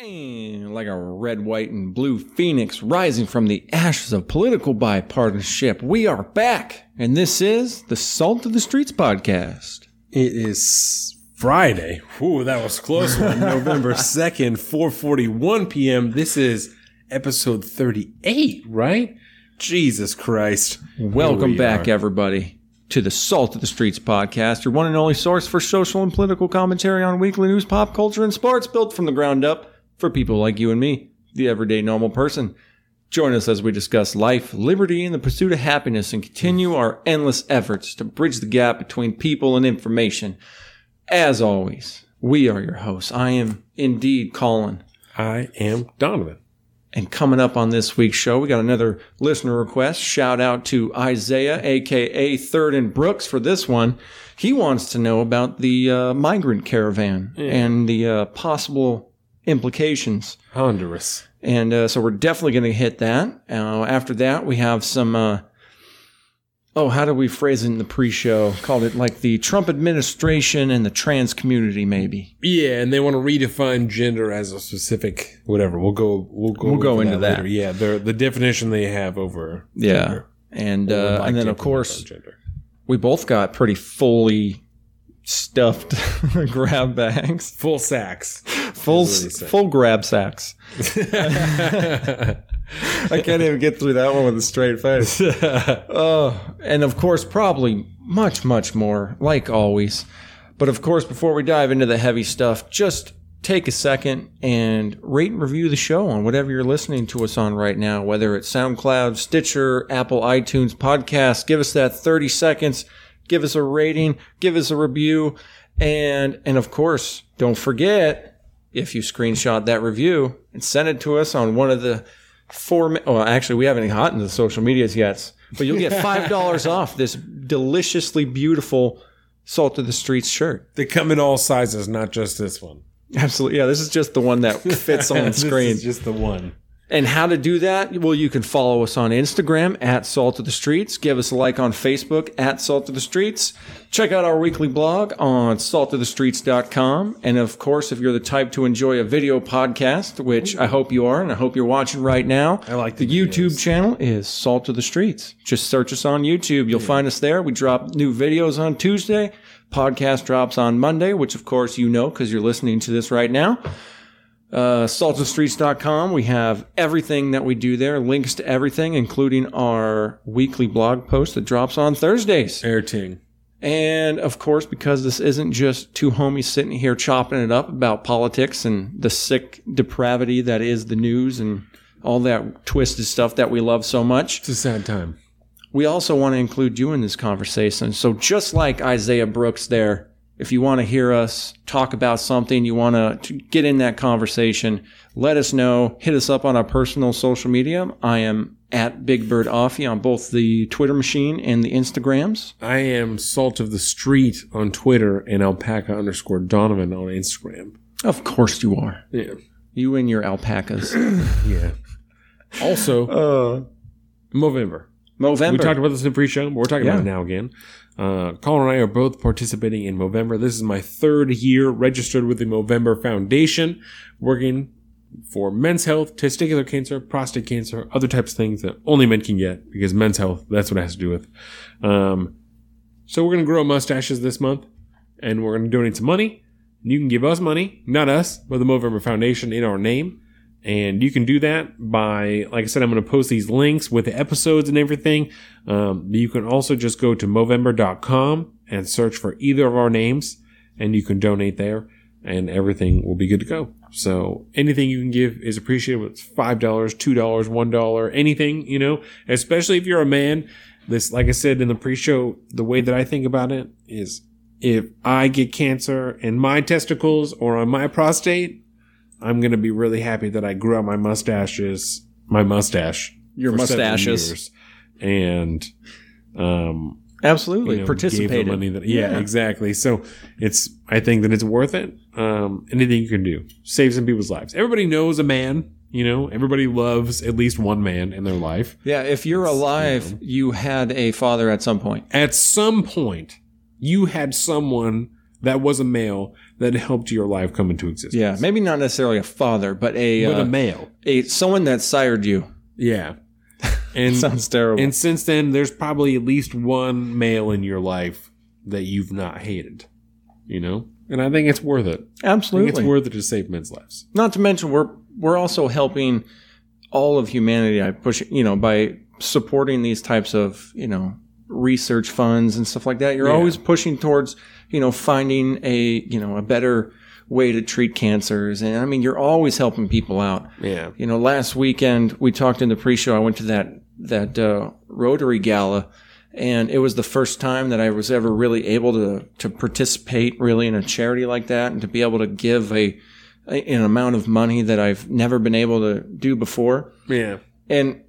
And like a red, white, and blue phoenix rising from the ashes of political bipartisanship, we are back. And this is the Salt of the Streets podcast. It is Friday. Ooh, that was close one. November 2nd, 4:41 p.m. This is episode 38, right? Jesus Christ. Welcome we back, are. everybody, to the Salt of the Streets podcast, your one and only source for social and political commentary on weekly news, pop culture, and sports built from the ground up for people like you and me, the everyday normal person. Join us as we discuss life, liberty, and the pursuit of happiness and continue our endless efforts to bridge the gap between people and information. As always, we are your hosts. I am indeed Colin. I am Donovan. And coming up on this week's show, we got another listener request. Shout out to Isaiah, aka Third and Brooks, for this one. He wants to know about the uh, migrant caravan and the uh, possible implications. Honduras. And uh, so we're definitely going to hit that. Uh, after that, we have some. Uh, oh, how do we phrase it in the pre-show? Called it like the Trump administration and the trans community, maybe. Yeah, and they want to redefine gender as a specific whatever. We'll go we'll go We'll go into that. Yeah, the the definition they have over Yeah. gender. And uh, like and then of course gender. we both got pretty fully stuffed grab bags, full sacks. Full Is what he said. full grab sacks. I can't even get through that one with a straight face. Oh, and of course, probably much, much more, like always. But of course, before we dive into the heavy stuff, just take a second and rate and review the show on whatever you're listening to us on right now, whether it's SoundCloud, Stitcher, Apple iTunes podcast. Give us that 30 seconds. Give us a rating. Give us a review. And, and of course, don't forget if you screenshot that review and send it to us on one of the four. mi- Well, actually, we haven't gotten to the social medias yet, but you'll get five dollars off this deliciously beautiful Salt of the Streets shirt. they come in all sizes, not just this one. Absolutely, yeah. This is just the one that fits on the This screen. is just the one. And how to do that? Well, you can follow us on Instagram at Salt of the Streets. Give us a like on Facebook at Salt of the Streets. Check out our weekly blog on saltofthestreets.com. And of course, if you're the type to enjoy a video podcast, which I hope you are, and I hope you're watching right now, I like the the YouTube channel is Salt of the Streets. Just search us on YouTube. You'll find us there. We drop new videos on Tuesday. Podcast drops on Monday, which of course you know because you're listening to this right now uh, saltofstreets.com. We have everything that we do there, links to everything, including our weekly blog post that drops on Thursdays. Airting. And of course, because this isn't just two homies sitting here chopping it up about politics and the sick depravity that is the news and all that twisted stuff that we love so much, It's a sad time. we also want to include you in this conversation. So just like Isaiah Brooks there, if you want to hear us talk about something, you want to- get in that conversation, let us know. Hit us up on our personal social media. I am at Big Bird Offie on both the Twitter machine and the Instagrams. I am Salt of the Street on Twitter and Alpaca underscore Donovan on Instagram. Of course you are. Yeah. You and your alpacas. Yeah. Also, uh, Movember. Movember. We talked about this in the pre-show, but we're talking Yeah. about it now again. Uh, Colin and I are both participating in Movember. This is my third year registered with the Movember Foundation, working for men's health, testicular cancer, prostate cancer, other types of things that only men can get because men's health, that's what it has to do with. Um, so we're going to grow mustaches this month and we're going to donate some money. You can give us money, not us, but the Movember Foundation in our name. And you can do that by, like I said, I'm going to post these links with the episodes and everything. Um, you can also just go to Movember.com and search for either of our names, and you can donate there, and everything will be good to go. So anything you can give is appreciated. It's five dollars, two dollars, one dollar, anything you know. Especially if you're a man. This, like I said in the pre-show, the way that I think about it is, if I get cancer in my testicles or on my prostate, I'm gonna be really happy that I grew out my mustaches, my mustache, Your mustaches. and um, Absolutely. you know, Participated. money that, yeah, exactly. So it's, I think that it's worth it. Um, anything you can do, save some people's lives. Everybody knows a man. You know, everybody loves at least one man in their life. yeah, if you're alive, you had a father at some point. At some point, you had someone that was a male that helped your life come into existence. Yeah, maybe not necessarily a father, but a But uh, a male. a someone that sired you. Yeah. And Sounds terrible. and since then there's probably at least one male in your life that you've not hated. You know? And I think it's worth it. Absolutely. it's worth it to save men's lives. Not to mention we're we're also helping all of humanity. I push you know by supporting these types of you know research funds and stuff like that. You're Yeah. always pushing towards you know finding a you know a better way to treat cancers, and I mean you're always helping people out. Yeah. You know, last weekend we talked in the pre-show. I went to that that uh, Rotary Gala, and it was the first time that I was ever really able to to participate really in a charity like that, and to be able to give a, a an amount of money that I've never been able to do before. Yeah. And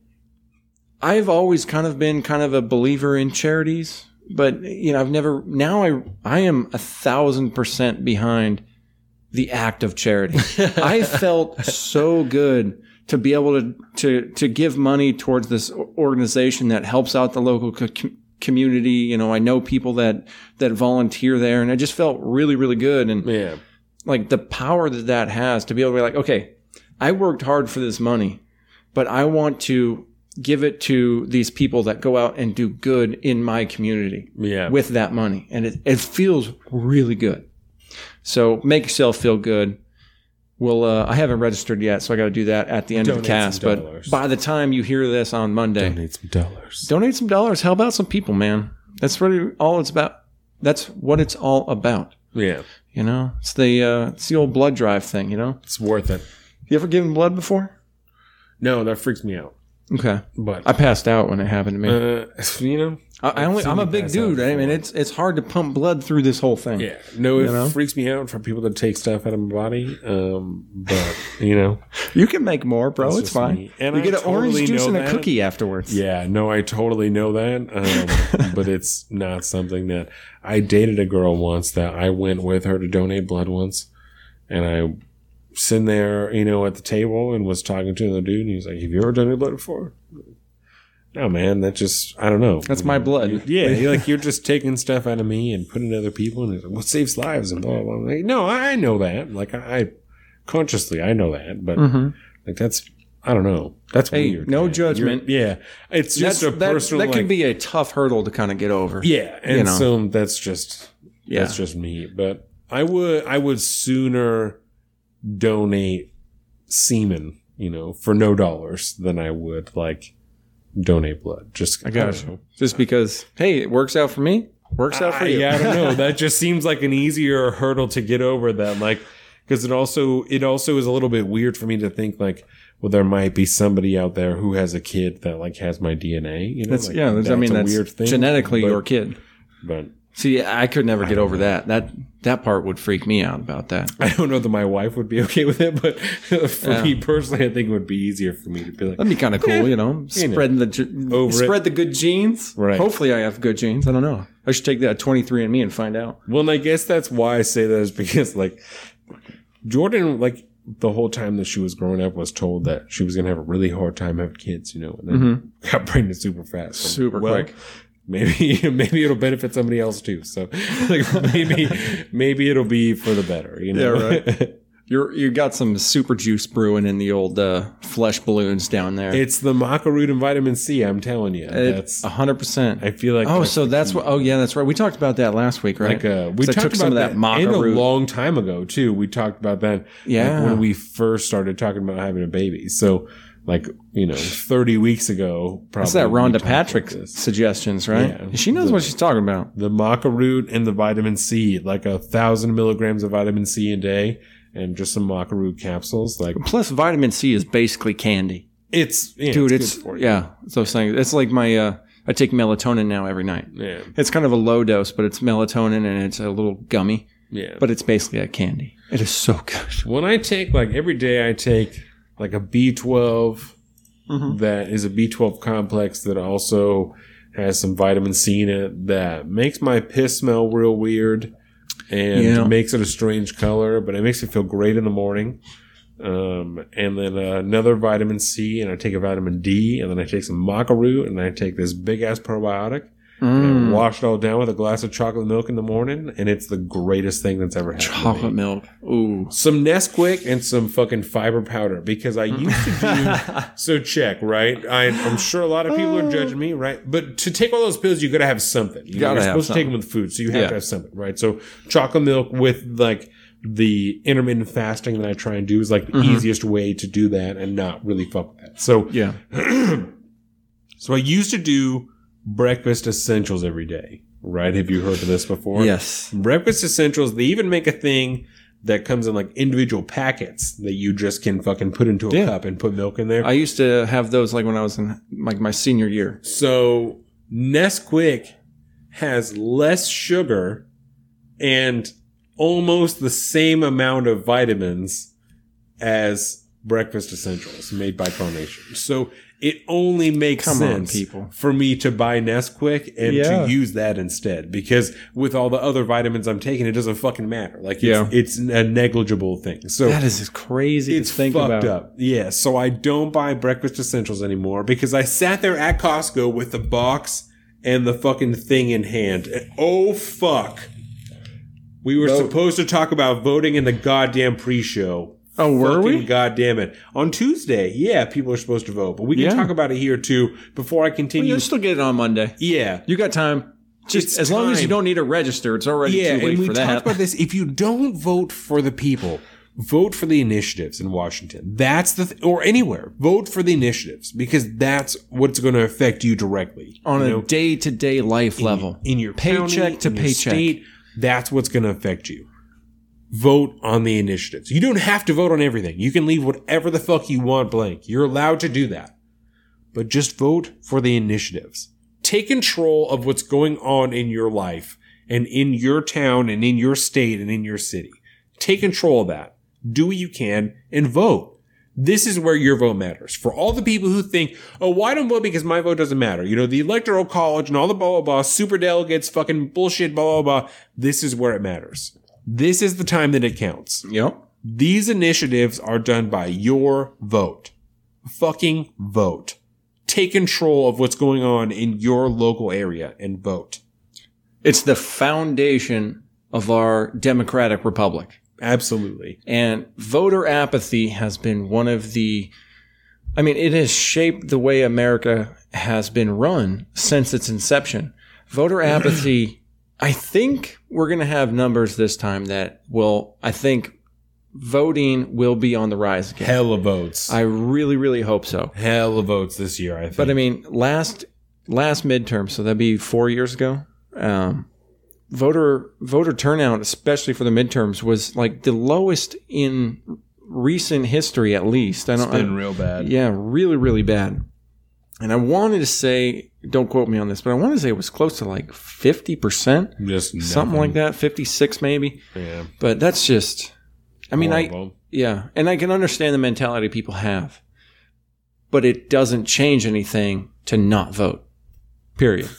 I've always kind of been kind of a believer in charities, but you know, I've never. Now I I am a thousand percent behind the act of charity. I felt so good to be able to to to give money towards this organization that helps out the local co- community. You know, I know people that that volunteer there, and I just felt really really good. And Yeah. like the power that that has to be able to be like, okay, I worked hard for this money, but I want to give it to these people that go out and do good in my community Yeah. with that money. And it, it feels really good. So make yourself feel good. Well, uh, I haven't registered yet, so I got to do that at the end of the cast. But by the time you hear this on Monday, Donate some dollars. donate some dollars. Help out some people, man. That's really all it's about. That's what it's all about. Yeah. You know, it's the uh, it's the old blood drive thing. You know, It's worth it. you ever given blood before? No, that freaks me out. Okay, But I passed out when it happened to me. uh, you know, I, I only I'm a big dude. I mean, it's it's hard to pump blood through this whole thing. yeah, no, it You know? freaks me out for people that take stuff out of my body. Um, but you know, You can make more, bro. That's it's fine. me. And you I get an orange juice and a that. cookie afterwards. yeah, no, I totally know that. Um, but it's not something that I dated a girl once that I went with her to donate blood once, and I sitting there, you know, at the table and was talking to the dude, and he was like, "Have you ever donated blood before?" No, man, that just I don't know. That's my blood. Yeah, you're like you're just taking stuff out of me and putting it other people, and it's like, what saves lives and blah blah. blah. Like, no, I know that. Like I, I consciously I know that, but Mhm. like that's I don't know. That's Hey, weird. no man. judgment. You're- yeah, it's just That's, a that, personal. that can like- be a tough hurdle to kind of get over. yeah, and you know. so that's just Yeah. that's just me. But I would I would sooner donate semen, you know, for no dollars than I would like donate blood. Just I got you. Just because, hey, it works out for me, works out for I- you. Yeah, I don't know. That just seems like an easier hurdle to get over. That like because it also it also is a little bit weird for me to think like, well, there might be somebody out there who has a kid that like has my DNA. You know, That's like, yeah. That's, I mean, a that's weird thing. genetically but, your kid. But See, I could never get over that. That that part would freak me out about that. I don't know that my wife would be okay with it. But for Yeah. me personally, I think it would be easier for me to be like, That'd be kind of cool, you know, know. the Over it. spread the good genes. Right. Hopefully, I have good genes. I don't know. I should take that twenty three and me and find out. Well, and I guess that's why I say that is because like Jordan, like the whole time that she was growing up, was told that she was gonna have a really hard time having kids, you know, and then mm-hmm. got pregnant super fast, Super well, quick. Maybe maybe it'll benefit somebody else too. So like maybe maybe it'll be for the better, you know. Yeah, right. You're you got some super juice brewing in the old uh, flesh balloons down there. it's the maca root and vitamin C. I'm telling you, that's. hundred percent. I feel like Oh, so that's what. Oh, yeah, that's right. We talked about that last week, right? Like uh, we talked took some of about that maca and a long time ago too. We talked about that. like, Yeah. when we first started talking about having a baby. So like you know, thirty weeks ago, probably That's that Rhonda Patrick suggestions, right? Yeah. She knows what she's talking about. The maca root and the vitamin C, like a thousand milligrams of vitamin C a day, and just some maca root capsules. Like Plus, vitamin C is basically candy, it's yeah, dude. It's, you. yeah. So saying it's like my. Uh, I take melatonin now every night. yeah, It's kind of a low dose, but it's melatonin and it's a little gummy, yeah. but it's basically a candy. It is so good. when I take like every day, I take like a B 12 Mm-hmm. that is a B12 complex that also has some vitamin C in it that makes my piss smell real weird and Yeah. makes it a strange color, but it makes me feel great in the morning. Um, and then uh, another vitamin C, and I take a vitamin D, and then I take some maca root, and I take this big ass probiotic, Mm. and wash it all down with a glass of chocolate milk in the morning, and it's the greatest thing that's ever happened. Chocolate milk. Ooh. some Nesquik and some fucking fiber powder because I used to do mm. so check right. I, I'm sure a lot of people are uh. judging me, right? But to take all those pills, you got to have something. You Gotta you're have supposed to take them with food, so you have Yeah. to have something, right? So chocolate milk with like the intermittent fasting that I try and do is like the Mm-hmm. easiest way to do that and not really fuck with that. So Yeah. so I used to do breakfast essentials every day, right? Have you heard of this before? Yes. Breakfast essentials, they even make a thing that comes in like individual packets that you just can fucking put into a Yeah. cup and put milk in there. I used to have those like when I was in like my senior year. so Nesquik has less sugar and almost the same amount of vitamins as breakfast essentials made by Carnation. So it only makes Come on, sense people. for me to buy Nesquik and Yeah. to use that instead because with all the other vitamins I'm taking, it doesn't fucking matter. Like it's, Yeah. it's a negligible thing. So That is crazy it's to think fucked about. up. Yeah. So I don't buy breakfast essentials anymore because I sat there at Costco with the box and the fucking thing in hand. And oh fuck. We were Vote. supposed to talk about voting in the goddamn pre-show. Oh, were Fucking we? goddamn it. On Tuesday, yeah, people are supposed to vote, but we can Yeah. talk about it here too before I continue. You'll still get it on Monday. yeah. You got time. Just It's as long as you don't need to register, it's already Yeah, too late and we for talked about this. If you don't vote for the people, vote for the initiatives in Washington. That's the th- or anywhere. Vote for the initiatives because that's what's going to affect you directly on you a day to day life level. in your paycheck county, to in your paycheck. state. That's what's going to affect you. Vote on the initiatives. You don't have to vote on everything. You can leave whatever the fuck you want blank. You're allowed to do that. But just vote for the initiatives. Take control of what's going on in your life and in your town and in your state and in your city. Take control of that. Do what you can and vote. This is where your vote matters. For all the people who think, oh, why don't vote because my vote doesn't matter? You know, the electoral college and all the blah, blah, blah, super delegates, fucking bullshit, blah, blah, blah. This is where it matters. This is the time that it counts. Yep. These initiatives are done by your vote. Fucking vote. Take control of what's going on in your local area and vote. It's the foundation of our democratic republic. Absolutely. And voter apathy has been one of the, I mean, it has shaped the way America has been run since its inception. Voter apathy, I think we're going to have numbers this time that will, I think voting will be on the rise again. Hella votes. I really, really hope so. Hella votes this year, I think. But I mean, last last midterm, so that'd be four years ago. Um, voter voter turnout, especially for the midterms, was like the lowest in recent history, at least. I don't. It's I, real bad. yeah, really, really bad. And I wanted to say, don't quote me on this, but I wanted to say it was close to like fifty percent, Just something like that, fifty six maybe. Yeah. But that's just. I mean, I yeah, and I can understand the mentality people have, but it doesn't change anything to not vote. Period.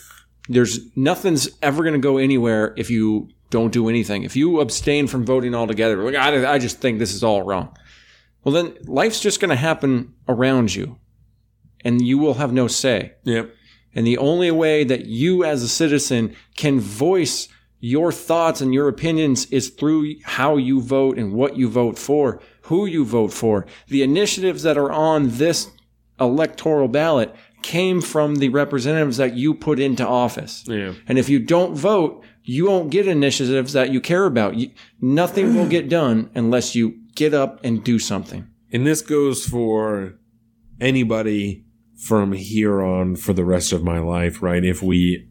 There's nothing's ever going to go anywhere if you don't do anything. If you abstain from voting altogether, like I, I just think this is all wrong. Well, then life's just going to happen around you, and you will have no say. Yep. And the only way that you as a citizen can voice your thoughts and your opinions is through how you vote and what you vote for, who you vote for. The initiatives that are on this electoral ballot came from the representatives that you put into office. Yeah. And if you don't vote, you won't get initiatives that you care about. You, nothing will get done unless you get up and do something. And this goes for anybody from here on for the rest of my life, right? If we,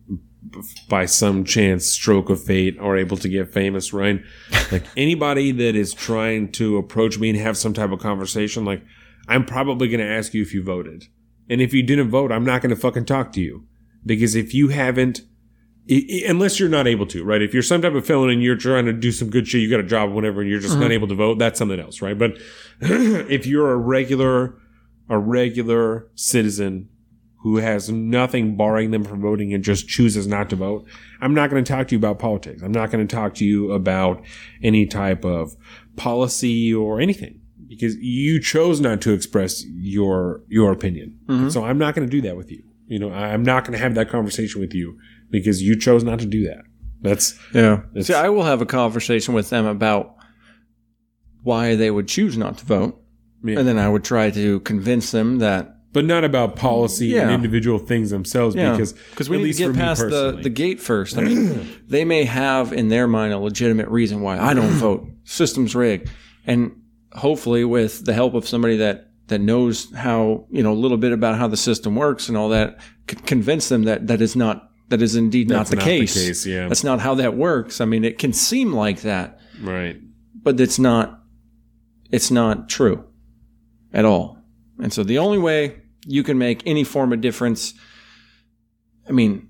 by some chance, stroke of fate, are able to get famous, right? Like anybody that is trying to approach me and have some type of conversation, like I'm probably going to ask you if you voted. And if you didn't vote, I'm not going to fucking talk to you. Because if you haven't, unless you're not able to, right? If you're some type of felon and you're trying to do some good shit, you got a job, whatever, and you're just mm-hmm. not able to vote, that's something else, right? But if you're a regular, a regular citizen who has nothing barring them from voting and just chooses not to vote, I'm not going to talk to you about politics. I'm not going to talk to you about any type of policy or anything because you chose not to express your your opinion. Mm-hmm. So I'm not going to do that with you. You know, I'm not going to have that conversation with you because you chose not to do that. That's Yeah. It's- See, I will have a conversation with them about why they would choose not to vote. Yeah. And then I would try to convince them that but not about policy and individual things themselves Yeah, because because we at need least to get past the, the gate first. I mean, they may have in their mind a legitimate reason why I don't vote. System's rigged, and hopefully, with the help of somebody that that knows how you know a little bit about how the system works and all that, c- convince them that that is not that is indeed That's not, the, not the case. case, yeah. that's not how that works. I mean, it can seem like that, right. but it's not. It's not true at all. And so the only way you can make any form of difference, I mean,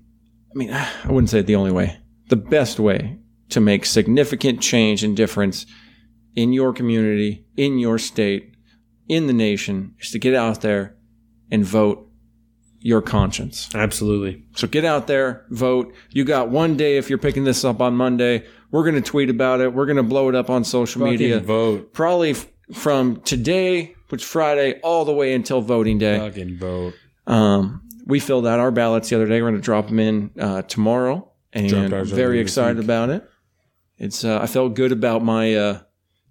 I mean, I wouldn't say the only way. The best way to make significant change and difference in your community, in your state, in the nation is to get out there and vote your conscience. Absolutely. So get out there, vote. You got one day if you're picking this up on Monday. We're going to tweet about it. We're going to blow it up on social media vote. probably f- from today, which Friday, all the way until voting day. Fucking vote. Um, we filled out our ballots the other day. We're going to drop them in uh, tomorrow, and very excited about it. It's uh, I felt good about my. Uh,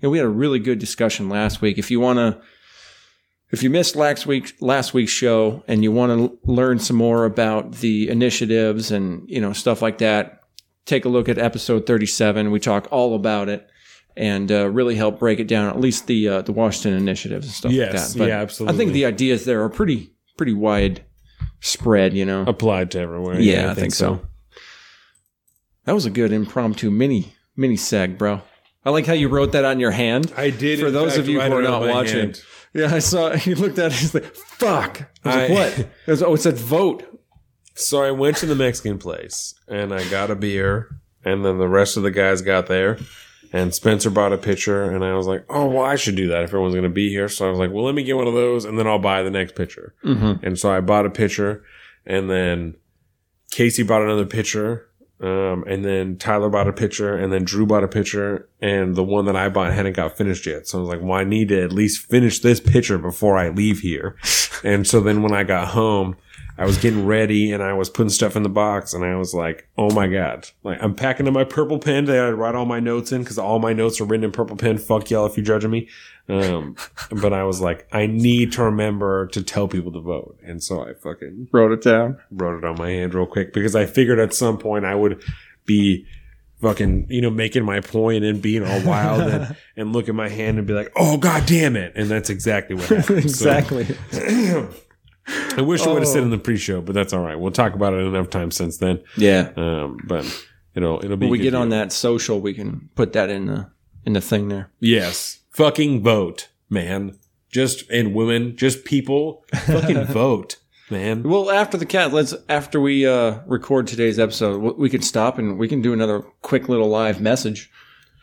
you know, we had a really good discussion last week. If you want to, if you missed last week last week's show and you want to learn some more about the initiatives and you know stuff like that, take a look at episode thirty seven. We talk all about it. And uh, really help break it down, at least the uh, the Washington initiatives and stuff Yes, like that. yeah, absolutely. I think the ideas there are pretty pretty wide spread. You know, Applied to everywhere. yeah, I, think, so. That was a good impromptu mini mini seg, bro. I like how you wrote that on your hand. I did. For in those fact, of you write who are on not my watching, hand. yeah, I saw. He looked at it. He's like, "Fuck!" I was like, "What?" It was, oh, it said vote. So I went to the Mexican place and I got a beer, and then the rest of the guys got there. And Spencer bought a pitcher, and I was like, "Oh, well, I should do that if everyone's going to be here." So I was like, "Well, let me get one of those, and then I'll buy the next pitcher." Mm-hmm. And so I bought a pitcher, and then Casey bought another pitcher, um, and then Tyler bought a pitcher, and then Drew bought a pitcher, and the one that I bought hadn't got finished yet. So I was like, well, I need to at least finish this pitcher before I leave here. and so then when I got home, I was getting ready and I was putting stuff in the box, and I was like, oh my god, like I'm packing in my purple pen that I write all my notes in because all my notes are written in purple pen. Fuck y'all if you're judging me. Um, but I was like, I need to remember to tell people to vote, and so I fucking Wrote it down. wrote it on my hand real quick because I figured at some point I would be fucking, you know, making my point and being all wild and, and look at my hand and be like, oh, god damn it. And that's exactly what happened. exactly. So, I wish I would have said Oh. in the pre show, but that's all right. We'll talk about it enough time since then. yeah. Um, but it'll, it'll be When we get on that social, we can put that in the in the thing there. Yes. Fucking vote, man. Just, and women, just people, fucking vote, man. Well, after the cat, let's after we uh, record today's episode, we can stop and we can do another quick little live message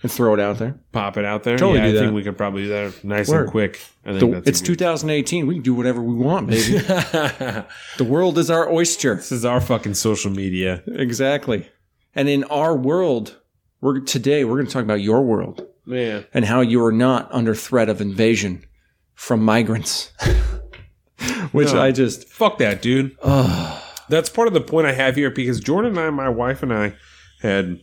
and throw it out there. Pop it out there. Totally yeah, do I think we could probably do that nice Word. and quick. I think The- that's it's good- 2018. We can do whatever we want, baby. the world is our oyster. This is our fucking social media. Exactly. And in our world, we're today we're going to talk about your world Man. and how you are not under threat of invasion from migrants. Which No. I just Fuck that, dude. That's part of the point I have here because Jordan and I, my wife and I, had.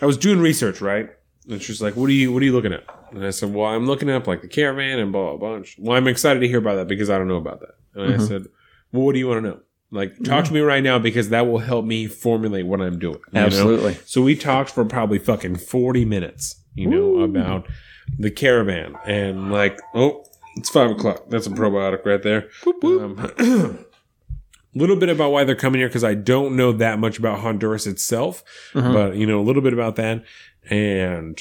I was doing research, right? And she's like, "What are you? What are you looking at?" And I said, "Well, I'm looking up like the caravan and blah blah blah." Well, I'm excited to hear about that because I don't know about that. And I Mhm. said, "Well, what do you want to know? Like, talk to me right now because that will help me formulate what I'm doing." you know? absolutely. So we talked for probably fucking 40 minutes, you know, Woo. about the caravan and like, oh, it's five o'clock. That's a probiotic right there. Um, little bit about why they're coming here because I don't know that much about Honduras itself, Mhm. but you know, a little bit about that and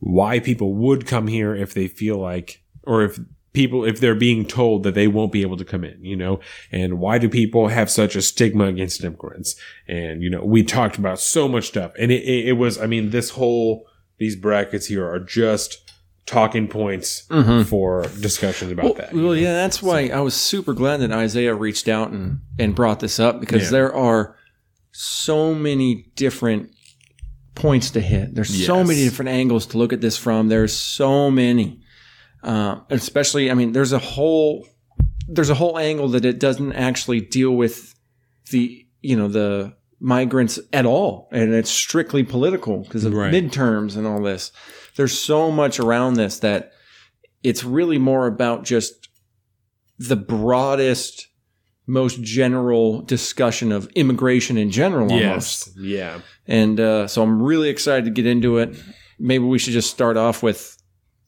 why people would come here if they feel like, or if people, if they're being told that they won't be able to come in, you know, and why do people have such a stigma against immigrants? And, you know, we talked about so much stuff and it, it, it was, I mean, this whole, these brackets here are just talking points Mhm. for discussions about Well, that. well, yeah, that's why I was super glad that Isaiah reached out and, and brought this up because Yeah. there are so many different points to hit. There's so many different angles to look at this from. There's so many, uh, especially, I mean, there's a whole, there's a whole angle that it doesn't actually deal with the you know the migrants at all, and it's strictly political because of Right. midterms and all this. There's so much around this that it's really more about just the broadest, most general discussion of immigration in general, almost. Yes. Yeah. And uh, so I'm really excited to get into it. Maybe we should just start off with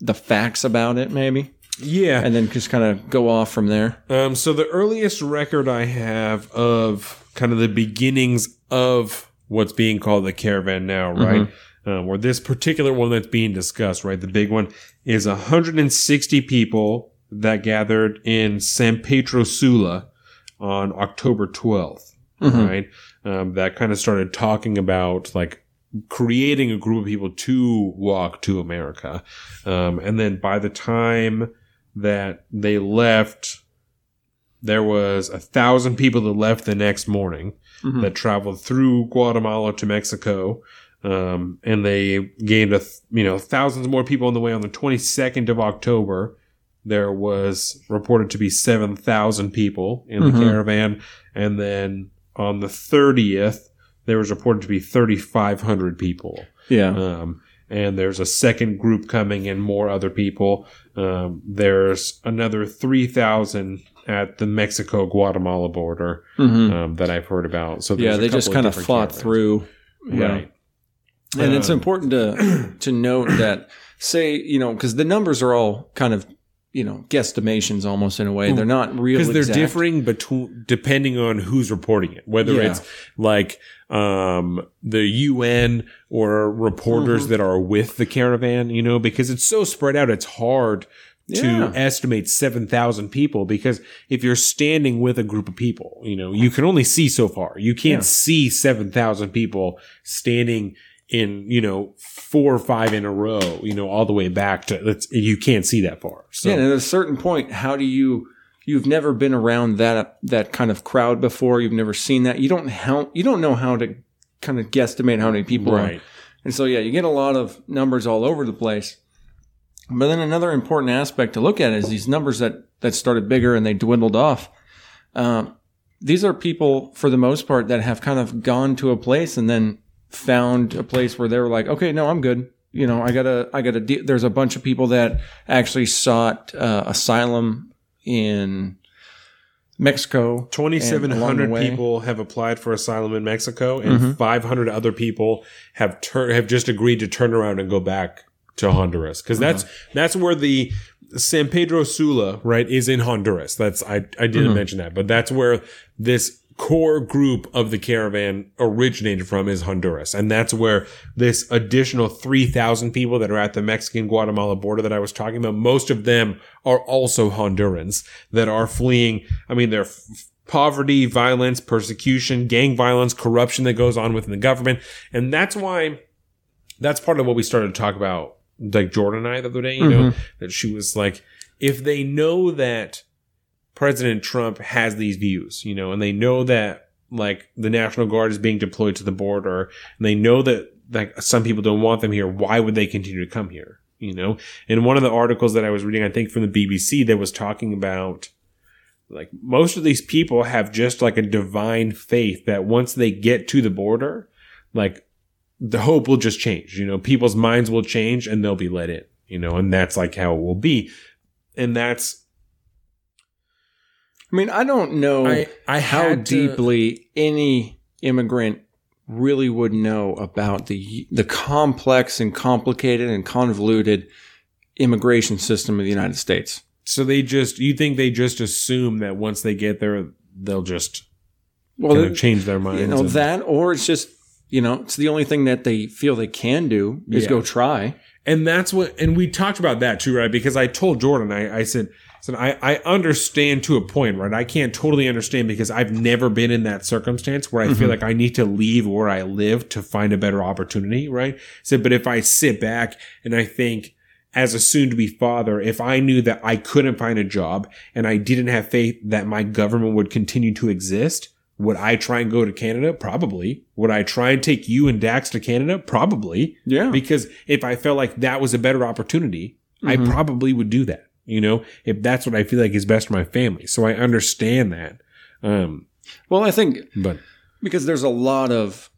the facts about it, maybe, Yeah. and then just kind of go off from there. Um, so the earliest record I have of kind of the beginnings of what's being called the caravan now, right? Um, or this particular one that's being discussed, right? The big one is 160 people that gathered in San Pedro Sula on October 12th, right? Um, that kind of started talking about like creating a group of people to walk to America. Um, and then by the time that they left, there was a thousand people that left the next morning Mhm. that traveled through Guatemala to Mexico. Um, and they gained a, th- you know, thousands more people on the way on the 22nd of October. There was reported to be 7,000 people in the Mhm. caravan. And then on the 30th, there was reported to be 3,500 people. Yeah. Um, and there's a second group coming and more other people. Um, there's another 3,000 at the Mexico Guatemala border hmm um, that I've heard about. So yeah, a they just kind of fought caravans. through. Yeah. Right. And it's Um, important to to note that say you know because the numbers are all kind of you know guesstimations almost in a way. They're not real because they're exact. differing between depending on who's reporting it whether Yeah. it's like um the UN or reporters Mhm. that are with the caravan you know because it's so spread out it's hard to Yeah. estimate 7,000 people because if you're standing with a group of people you know you can only see so far you can't Yeah. see 7,000 people standing in you know four or five in a row you know all the way back to that's you can't see that far so Yeah, and at a certain point, how do you? You've never been around that that kind of crowd before. You've never seen that. You don't how you don't know how to kind of guesstimate how many people. are. right And so, yeah, you get a lot of numbers all over the place. But then another important aspect to look at is these numbers that, that started bigger and they dwindled off. Um, these are people, for the most part, that have kind of gone to a place and then found a place where they were like, okay, no, I'm good. You know, I gotta, I gotta. De- There's a bunch of people that actually sought uh, asylum in Mexico. 2,700 people have applied for asylum in Mexico, and mm-hmm. 500 other people have tur- have just agreed to turn around and go back to Honduras because that's uh-huh. that's where the San Pedro Sula right is in Honduras. That's I I didn't mm-hmm. mention that, but that's where this core group of the caravan originated from is Honduras, and that's where this additional 3,000 people that are at the Mexican Guatemala border that I was talking about, most of them are also Hondurans that are fleeing. I mean, they're f- poverty, violence, persecution, gang violence, corruption that goes on within the government. And that's why that's part of what we started to talk about, like Jordan and I the other day, you know, mm-hmm. that she was like, if they know that President Trump has these views, you know, and they know that like the National Guard is being deployed to the border, and they know that like some people don't want them here, why would they continue to come here? You know, in one of the articles that I was reading, I think from the BBC, that was talking about like most of these people have just like a divine faith that once they get to the border, like the hope will just change. You know, people's minds will change and they'll be let in. You know, and that's like how it will be. And that's I mean, I don't know. I I how had to- deeply any immigrant really would know about the the complex and complicated and convoluted immigration system of the United States. So they just you think they just assume that once they get there they'll just Well, kind of change their minds. you know and- that, or it's just you know it's the only thing that they feel they can do is Yeah. go try. and that's what and we talked about that too right because i told jordan i, I said said I, I understand to a point right i can't totally understand because i've never been in that circumstance where i feel like i need to leave where i live to find a better opportunity right said but if i sit back and i think as a soon to be father if i knew that i couldn't find a job and i didn't have faith that my government would continue to exist would I try and go to Canada? Probably. Would I try and take you and Dax to Canada? Probably Yeah, because if I felt like that was a better opportunity, Mhm. I probably would do that. You know, if that's what I feel like is best for my family. So I understand that. Um, Well, I think but because there's a lot of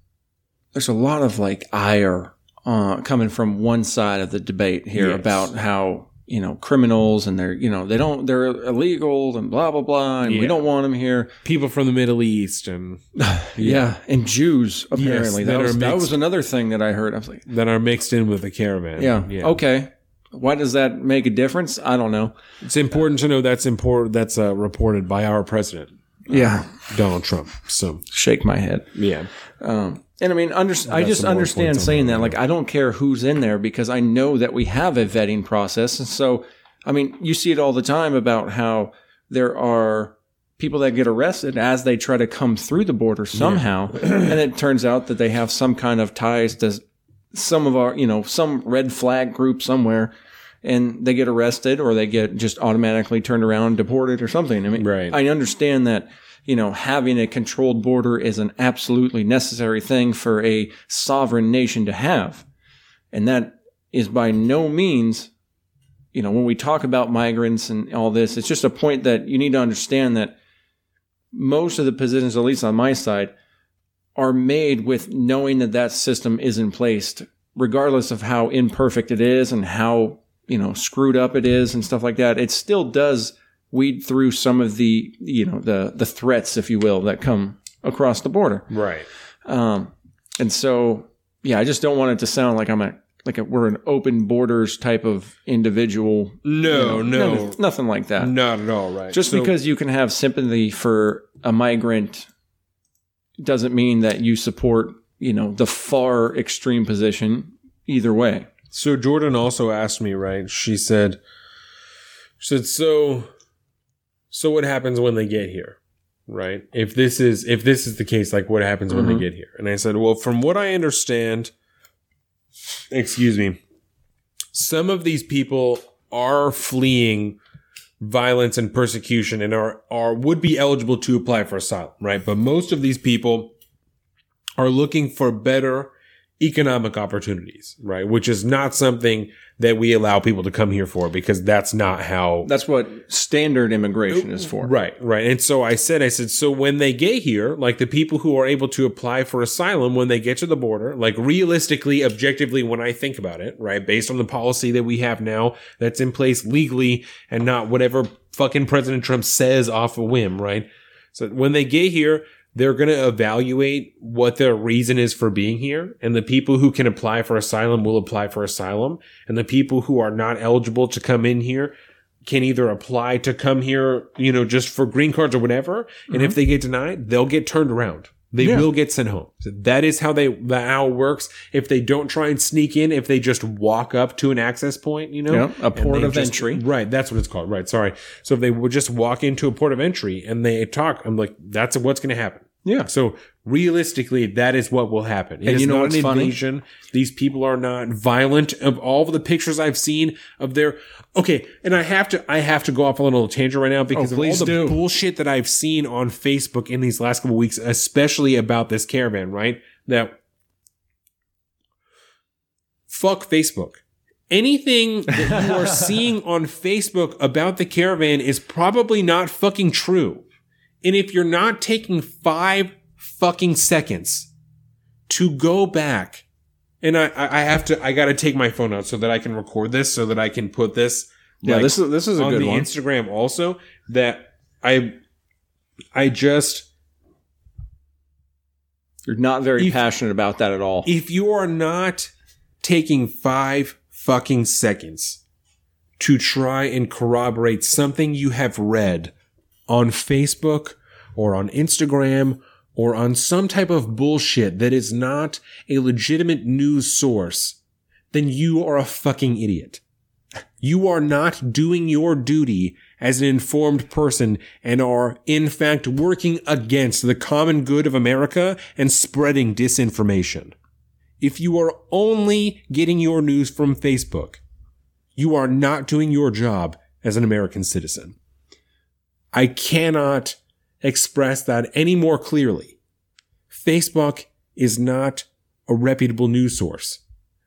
there's a lot of like ire uh, coming from one side of the debate here Yes. about how you know criminals and they're you know they don't they're illegal and blah blah blah and we don't want them here. people from the Middle East and Yeah, and Jews apparently that that, are was, that was another thing that I heard. I was like, that are mixed in with the caravan. yeah, okay. Why does that make a difference? I don't know. It's important to know that's important. That's uh, reported by our president, Yeah, Donald Trump. So shake my head. yeah, Um, and I mean, under, I just understand saying that, that. Like, I don't care who's in there because I know that we have a vetting process. And so, I mean, you see it all the time about how there are people that get arrested as they try to come through the border somehow. and it turns out that they have some kind of ties to some of our, you know, some red flag group somewhere. And they get arrested or they get just automatically turned around, deported or something. I mean, Right. I understand that you know, having a controlled border is an absolutely necessary thing for a sovereign nation to have. And that is by no means, you know, when we talk about migrants and all this, it's just a point that you need to understand that most of the positions, at least on my side, are made with knowing that that system is in place, regardless of how imperfect it is and how, you know, screwed up it is and stuff like that. It still does weed through some of the you know the the threats, if you will, that come across the border. right. Um, and so, yeah, I just don't want it to sound like I'm a like a, we're an open borders type of individual. No, You know, no, nothing, like that. not at all. Right. Just So- because you can have sympathy for a migrant doesn't mean that you support you know the far extreme position either way. So Jordan also asked me, right? She said, she said, so, so what happens when they get here, right? If this is if this is the case, like what happens when Mhm. they get here? And I said, well, from what I understand, excuse me, some of these people are fleeing violence and persecution and are are would be eligible to apply for asylum, right? But most of these people are looking for better economic opportunities, right? Which is not something that we allow people to come here for because that's not how That's what standard immigration is for. Right, right. And so I said, I said, so when they get here, like the people who are able to apply for asylum when they get to the border, like realistically, objectively, when I think about it, right, based on the policy that we have now that's in place legally and not whatever fucking President Trump says off a whim, right? So when they get here, they're going to evaluate what their reason is for being here. And the people who can apply for asylum will apply for asylum. And the people who are not eligible to come in here can either apply to come here, you know, just for green cards or whatever. And if mm-hmm. they get denied, they'll get turned around. They Yeah. will get sent home. So that is how they that how works. If they don't try and sneak in, if they just walk up to an access point, you know, Yeah, a port of just- entry. Right, that's what it's called. Right, sorry. So if they would just walk into a port of entry and they talk, I'm like, that's what's going to happen. Yeah. So realistically, that is what will happen. It And you know what's an funny? invasion. These people are not violent. Of all of the pictures I've seen of their okay, and I have to I have to go off on a little tangent right now oh, because of all Oh, the do. bullshit that I've seen on Facebook in these last couple weeks, especially about this caravan. Right, that fuck Facebook. Anything that you are seeing on Facebook about the caravan is probably not fucking true. And if you're not taking five fucking seconds to go back, and I, I have to, I got to take my phone out so that I can record this, so that I can put this. Yeah, like, this is this is a on good the one. Instagram also. That I, I just You're not very If- passionate about that at all. if you are not taking five fucking seconds to try and corroborate something you have read on Facebook or on Instagram or on some type of bullshit that is not a legitimate news source, then you are a fucking idiot. You are not doing your duty as an informed person and are, in fact, working against the common good of America and spreading disinformation. If you are only getting your news from Facebook, you are not doing your job as an American citizen. I cannot express that any more clearly. Facebook is not a reputable news source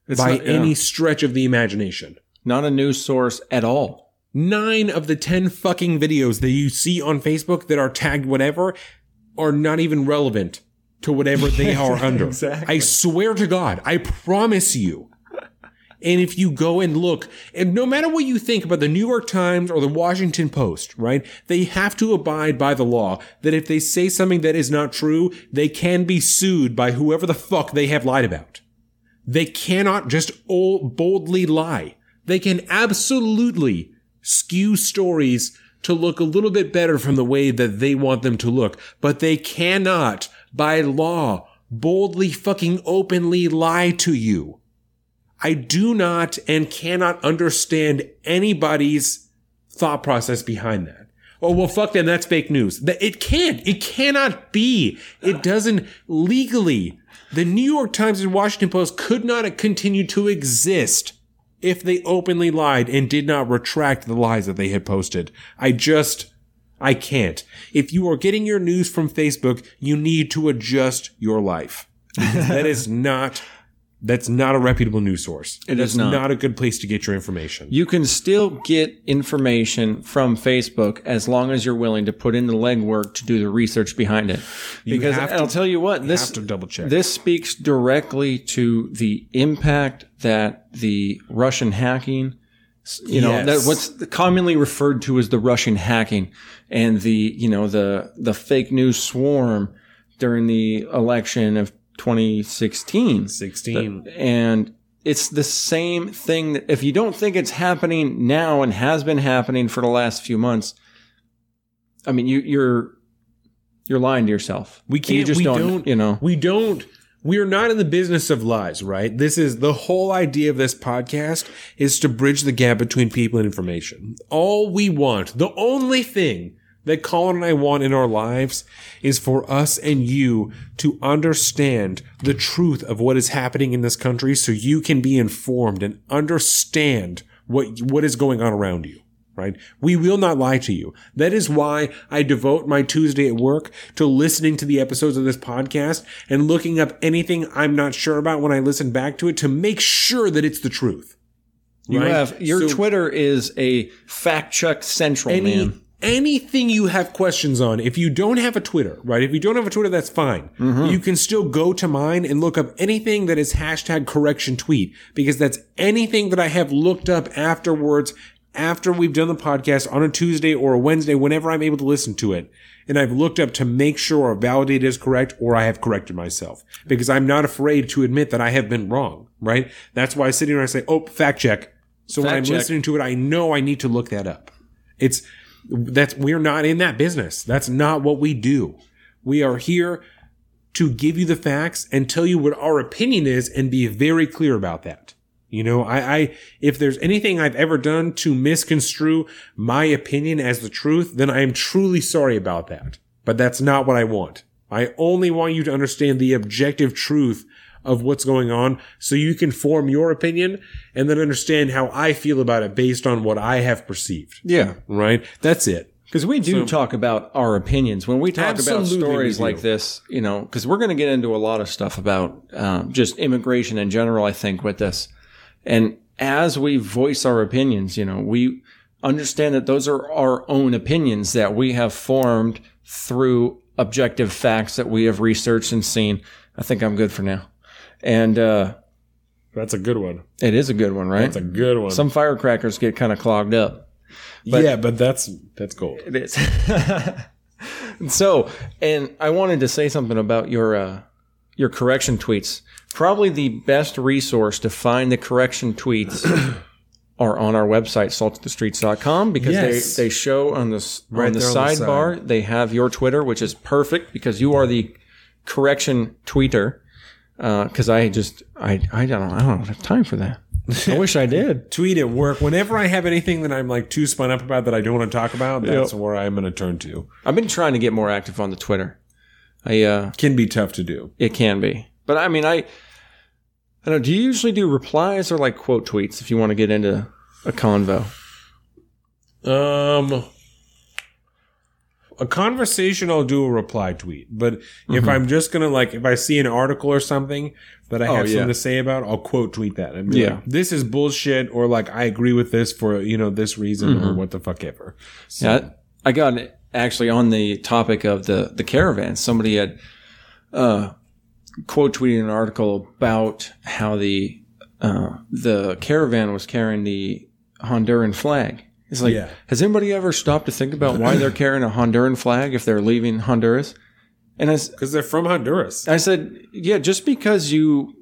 It's by not- yeah. any stretch of the imagination. not a news source at all. nine of the 10 fucking videos that you see on Facebook that are tagged whatever are not even relevant to whatever they are under. Exactly. I swear to God, I promise you. And if you go and look, and no matter what you think about the New York Times or the Washington Post, right, they have to abide by the law that if they say something that is not true, they can be sued by whoever the fuck they have lied about. They cannot just all boldly lie. They can absolutely skew stories to look a little bit better from the way that they want them to look, but they cannot, by law, boldly fucking openly lie to you. I do not and cannot understand anybody's thought process behind that. Oh, well, fuck them. That's fake news. It can't. It cannot be. It doesn't legally. The New York Times and Washington Post could not continue to exist if they openly lied and did not retract the lies that they had posted. I just, I can't. If you are getting your news from Facebook, you need to adjust your life. That is not, that's not a reputable news source. It that's is not. a good place to get your information. You can still get information from Facebook as long as you're willing to put in the legwork to do the research behind it. Because have to- I'll tell you what, You this have to double check. this speaks directly to the impact that the Russian hacking, you know, Yes. that what's commonly referred to as the Russian hacking and the, you know, the, the fake news swarm during the election of 2016. 16. And it's the same thing that if you don't think it's happening now and has been happening for the last few months, I mean, you, you're, you're lying to yourself. We can't. You just we don't, don't, you know. We don't. We're not in the business of lies, right? This is the whole idea of this podcast is to bridge the gap between people and information. All we want, the only thing that Colin and I want in our lives is for us and you to understand the truth of what is happening in this country so you can be informed and understand what, what is going on around you right? We will not lie to you. That is why I devote my Tuesday at work to listening to the episodes of this podcast and looking up anything I'm not sure about when I listen back to it to make sure that it's the truth. You right? have your So Twitter is a fact check central, any man. Anything you have questions on. If you don't have a Twitter, right? If you don't have a Twitter, that's fine. Mm-hmm. You can still go to mine and look up anything that is hashtag correction tweet because that's anything that I have looked up afterwards after we've done the podcast on a Tuesday or a Wednesday, whenever I'm able to listen to it. And I've looked up to make sure or validate is correct or I have corrected myself because I'm not afraid to admit that I have been wrong, right? That's why I sit here and I say, oh, fact check. So when I'm check. listening to it, I know I need to look that up. It's that's we're not in that business. That's not what we do. We are here to give you the facts and tell you what our opinion is and be very clear about that. You know, I, I if there's anything I've ever done to misconstrue my opinion as the truth, then I am truly sorry about that. But that's not what I want. I only want you to understand the objective truth of what's going on so you can form your opinion and then understand how I feel about it based on what I have perceived. Yeah. Right? That's it. Because we do talk about our opinions when we talk about stories like this, you know, because we're going to get into a lot of stuff about um, just immigration in general, I think, with this. And as we voice our opinions, you know, we understand that those are our own opinions that we have formed through objective facts that we have researched and seen. I think I'm good for now. And uh, That's a good one. it is a good one, right? That's a good one. Some firecrackers get kind of clogged up. yeah, but that's that's gold. It is. so, and I wanted to say something about your uh, your correction tweets. Probably the best resource to find the correction tweets are on our website saltthestreets.com because Yes. they, they show on the s- on Right the there on the sidebar they have your Twitter, which is perfect because you are the correction tweeter. Because I just I I don't I don't have time for that. I wish I did. Tweet at work. Whenever I have anything that I'm like too spun up about that I don't want to talk about, that's where I'm going to turn to. I've been trying to get more active on the Twitter. I uh, Can be tough to do. It can be. But I mean, I, I don't know. Do you usually do replies or like quote tweets if you want to get into a convo? Um, a conversation, I'll do a reply tweet. But if I'm just gonna like, if I see an article or something that I have Mm-hmm. Oh, yeah. something to say about, I'll quote tweet that. Yeah. like, this is bullshit, or like I agree with this for you know this reason, Mm-hmm. or what the fuck ever. So, Yeah, I got actually on the topic of the the caravan. Somebody had uh, quote tweeted an article about how the uh, the caravan was carrying the Honduran flag. It's like, Yeah. has anybody ever stopped to think about why they're carrying a Honduran flag if they're leaving Honduras? And I, because they're from Honduras. I said, yeah, just because you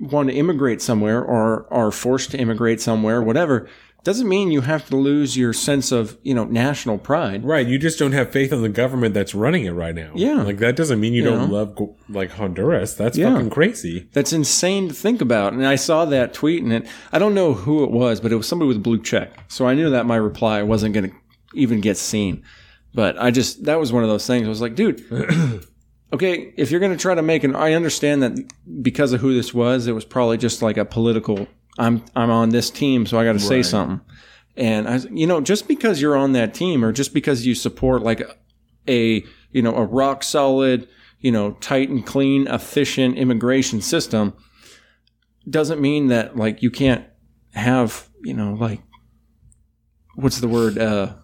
want to immigrate somewhere or are forced to immigrate somewhere, whatever, doesn't mean you have to lose your sense of you know national pride. Right, you just don't have faith in the government that's running it right now. Yeah. like that doesn't mean you, You don't know? love like Honduras. That's Yeah. fucking crazy. That's insane to think about. And I saw that tweet, and it, I don't know who it was, but it was somebody with a blue check. So I knew that my reply wasn't going to even get seen. But I just, that was one of those things. I was like, dude, okay, if you're going to try to make an, I understand that because of who this was, it was probably just like a political, I'm, I'm on this team, so I got to say Right. something. And I, you know, just because you're on that team or just because you support like a, you know, a rock solid, you know, tight and clean, efficient immigration system doesn't mean that like you can't have, you know, like what's the word? Uh,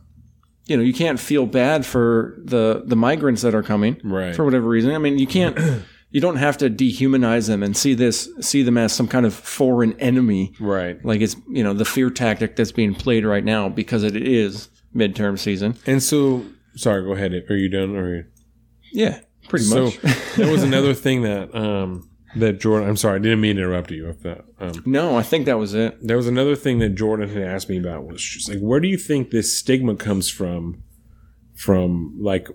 you know, you can't feel bad for the the migrants that are coming Right. for whatever reason. I mean, you can't. You don't have to dehumanize them and see this see them as some kind of foreign enemy, Right. like it's you know the fear tactic that's being played right now because it is midterm season. And so, sorry, go ahead. Are you done? Or Yeah, pretty so much. that was another thing that um that Jordan. I'm sorry, I didn't mean to interrupt you. If that um, no, I think that was it. there was another thing that Jordan had asked me about was just like, where do you think this stigma comes from? From like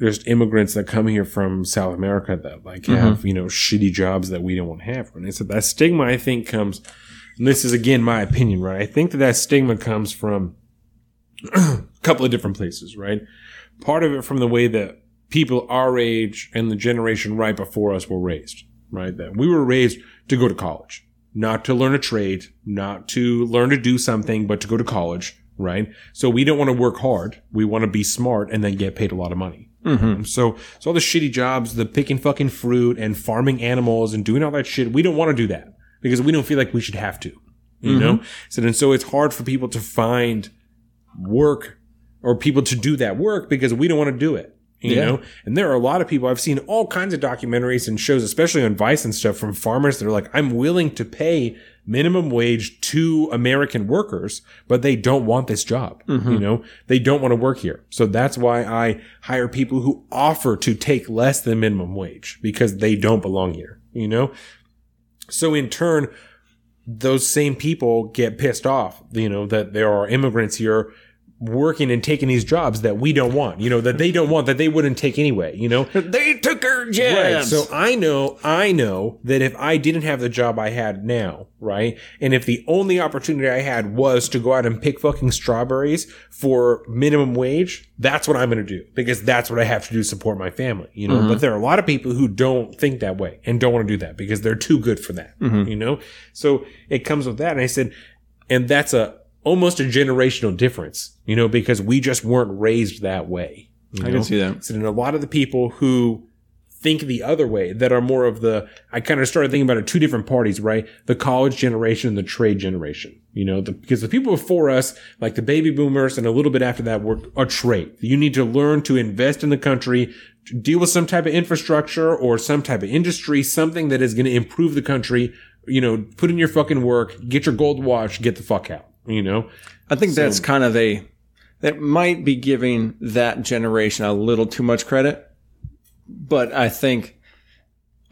just immigrants that come here from South America that like have mm-hmm. you know shitty jobs that we don't want to have. And said that stigma I think comes. And this is again my opinion, right? I think that that stigma comes from a couple of different places, right? Part of it from the way that people our age and the generation right before us were raised, right? That we were raised to go to college, not to learn a trade, not to learn to do something, but to go to college, right? So we don't want to work hard. We want to be smart and then get paid a lot of money. Mm-hmm. So, so all the shitty jobs, the picking fucking fruit and farming animals and doing all that shit, we don't want to do that because we don't feel like we should have to, you know? So, and so it's hard for people to find work or people to do that work because we don't want to do it. You Yeah. know, and there are a lot of people I've seen all kinds of documentaries and shows, especially on Vice and stuff, from farmers that are like, "I'm willing to pay minimum wage to American workers, but they don't want this job. You mm-hmm. know, they don't want to work here. So that's why I hire people who offer to take less than minimum wage because they don't belong here. You know, so in turn, those same people get pissed off, you know, that there are immigrants here working and taking these jobs that we don't want, you know, that they don't want, that they wouldn't take anyway, you know? They took our Right. So I know, I know that if I didn't have the job I had now, right? And if the only opportunity I had was to go out and pick fucking strawberries for minimum wage, that's what I'm going to do because that's what I have to do to support my family, you know? Mm-hmm. But there are a lot of people who don't think that way and don't want to do that because they're too good for that, mm-hmm. you know? So it comes with that. And I said, and that's a, almost a generational difference, you know, because we just weren't raised that way. I know? can see that. So, and a lot of the people who think the other way, that are more of the, I kind of started thinking about it two different parties, right? The college generation and the trade generation. You know, the, because the people before us, like the baby boomers and a little bit after that, were a trade. You need to learn to invest in the country, deal with some type of infrastructure or some type of industry, something that is going to improve the country. You know, put in your fucking work, get your gold watch, get the fuck out. You know, I think that's kind of a that might be giving that generation a little too much credit, but I think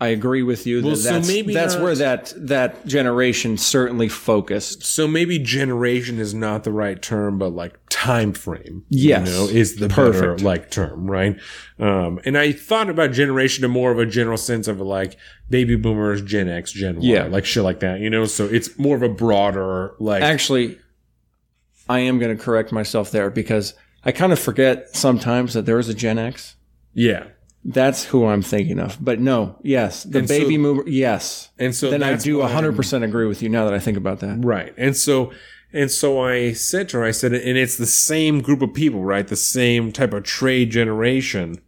I agree with you Well, that so that's, maybe that's not- where that that generation certainly focused. so maybe generation is not the right term, but like time frame, Yes. you know, is the Perfect. better like term, right? Um, and I thought about generation in more of a general sense of like baby boomers, Gen X, Gen Y, Yeah. like shit like that, you know. So it's more of a broader like Actually, I am going to correct myself there because I kind of forget sometimes that there is a Gen X. yeah. That's who I'm thinking of. But no, yes, the And so- baby mover, yes. And so then I that's do why 100% agree with you now that I think about that. Right. And so And so I said to her, I said, and it's the same group of people, right? The same type of trade generation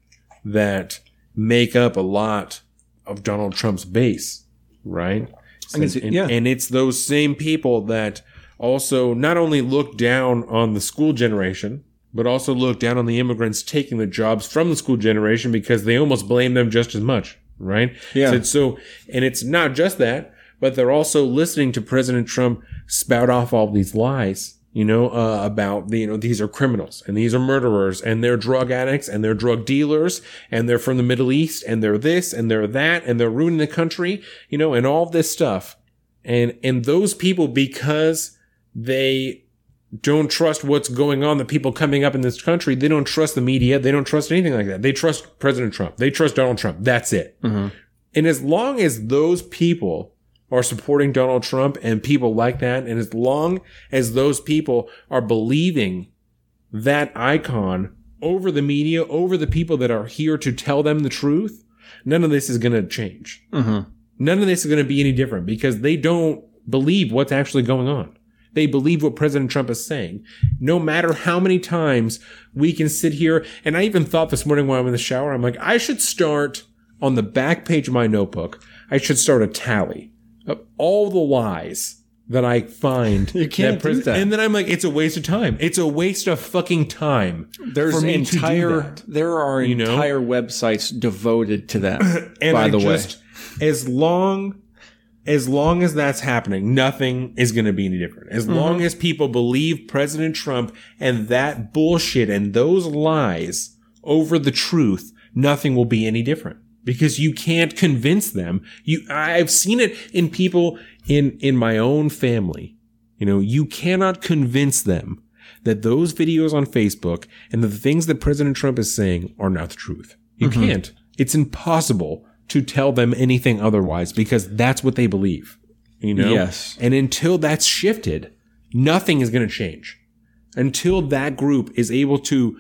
that make up a lot of Donald Trump's base, right? can see- and, yeah. and it's those same people that also not only look down on the school generation, but also look down on the immigrants taking the jobs from the school generation because they almost blame them just as much, right? Yeah. So, so and it's not just that, but they're also listening to President Trump spout off all these lies, you know, uh, about the, you know, these are criminals and these are murderers and they're drug addicts and they're drug dealers and they're from the Middle East and they're this and they're that and they're ruining the country, you know, and all this stuff. And, and those people, because they don't trust what's going on, the people coming up in this country, they don't trust the media. They don't trust anything like that. They trust President Trump. They trust Donald Trump. That's it. Mm-hmm. And as long as those people are supporting Donald Trump and people like that, and as long as those people are believing that icon over the media, over the people that are here to tell them the truth, none of this is going to change. Mm-hmm. None of this is going to be any different because they don't believe what's actually going on. They believe what President Trump is saying. No matter how many times we can sit here, and I even thought this morning while I'm in the shower, I'm like, I should start on the back page of my notebook. I should start a tally of all the lies that I find. You can't do that. And then I'm like, it's a waste of time. It's a waste of fucking time. There's for me to do entire that. there are know? entire websites devoted to that. And by I the way, as long as long as that's happening, nothing is going to be any different. As mm-hmm. long as people believe President Trump and that bullshit and those lies over the truth, nothing will be any different because you can't convince them. You, I've seen it in people in, in my own family. You know, you cannot convince them that those videos on Facebook and the things that President Trump is saying are not the truth. You mm-hmm. can't. It's impossible to tell them anything otherwise because that's what they believe. You know? Yes. And until that's shifted, nothing is going to change. Until that group is able to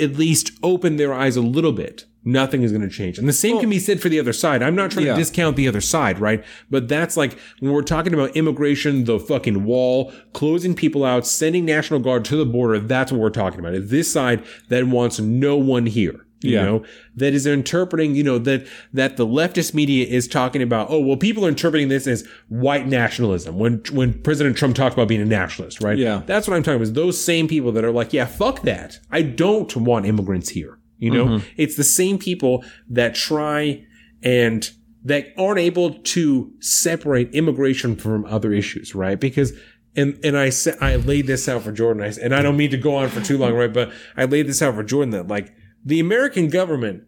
at least open their eyes a little bit, nothing is going to change. And the same can be said for the other side. I'm not trying Yeah. to discount the other side, right? But that's like when we're talking about immigration, the fucking wall, closing people out, sending National Guard to the border, that's what we're talking about. It's this side that wants no one here. You Yeah. know, that is interpreting, you know, that, that the leftist media is talking about, oh, well, people are interpreting this as white nationalism when, when President Trump talked about being a nationalist, right? Yeah. That's what I'm talking about is those same people that are like, yeah, fuck that. I don't want immigrants here. You know, Mm-hmm. it's the same people that try and that aren't able to separate immigration from other issues, right? Because and and I said I laid this out for Jordan, I, and I don't mean to go on for too long, right? But I laid this out for Jordan that like the American government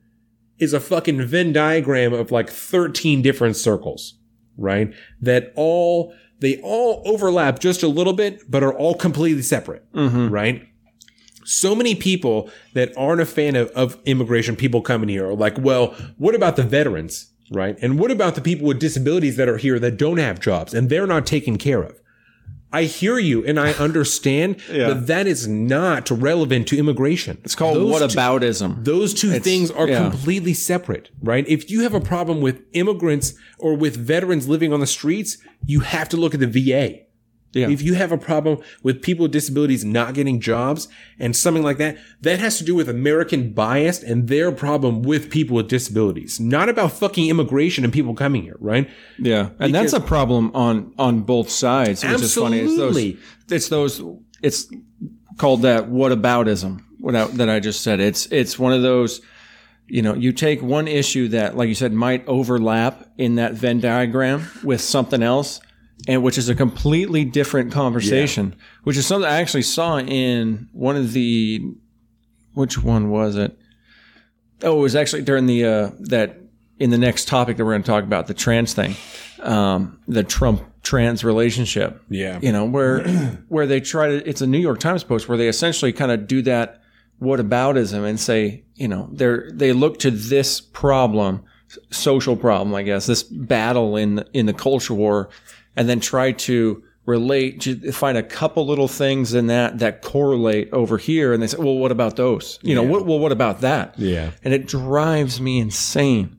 is a fucking Venn diagram of like 13 different circles, right? That all, they all overlap just a little bit, but are all completely separate, mm-hmm. right? So many people that aren't a fan of, of immigration, people coming here are like, well, what about the veterans, right? And what about the people with disabilities that are here that don't have jobs and they're not taken care of? I hear you and I understand Yeah. that that is not relevant to immigration. it's called Those two- whataboutism. those two things are yeah. completely separate, right? If you have a problem with immigrants or with veterans living on the streets, you have to look at the VA. Yeah. If you have a problem with people with disabilities not getting jobs and something like that, that has to do with American bias and their problem with people with disabilities, not about fucking immigration and people coming here, right? Yeah, and that's a problem on on both sides, which is funny. It's Absolutely. those, it's those, it's called that whataboutism. What I, that I just said. It's it's one of those. You know, you take one issue that, like you said, might overlap in that Venn diagram with something else, and which is a completely different conversation. Which is something I actually saw in one of the, which one was it? Oh, it was actually during the uh, that in the next topic that we're going to talk about the trans thing, um, the Trump trans relationship. Yeah. you know where where they try to. It's a New York Times post where they essentially kind of do that whataboutism and say, you know, they're they look to this problem, social problem, I guess, this battle in in the culture war, and then try to relate to find a couple little things in that that correlate over here and they say well what about those you know what well what about that Yeah. and it drives me insane.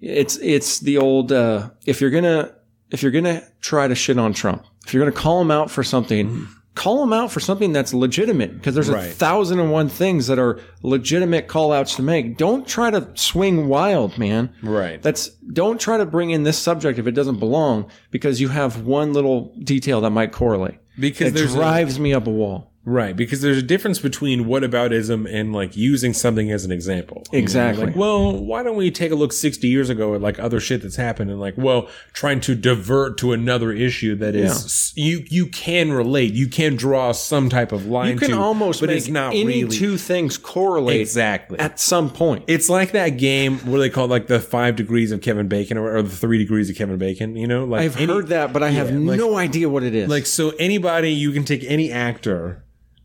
It's it's the old uh, if you're gonna if you're gonna try to shit on Trump, if you're going to call him out for something, call them out for something that's legitimate because there's a thousand and one things that are legitimate call outs to make. Don't try to swing wild, man. Right. That's don't try to bring in this subject if it doesn't belong because you have one little detail that might correlate. because It there's a, drives me up a wall. Right because there's a difference between whataboutism and like using something as an example. Exactly. Like, well, why don't we take a look 60 years ago at like other shit that's happened and like, well, trying to divert to another issue that is you you can relate, you can draw some type of line You can to, almost but make it's not any really two things correlate exactly. at some point. It's like that game where they call it like the five degrees of Kevin Bacon or, or the three degrees of Kevin Bacon. You know, like I've any- heard that, but I have like- no idea what it is. Like so, anybody you can take any actor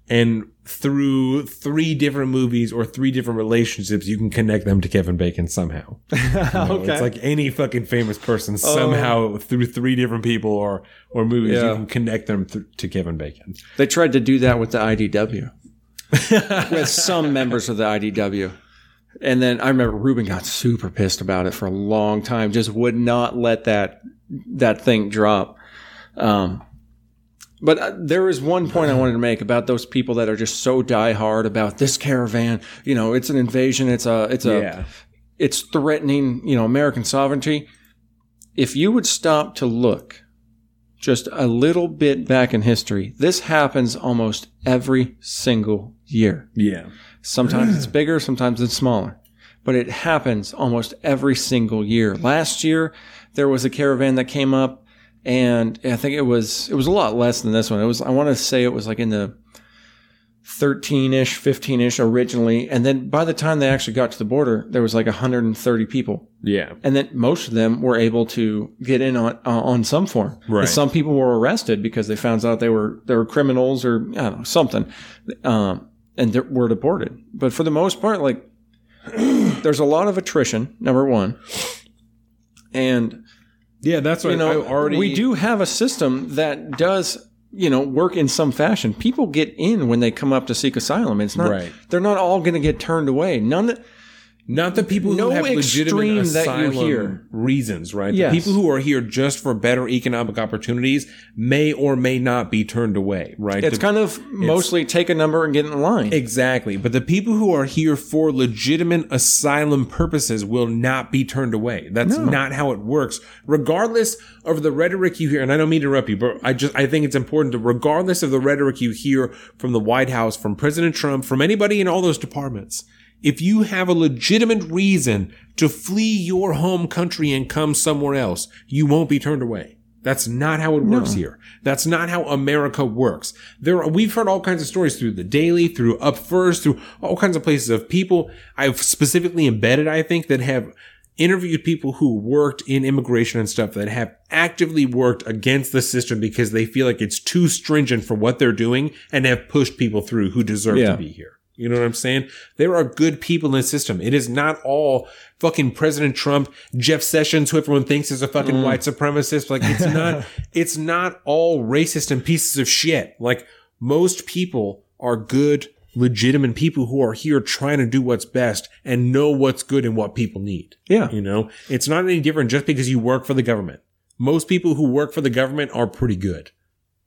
and through three different movies or three different relationships, you can connect them to Kevin Bacon somehow. You know, okay. It's like any fucking famous person somehow through three different people or or movies, Yeah. you can connect them th- to Kevin Bacon. They tried to do that with the IDW, with some members of the IDW. And then I remember Rubin got super pissed about it for a long time, just would not let that that thing drop. Um, but uh, there is one point I wanted to make about those people that are just so diehard about this caravan. You know, it's an invasion. It's a it's a Yeah. it's threatening, you know, American sovereignty. If you would stop to look just a little bit back in history, this happens almost every single year. Yeah. Sometimes it's bigger, sometimes it's smaller, but it happens almost every single year. Last year, there was a caravan that came up and I think it was, it was a lot less than this one. It was, I want to say it was like in the 13 ish, 15 ish originally. And then by the time they actually got to the border, there was like 130 people. Yeah. And then most of them were able to get in on uh, on some form. Right. And some people were arrested because they found out they were they were criminals or I don't know something, um, and they were deported. But for the most part, like there's a lot of attrition. Number one, and Yeah. That's what you know I already. we do have a system that does you know work in some fashion. People get in when they come up to seek asylum. It's not Right. they're not all going to get turned away. None. Not the people who No have legitimate extreme that you asylum hear. reasons, right? Yes. The people who are here just for better economic opportunities may or may not be turned away, right? It's The- kind of mostly take a number and get in line. Exactly. But the people who are here for legitimate asylum purposes will not be turned away. That's not how it works. Regardless of the rhetoric you hear, and I don't mean to interrupt you, but I just, I think it's important to, regardless of the rhetoric you hear from the White House, from President Trump, from anybody in all those departments, if you have a legitimate reason to flee your home country and come somewhere else, you won't be turned away. That's not how it works here. That's not how America works. There, are, we've heard all kinds of stories through the Daily, through Up First, through all kinds of places of people I've specifically embedded. I think that have interviewed people who worked in immigration and stuff that have actively worked against the system because they feel like it's too stringent for what they're doing and have pushed people through who deserve Yeah. to be here. You know what I'm saying? There are good people in the system. It is not all fucking President Trump, Jeff Sessions, who everyone thinks is a fucking mm. white supremacist. Like it's not, it's not all racist and pieces of shit. Like most people are good, legitimate people who are here trying to do what's best and know what's good and what people need. Yeah. You know, it's not any different just because you work for the government. Most people who work for the government are pretty good.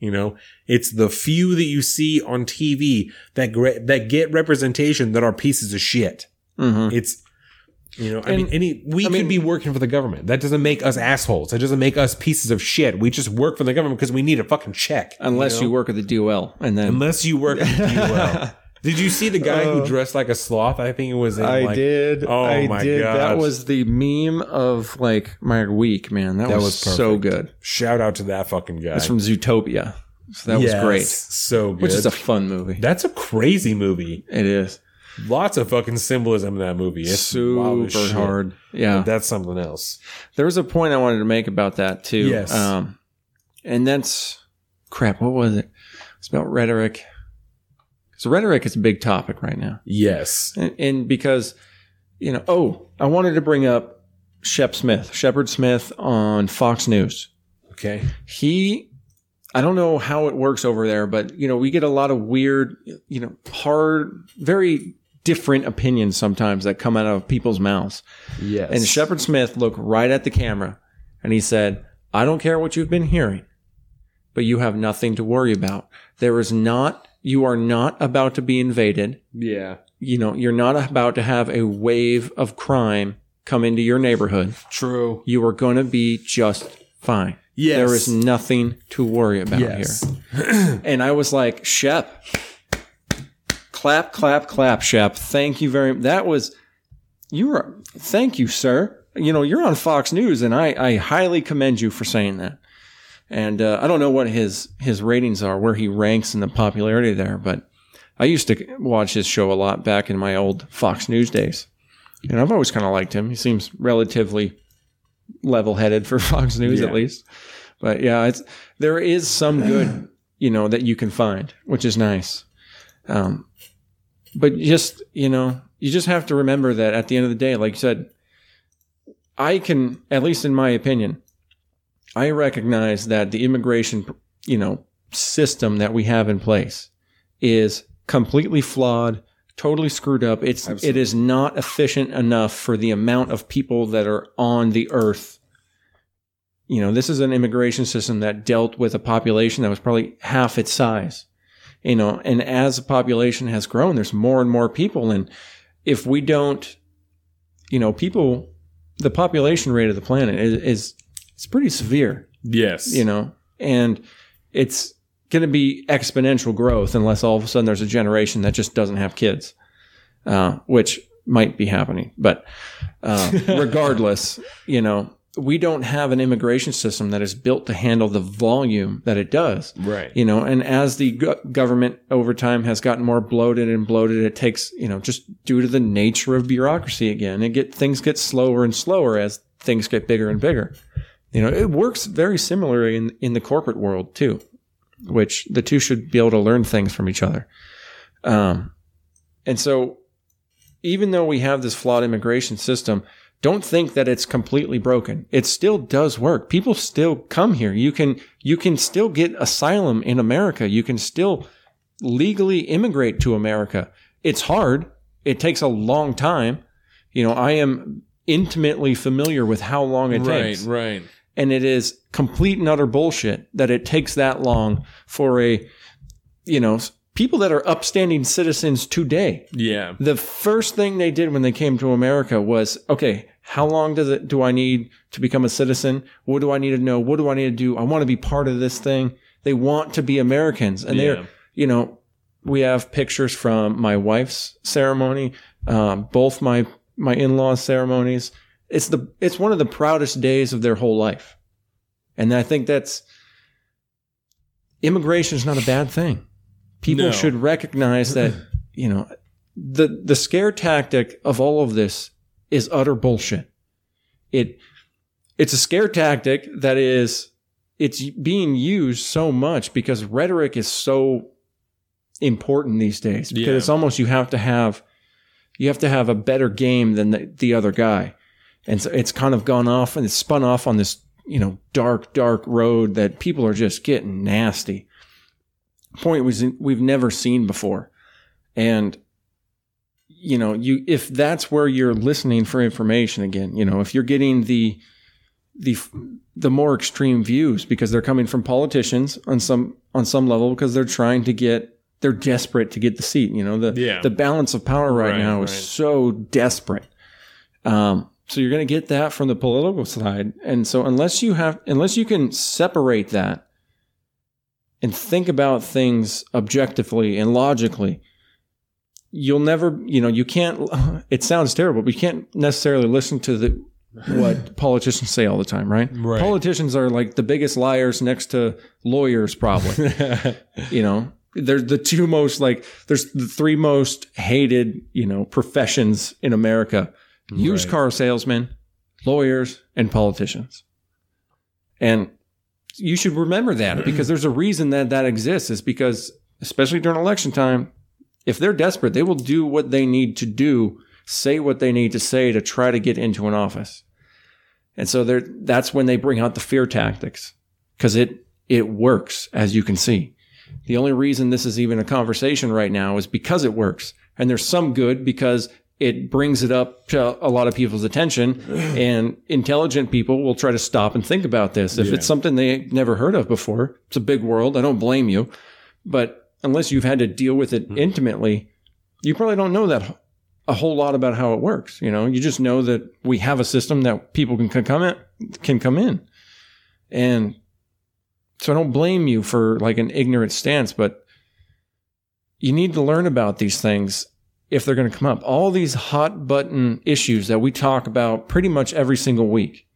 You know, it's the few that you see on TV that gra- that get representation that are pieces of shit. Mhm. It's you know, I And- mean, any we I could mean- be working for the government. That doesn't make us assholes. That doesn't make us pieces of shit. We just work for the government because we need a fucking check. Unless you, know? work at the DOL, and then unless you work at the DOL. Did you see the guy who dressed like a sloth? I think it was. In, Uh, I like, did. Oh I my did. god, That was the meme of like my week, man. That, was, was so good. Shout out to that fucking guy. It's from Zootopia. So that was great. So good. Which is a fun movie. That's a crazy movie. It is Lots of fucking symbolism in that movie. It's super hard. Yeah. That's something else. There was a point I wanted to make about that too. Yes. Um, and that's crap. What was it? It's about rhetoric. So rhetoric is a big topic right now, Yes. and, and because you know, oh, I wanted to bring up Shep Smith, Shepard Smith on Fox News. Okay. he i don't know how it works over there but you know we get a lot of weird you know hard very different opinions sometimes that come out of people's mouths Yes. and shepard smith looked right at the camera and he said i don't care what you've been hearing but you have nothing to worry about. There is not, you are not about to be invaded. Yeah. You know, you're not about to have a wave of crime come into your neighborhood. True. You are going to be just fine. Yes. There is nothing to worry about Yes. here. And I was like, Shep, clap, clap, clap, Shep. Thank you very much. That was, you were, thank you, sir. You know, you're on Fox News, and I, I highly commend you for saying that. And uh, I don't know what his his ratings are, where he ranks in the popularity there, but I used to watch his show a lot back in my old Fox News days, and I've always kind of liked him. He seems relatively level headed for Fox News, Yeah. at least. But yeah, it's there is some good, you know, that you can find, which is nice. Um, but just you know, you just have to remember that at the end of the day, like you said, I can, at least in my opinion, I recognize that the immigration, you know, system that we have in place is completely flawed, totally screwed up. It's it Absolutely. is not efficient enough for the amount of people that are on the earth. You know, this is an immigration system that dealt with a population that was probably half its size. You know, and as the population has grown, there's more and more people and if we don't you know, people the population rate of the planet is, is it's pretty severe, Yes. you know, and it's going to be exponential growth unless all of a sudden there's a generation that just doesn't have kids, uh, which might be happening. But uh, regardless, you know, we don't have an immigration system that is built to handle the volume that it does Right. you know and as the go- government over time has gotten more bloated and bloated it takes you know just due to the nature of bureaucracy again it get things get slower and slower as things get bigger and bigger you know it works very similarly in in the corporate world too which the two should be able to learn things from each other um and so even though we have this flawed immigration system don't think that it's completely broken. It still does work. People still come here. You can you can still get asylum in America. You can still legally immigrate to America. It's hard. It takes a long time. You know, I am intimately familiar with how long it takes. Right. Right. And it is complete and utter bullshit that it takes that long for a you know, people that are upstanding citizens today Yeah. the first thing they did when they came to America was, okay, how long does it do I need to become a citizen? What do I need to know? What do I need to do? I want to be part of this thing. They want to be Americans, and Yeah. they're, you know, we have pictures from my wife's ceremony, um, both my my in laws' ceremonies. It's the it's one of the proudest days of their whole life, and I think that's immigration is not a bad thing. People No. should recognize that you know the the scare tactic of all of this is utter bullshit. It it's a scare tactic that is it's being used so much because rhetoric is so important these days because Yeah. it's almost you have to have you have to have a better game than the, the other guy. And so it's kind of gone off and it's spun off on this, you know, dark, dark road that people are just getting nasty. Point was we've never seen before. And you know, you if that's where you're listening for information again, you know, if you're getting the the the more extreme views because they're coming from politicians on some on some level because they're trying to get they're desperate to get the seat. You know, the Yeah. the balance of power right, Right, now is right. so desperate. Um, so you're going to get that from the political side, and so unless you have unless you can separate that and think about things objectively and logically, you'll never you know you can't. It sounds terrible, but you can't necessarily listen to the what politicians say all the time, right? Right. Politicians are like the biggest liars next to lawyers, probably. you know, they're the two most like there's the three most hated, you know, professions in America. Used Right. car salesmen, lawyers, and politicians. And you should remember that because there's a reason that that exists is because especially during election time, if they're desperate, they will do what they need to do, say what they need to say to try to get into an office. And so that's when they bring out the fear tactics because it, it works, as you can see. The only reason this is even a conversation right now is because it works. And there's some good because it brings it up to a lot of people's attention, and intelligent people will try to stop and think about this. If Yeah. it's something they never heard of before, it's a big world. I don't blame you, but unless you've had to deal with it hmm. intimately, you probably don't know that a whole lot about how it works. You know, you just know that we have a system that people can can come in, can come in, and so I don't blame you for like an ignorant stance, but you need to learn about these things if they're going to come up. All these hot button issues that we talk about pretty much every single week.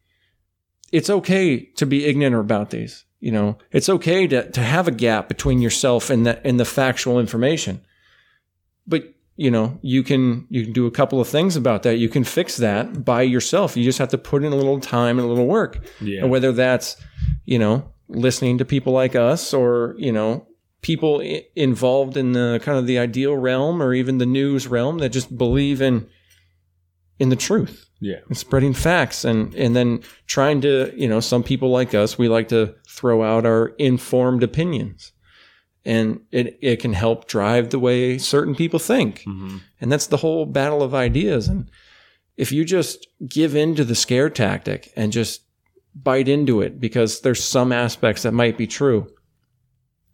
It's okay to be ignorant about these. You know, it's okay to, to have a gap between yourself and the and the factual information. But you know, you can you can do a couple of things about that. You can fix that by yourself. You just have to put in a little time and a little work. Yeah. And whether that's, you know, listening to people like us or, you know, people I- involved in the kind of the ideal realm or even the news realm that just believe in in the truth Yeah. and spreading facts and and then trying to, you know, some people like us, we like to throw out our informed opinions. And it, it can help drive the way certain people think. Mm-hmm. And that's the whole battle of ideas. And if you just give in to the scare tactic and just bite into it because there's some aspects that might be true,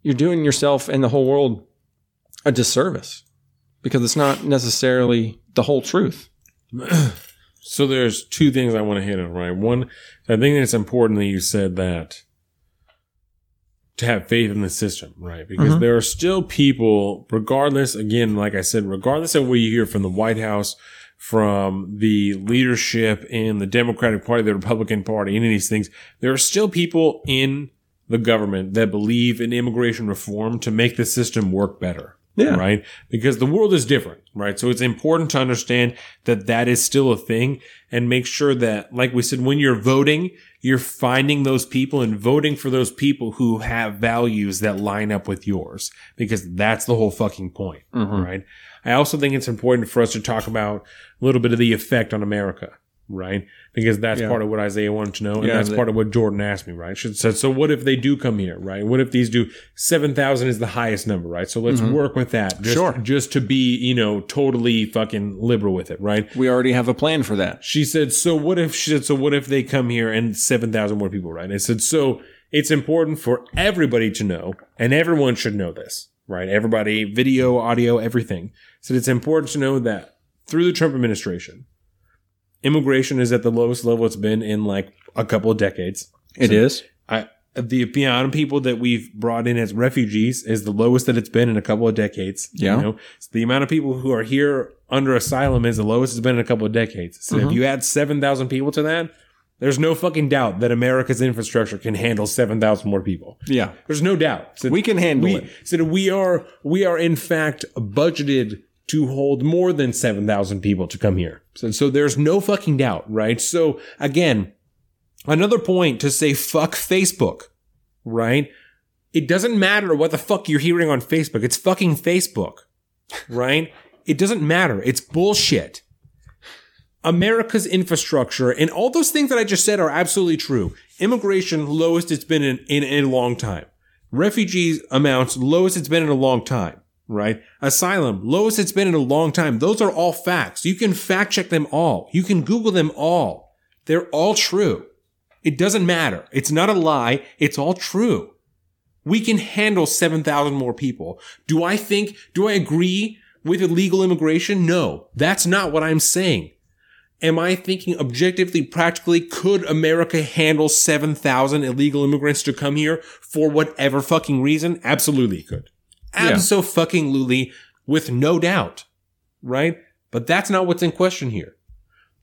you're doing yourself and the whole world a disservice because it's not necessarily the whole truth. So there's two things I want to hit on, right? One, I think it's important that you said that to have faith in the system, right? Because Mhm. there are still people, regardless, again, like I said, regardless of what you hear from the White House, from the leadership in the Democratic Party, the Republican Party, any of these things, there are still people in the government that believe in immigration reform to make the system work better. Yeah. Right. Because the world is different. Right. So it's important to understand that that is still a thing and make sure that, like we said, when you're voting, you're finding those people and voting for those people who have values that line up with yours because that's the whole fucking point. Mhm. Right. I also think it's important for us to talk about a little bit of the effect on America. Right. Because that's Yeah. part of what Isaiah wanted to know. And Yeah, that's the- part of what Jordan asked me. Right. She said, so what if they do come here? Right. What if these do 7,000 is the highest number. Right. So let's Mhm. work with that. Just, Sure. Just to be, you know, totally fucking liberal with it. Right. We already have a plan for that. She said, so what if, she said, so what if they come here and 7,000 more people, right? I said, so it's important for everybody to know, and everyone should know this, right? Everybody, video, audio, everything. So it's important to know that through the Trump administration, immigration is at the lowest level it's been in like a couple of decades. It is. I, the amount of people that we've brought in as refugees is the lowest that it's been in a couple of decades. Yeah. You know? So the amount of people who are here under asylum is the lowest it's been in a couple of decades. So if Mhm. you add 7,000 people to that, there's no fucking doubt that America's infrastructure can handle 7,000 more people. Yeah. There's no doubt. So We can handle we, it. So we are, we are in fact budgeted to hold more than 7,000 people to come here. So, so there's no fucking doubt, right? So again, another point to say fuck Facebook, right? It doesn't matter what the fuck you're hearing on Facebook. It's fucking Facebook, right? it doesn't matter. It's bullshit. America's infrastructure and all those things that I just said are absolutely true. Immigration lowest it's been in, in, in a long time. Refugees amounts lowest it's been in a long time, right? Asylum lowest it's been in a long time. Those are all facts. You can fact check them all. You can Google them all. They're all true. It doesn't matter. It's not a lie. It's all true. We can handle 7,000 more people. Do I think, do I agree with illegal immigration? No, that's not what I'm saying. Am I thinking objectively, practically, could America handle 7,000 illegal immigrants to come here for whatever fucking reason? Absolutely it could. Yeah. Absolutely, with no doubt. Right? But that's not what's in question here.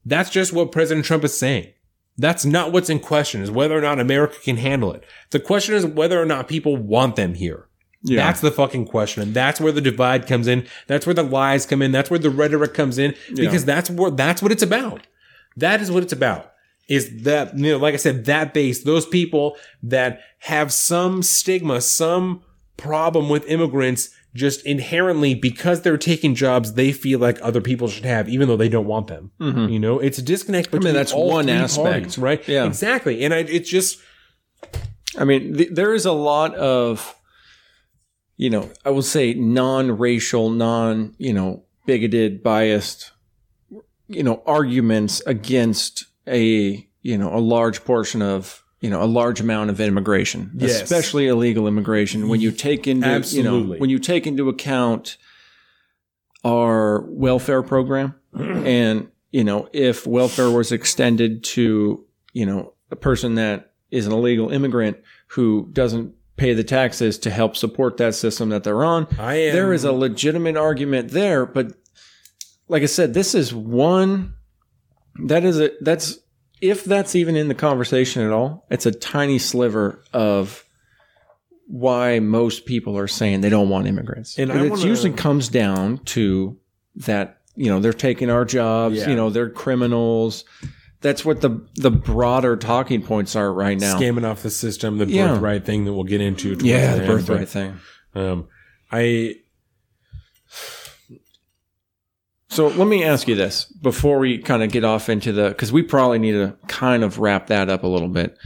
That's just what President Trump is saying. That's not what's in question is whether or not America can handle it. The question is whether or not people want them here. Yeah. That's the fucking question. And that's where the divide comes in. That's where the lies come in. That's where the rhetoric comes in because that's what, that's what it's about. That is what it's about. Is that, you know, like I said, that base, those people that have some stigma, some problem with immigrants just inherently because they're taking jobs they feel like other people should have, even though they don't want them. Mhm. You know, it's a disconnect between that's all one three aspect. parties, right? Yeah. Exactly. And I, it's just, I mean, th- there is a lot of, you know, I will say non-racial, non, you know, bigoted, biased you know, arguments against a, you know, a large portion of, you know, a large amount of immigration, Yes. especially illegal immigration. When you take into, you know, when you take into account our welfare program and, you know, if welfare was extended to, you know, a person that is an illegal immigrant who doesn't pay the taxes to help support that system that they're on, I am. there is a legitimate argument there but like i said this is one that is a that's if that's even in the conversation at all it's a tiny sliver of why most people are saying they don't want immigrants And it usually comes down to that you know they're taking our jobs Yeah. you know they're criminals that's what the the broader talking points are right now scamming off the system, the Yeah. birthright thing that we'll get into. yeah the birthright thing Um, I So let me ask you this before we kind of get off into the because we probably need to kind of wrap that up a little bit.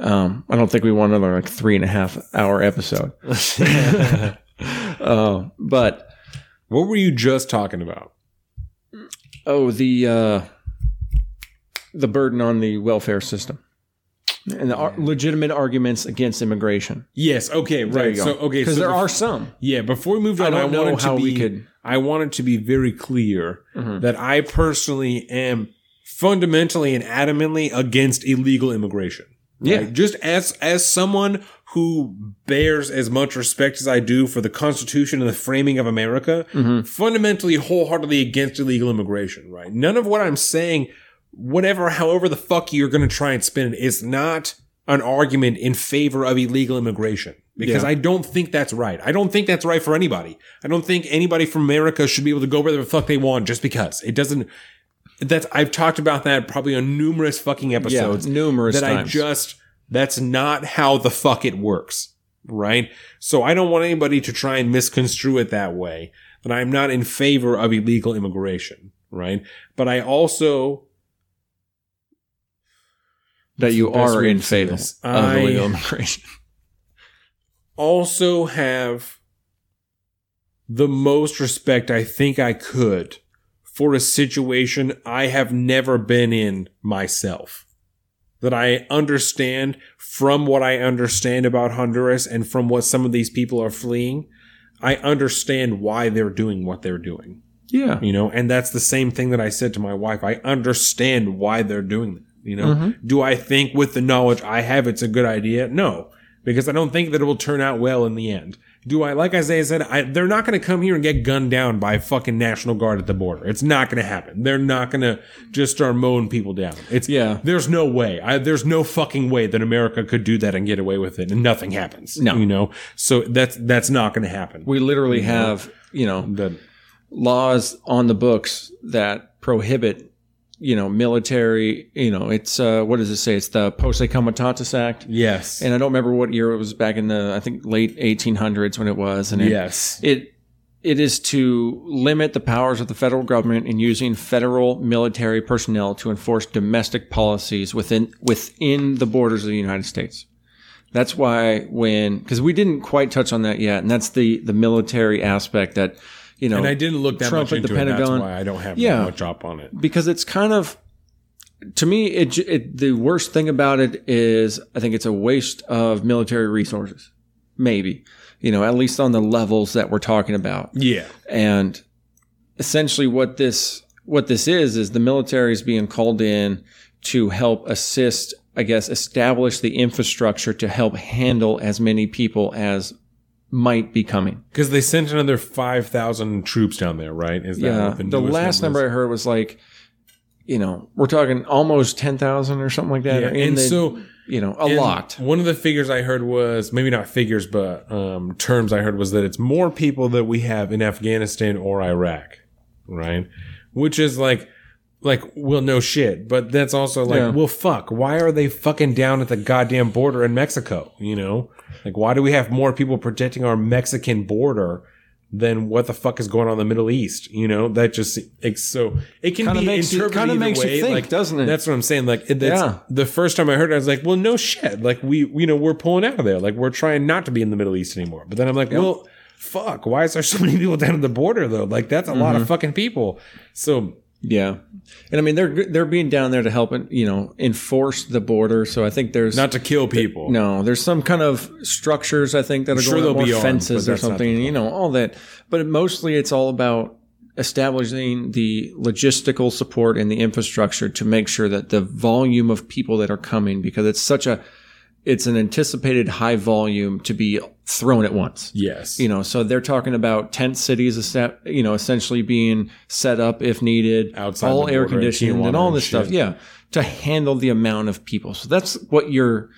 Um, I don't think we want another like three and a half hour episode. uh, but what were you just talking about? oh, the uh, the burden on the welfare system and the ar- legitimate arguments against immigration. Yes. Okay. Right. So okay. because so there the- are some. Yeah. Before we moved I on, I, don't know wanted how to be. we could. I wanted to be very clear Mhm. that I personally am fundamentally and adamantly against illegal immigration. Yeah. Just as as someone who bears as much respect as I do for the Constitution and the framing of America, Mhm. fundamentally wholeheartedly against illegal immigration, right? None of what I'm saying, whatever, however the fuck you're going to try and spin it, is not an argument in favor of illegal immigration. Because Yeah. I don't think that's right. I don't think that's right for anybody. I don't think anybody from America should be able to go where the fuck they want just because. It doesn't, that's, I've talked about that probably on numerous fucking episodes yeah, numerous that times. I just that's not how the fuck it works, right? So I don't want anybody to try and misconstrue it that way. That I'm not in favor of illegal immigration, right? But I also that you What's the best are in favor of illegal immigration. Also have the most respect I think I could for a situation I have never been in myself. That I understand from what I understand about Honduras and from what some of these people are fleeing, I understand why they're doing what they're doing. Yeah. You know, and that's the same thing that I said to my wife. I understand why they're doing that. You know, Mhm. do I think with the knowledge I have it's a good idea? No, because I don't think that it will turn out well in the end. Do I, like Isaiah said, I, they're not going to come here and get gunned down by a fucking National Guard at the border. It's not going to happen. They're not going to just start mowing people down. It's, Yeah. there's no way. I, there's no fucking way that America could do that and get away with it and nothing happens. No. You know, so that's, that's not going to happen. We literally have, you know, the laws on the books that prohibit, you know, military, you know, it's, uh, what does it say? It's the Posse Comitatus Act. yes. And I don't remember what year it was back in the, I think late 1800s when it was. And it, yes. it, it is to limit the powers of the federal government in using federal military personnel to enforce domestic policies within within the borders of the United States. That's why when because we didn't quite touch on that yet, and that's the the military aspect that you know And I didn't look that Trump much at the into it. Pentagon. That's why I don't have Yeah. much up on it. because it's kind of to me it, it the worst thing about it is i think it's a waste of military resources maybe you know at least on the levels that we're talking about Yeah. and essentially what this what this is is the military is being called in to help assist i guess establish the infrastructure to help handle as many people as might be coming Because they sent another 5,000 troops down there, right? Is that yeah what the, newest last number i heard was like you know we're talking almost 10,000 or something like that Yeah, and the- so you know a lot One of the figures I heard was maybe not figures, but um, terms I heard was that it's more people that we have in Afghanistan or Iraq, right? Which is like, like, well, no shit, but that's also like, Yeah. well, fuck, why are they fucking down at the goddamn border in Mexico? You know, like, why do we have more people protecting our Mexican border? Than what the fuck is going on in the Middle East, you know? That just it's so it can Kinda be makes you- interpreted kinda either makes you think, like, doesn't it? That's what I'm saying. Like it, that's, Yeah. the first time I heard it, I was like, well, no shit. Like we, you know, we're pulling out of there. Like we're trying not to be in the Middle East anymore. But then I'm like, well, fuck. Why is there so many people down at the border though? Like that's a lot Mm-hmm. of fucking people. So Yeah, and I mean they're they're being down there to help you know enforce the border. So I think there's Not to kill people. no, there's some kind of structures I think that are sure going more be armed, fences but or something. You know all that, but mostly it's all about establishing the logistical support and the infrastructure to make sure that the volume of people that are coming because it's such a it's an anticipated high volume to be thrown at once Yes. you know so they're talking about tent cities you know essentially being set up if needed Outside all air conditioned and all this stuff yeah to handle the amount of people so that's what you're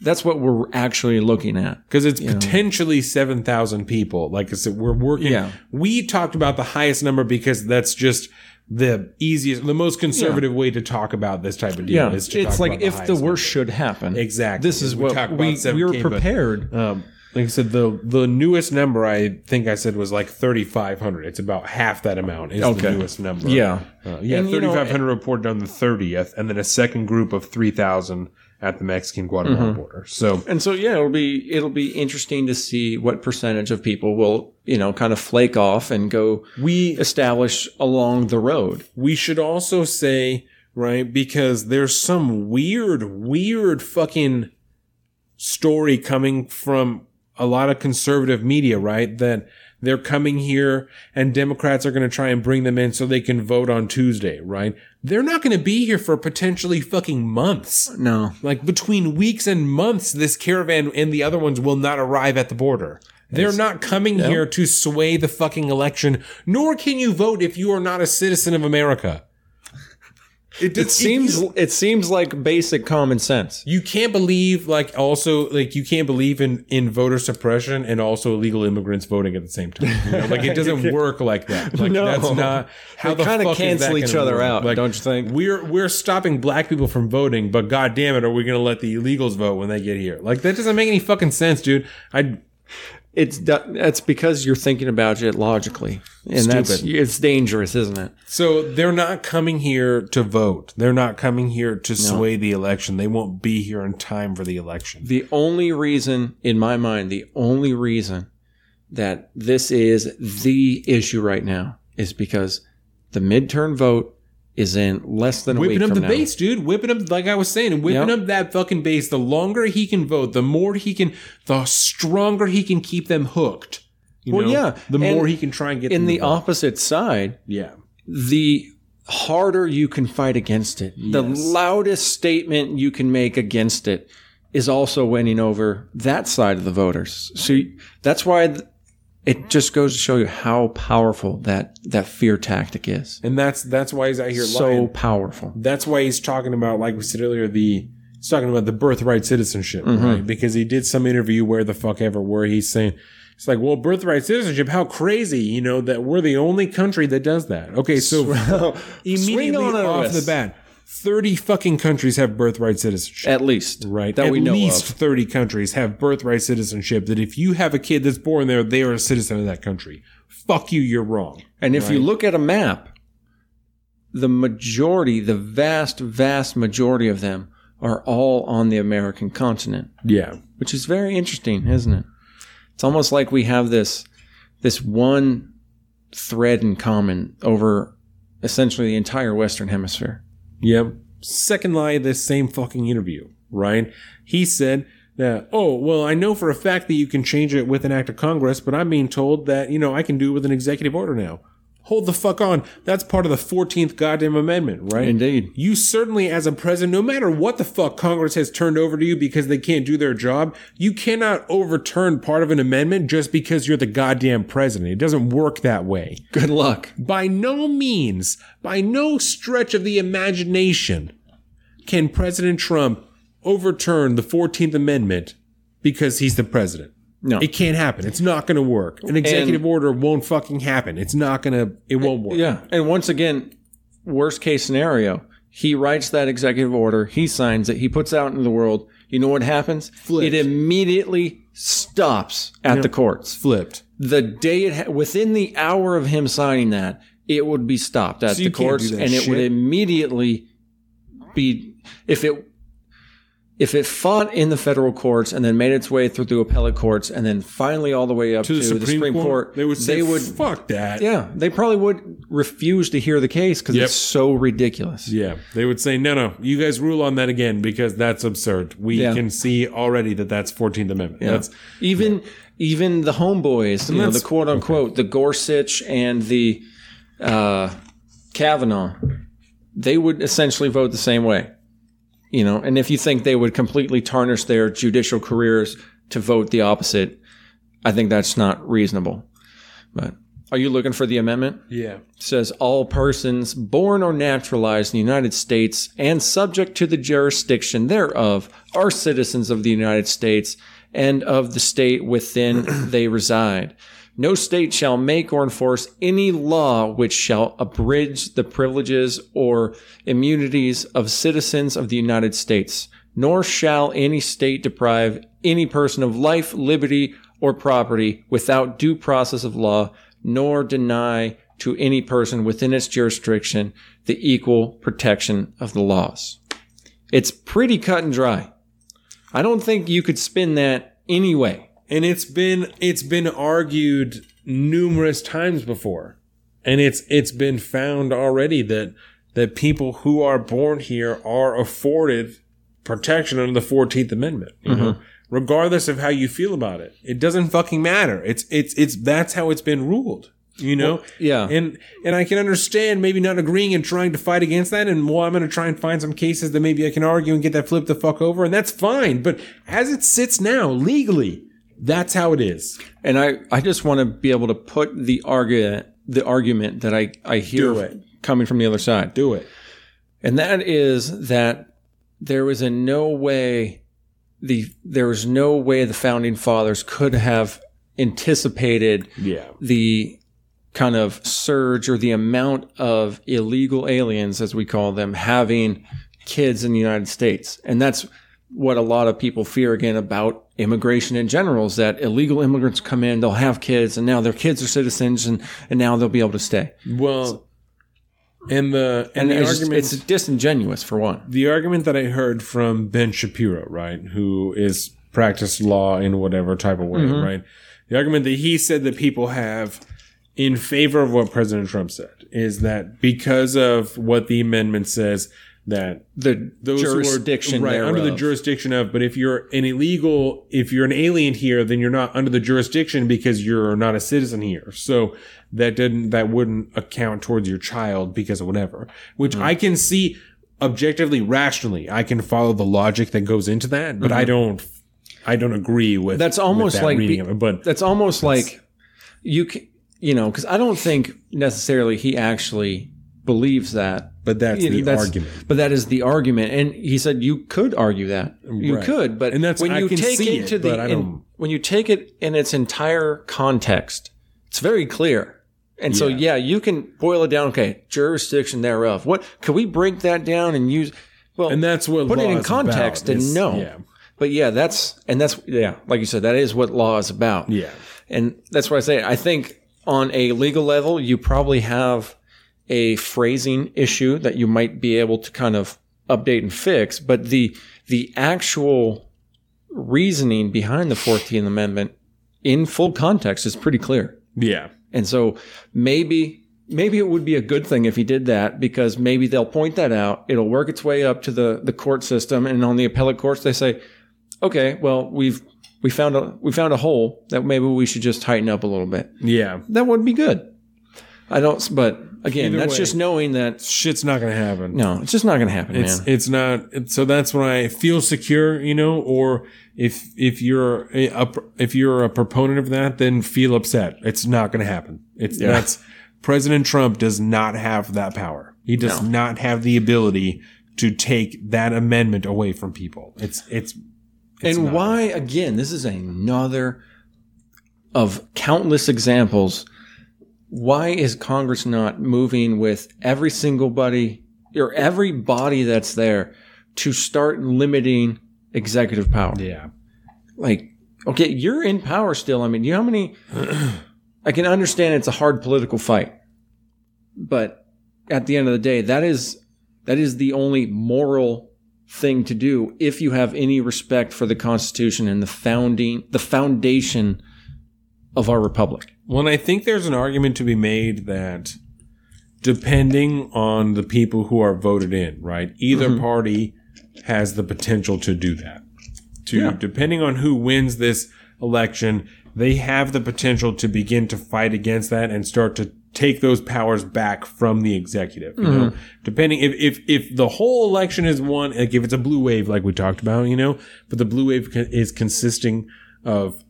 that's what we're actually looking at because it's potentially 7,000 people. Like I said, we're working. Yeah. We talked about the highest number because that's just the easiest, the most conservative way to talk about this type of deal. yeah is to it's talk like if the highest worst should happen Exactly. this is We what we, we were prepared. Um, like I said, the the newest number I think I said was like 3,500. It's about half that amount is the newest number. yeah Uh, yeah, you know, 3,500 reported on the 30th, and then a second group of 3,000 at the Mexican Guatemala Mm-hmm. border. So And so yeah, it'll be it'll be interesting to see what percentage of people will you know kind of flake off and go we establish along the road. we should also say right because there's some weird, weird fucking story coming from a lot of conservative media, right? That they're coming here and Democrats are going to try and bring them in so they can vote on Tuesday, right? They're not going to be here for potentially fucking months. No, Like between weeks and months, this caravan and the other ones will not arrive at the border. They're not coming here to sway the fucking election, nor can you vote if you are not a citizen of America. It, it seems it seems like basic common sense. you can't believe like also like you can't believe in in voter suppression and also illegal immigrants voting at the same time. You know? Like it doesn't work like that. Like No. that's not how They the kinda cancel each other work? out, Like, don't you think? We're we're stopping black people from voting, but god damn it, are we gonna let the illegals vote when they get here? Like that doesn't make any fucking sense, dude. I It's that's because you're thinking about it logically, and that's it's dangerous, isn't it? so they're not coming here to vote. They're not coming here to sway the election. They won't be here in time for the election. The only reason, in my mind, the only reason that this is the issue right now is because the midterm vote is in less than a week. Whipping up the now. base, dude. Whipping up, like I was saying, whipping Yep. up that fucking base. The longer he can vote, the more he can, the stronger he can keep them hooked. You Well, know? yeah, The and more he can try and get In the opposite side, yeah. the harder you can fight against it, the loudest statement you can make against it is also winning over that side of the voters. So that's why it just goes to show you how powerful that that fear tactic is. And that's that's why he's out here So lying. powerful. That's why he's talking about, like we said earlier, the he's talking about the birthright citizenship, Mm-hmm. right? Because he did some interview where the fuck ever where he's saying it's like, well, birthright citizenship, how crazy, you know, that we're the only country that does that. Okay, so immediately on off the bat, thirty fucking countries have birthright citizenship. At least. Right. That At we know least of. 30 countries have birthright citizenship that if you have a kid that's born there, they are a citizen of that country. Fuck you, you're wrong. And if you look at a map, the majority, the vast, vast majority of them are all on the American continent, Yeah. which is very interesting, isn't it? It's almost like we have this this one thread in common over essentially the entire Western Hemisphere. Yep. Second lie of this same fucking interview, right? He said that, oh, well, I know for a fact that you can change it with an act of Congress, but I'm being told that, you know, I can do it with an executive order now. Hold the fuck on. That's part of the 14th goddamn amendment, right? Indeed. You certainly, as a president, no matter what the fuck Congress has turned over to you because they can't do their job, you cannot overturn part of an amendment just because you're the goddamn president. It doesn't work that way. Good luck. By no means, by no stretch of the imagination, can President Trump overturn the 14th Amendment because he's the president. No. It can't happen. It's not going to work. An executive order won't fucking happen. It's not going to, it won't work. Yeah. And once again, worst case scenario, he writes that executive order, he signs it, he puts it out into the world. You know what happens? Flipped. It immediately stops at the courts. Flipped. The day it ha- within the hour of him signing that, it would be stopped at So the courts and it would immediately be if it if it fought in the federal courts and then made its way through the appellate courts and then finally all the way up to, To the Supreme, Court, they would say, they would fuck that. yeah, they probably would refuse to hear the case because Yep. it's so ridiculous. Yeah, they would say, no, no, you guys rule on that again because that's absurd. We Yeah. can see already that that's 14th Amendment. That's Even even the homeboys, you know, the quote unquote, the Gorsuch and the uh, Kavanaugh, they would essentially vote the same way. You know, and if you think they would completely tarnish their judicial careers to vote the opposite, I think that's not reasonable. But are you looking for the amendment? yeah. It says all persons born or naturalized in the United States and subject to the jurisdiction thereof are citizens of the United States and of the state within they reside. No state shall make or enforce any law which shall abridge the privileges or immunities of citizens of the United States, nor shall any state deprive any person of life, liberty, or property without due process of law, nor deny to any person within its jurisdiction the equal protection of the laws. It's pretty cut and dry. I don't think you could spin that any way. And it's been it's been argued numerous times before. And it's it's been found already that that people who are born here are afforded protection under the 14th Amendment, you know, mm-hmm. regardless of how you feel about it. It doesn't fucking matter. It's it's it's that's how it's been ruled. You know, yeah. and and I can understand maybe not agreeing and trying to fight against that. And well, I'm going to try and find some cases that maybe I can argue and get that flipped the fuck over, and that's fine. But as it sits now, legally, that's how it is. And I, I just want to be able to put the argument the argument that I, I hear coming from the other side. Do it. And that is that there was in no way the there was no way the founding fathers could have anticipated Yeah. the kind of surge or the amount of illegal aliens, as we call them, having kids in the United States. And that's what a lot of people fear again about immigration in general is that illegal immigrants come in, they'll have kids, and now their kids are citizens, and, and now they'll be able to stay. Well, and the and, And the it's, just- argument it's disingenuous for one. the argument that I heard from Ben Shapiro, right, who is practiced law in whatever type of way, mm-hmm. right? The argument that he said that people have in favor of what President Trump said is that because of what the amendment says that The those who are- jurisdiction right under the jurisdiction of but if you're an illegal if you're an alien here then you're not under the jurisdiction because you're not a citizen here so that didn't that wouldn't account towards your child because of whatever which Hmm. i can see objectively rationally i can follow the logic that goes into that but i don't i don't agree with Mm-hmm. That's with almost that like reading be- it but That's almost like you can, you know, because I don't think necessarily he actually believes that. But that's You know, the that's- argument But that is the argument, and he said you could argue that you Right. could, but And that's- when I you take see it to the in- when you take it in its entire context, it's very clear. And so, Yeah. yeah, you can boil it down. Okay, jurisdiction thereof. What could we break that down and use? Well, and that's what put it in context about, and know. yeah But yeah, that's and that's yeah, like you said, that is what law is about. yeah And that's why I say I think on a legal level, you probably have a phrasing issue that you might be able to kind of update and fix, but the the actual reasoning behind the 14th Amendment in full context is pretty clear. yeah And so maybe maybe it would be a good thing if he did that because maybe they'll point that out. It'll work its way up to the the court system and on the appellate courts they say, "Okay, well, we've we found a we found a hole that maybe we should just tighten up a little bit." yeah That would be good. I don't but again, Either that's way. just knowing that shit's not gonna happen no, it's just not going to happen, It's man. it's not. It's, so that's when I feel secure, you know. Or if if you're a, a if you're a proponent of that, then feel upset. It's not going to happen. It's Yeah. that's President Trump does not have that power. He does No. not have the ability to take that amendment away from people. It's it's. it's and why again, this is another of countless examples why is Congress not moving with every single body or every body that's there to start limiting executive power? Yeah. Like, okay, you're in power still. I mean, you know how many? I can understand it's a hard political fight, but at the end of the day, that is that is the only moral thing to do if you have any respect for the Constitution and the founding, the foundation of our republic. Well, and I think there's an argument to be made that depending on the people who are voted in, right, either Mm-hmm. party has the potential to do that. To Yeah. depending on who wins this election, they have the potential to begin to fight against that and start to take those powers back from the executive. You know, Mm-hmm. depending if, if if the whole election is won, like if it's a blue wave, like we talked about, you know, but the blue wave is consisting of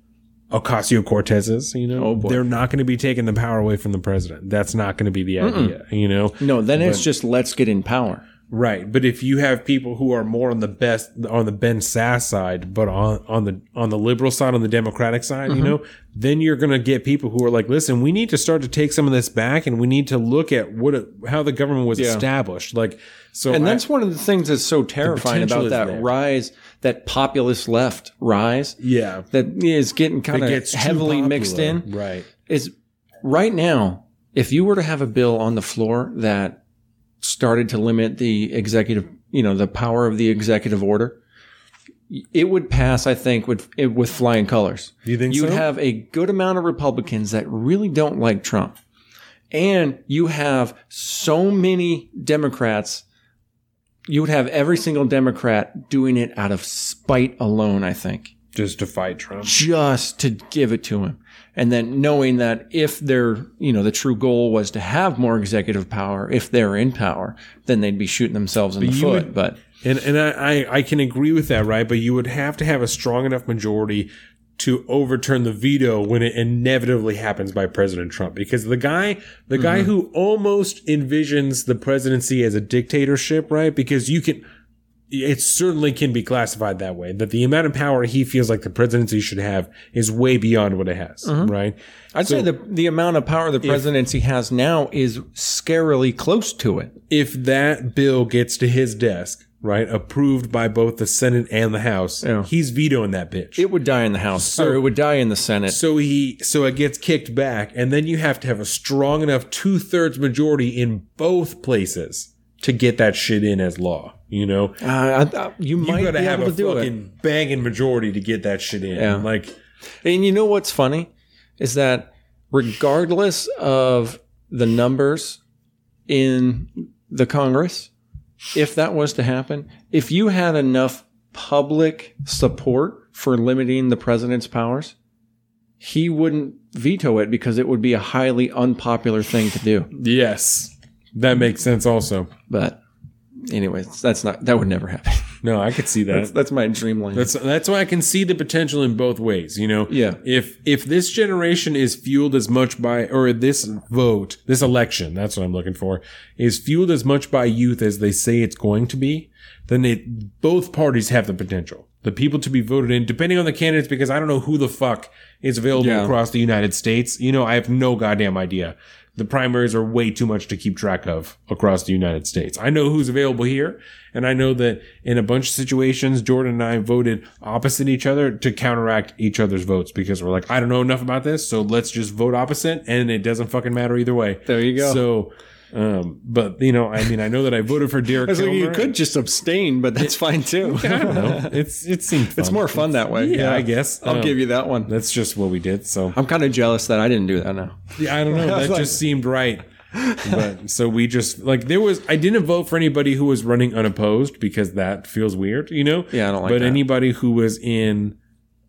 Ocasio Cortez's, you know, Oh, they're not going to be taking the power away from the president. That's not going to be the idea, you know. No, then it's just let's get in power. Right, but if you have people who are more on the best on the Ben Sass side, but on on the on the liberal side, on the Democratic side, Mm-hmm. you know, then you're going to get people who are like, listen, we need to start to take some of this back, and we need to look at what it, how the government was Yeah. established. Like, so And I- that's one of the things that's so terrifying about that there. rise, that populist left rise yeah, that is getting kind of heavily mixed in. right? is right now, if you were to have a bill on the floor that started to limit the executive, you know, the power of the executive order, it would pass, I think, with with flying colors. Do you think You'd so? have a good amount of Republicans that really don't like Trump, and you have so many Democrats. You would have every single Democrat doing it out of spite alone. I think Just to fight Trump. just to give it to him. And then knowing that if their, you know, the true goal was to have more executive power, if they're in power, then they'd be shooting themselves in the foot. would- but And and I I can agree with that, right? But you would have to have a strong enough majority to overturn the veto when it inevitably happens by President Trump. Because the guy the guy mm-hmm. who almost envisions the presidency as a dictatorship, right? Because you can it certainly can be classified that way. That the amount of power he feels like the presidency should have is way beyond what it has, mm-hmm. right? I'd say the the amount of power the presidency has now is scarily close to it. If that bill gets to his desk, right, approved by both the Senate and the House, Yeah. he's vetoing that bitch. It would die in the House, or it would die in the Senate. So he so it gets kicked back, and then you have to have a strong enough two thirds majority in both places to get that shit in as law. You know, Uh, I, I, you you might gotta be have a to do it. fucking banging majority to get that shit in. Yeah. Like, And you know what's funny is that regardless of the numbers in the Congress, if that was to happen, if you had enough public support for limiting the president's powers, he wouldn't veto it because it would be a highly unpopular thing to do. yes, that makes sense. Also, But anyways, that's not that would never happen. No, I could see that. That's, that's my dreamland. That's that's why I can see the potential in both ways. You know, Yeah. If if this generation is fueled as much by, or this vote, this election, that's what I'm looking for, is fueled as much by youth as they say it's going to be, then it both parties have the potential. The people to be voted in, depending on the candidates, because I don't know who the fuck is available Yeah. across the United States. You know, I have no goddamn idea. The primaries are way too much to keep track of across the United States. I know who's available here, and I know that in a bunch of situations, Jordan and I voted opposite each other to counteract each other's votes because we're like, I don't know enough about this, so let's just vote opposite, and it doesn't fucking matter either way. There you go. So, um, but you know, I mean, I know that I voted for Derek. It's like you could just abstain, but that's fine too. I don't know. It's it seemed fun. It's more fun that way. Yeah, I guess. I'll Um, give you that one. That's just what we did. So I'm kind of jealous that I didn't do that now. Yeah, I don't know. That like- just seemed right. But so we just like there was I didn't vote for anybody who was running unopposed because that feels weird, you know? Yeah, I don't like But that. anybody who was in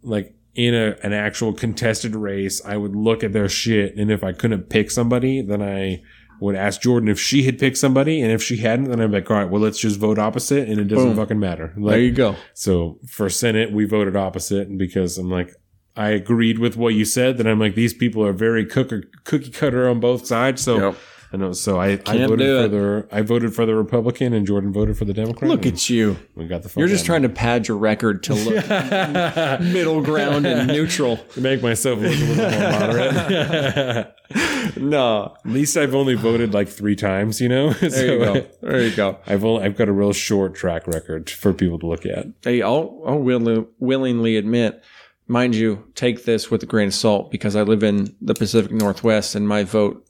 like in a an actual contested race, I would look at their shit and if I couldn't pick somebody, then I would ask Jordan if she had picked somebody, and if she hadn't, then I'd be like, all right, well, let's just vote opposite, and it doesn't Boom. fucking matter. Like, There you go. so for Senate, we voted opposite, and because I'm like, I agreed with what you said, that I'm like, these people are very cooker, cookie cutter on both sides. So Yep. I know. So I, I voted for the I voted for the Republican, and Jordan voted for the Democrat. Look at you. we got the. You're just trying to pad your record to look middle ground and neutral. to make myself look a little more moderate. No. At least I've only voted like three times. You know. There you go. Uh, there you go. I've only, I've got a real short track record for people to look at. Hey, I'll, I'll will, willingly admit, mind you, take this with a grain of salt because I live in the Pacific Northwest and my vote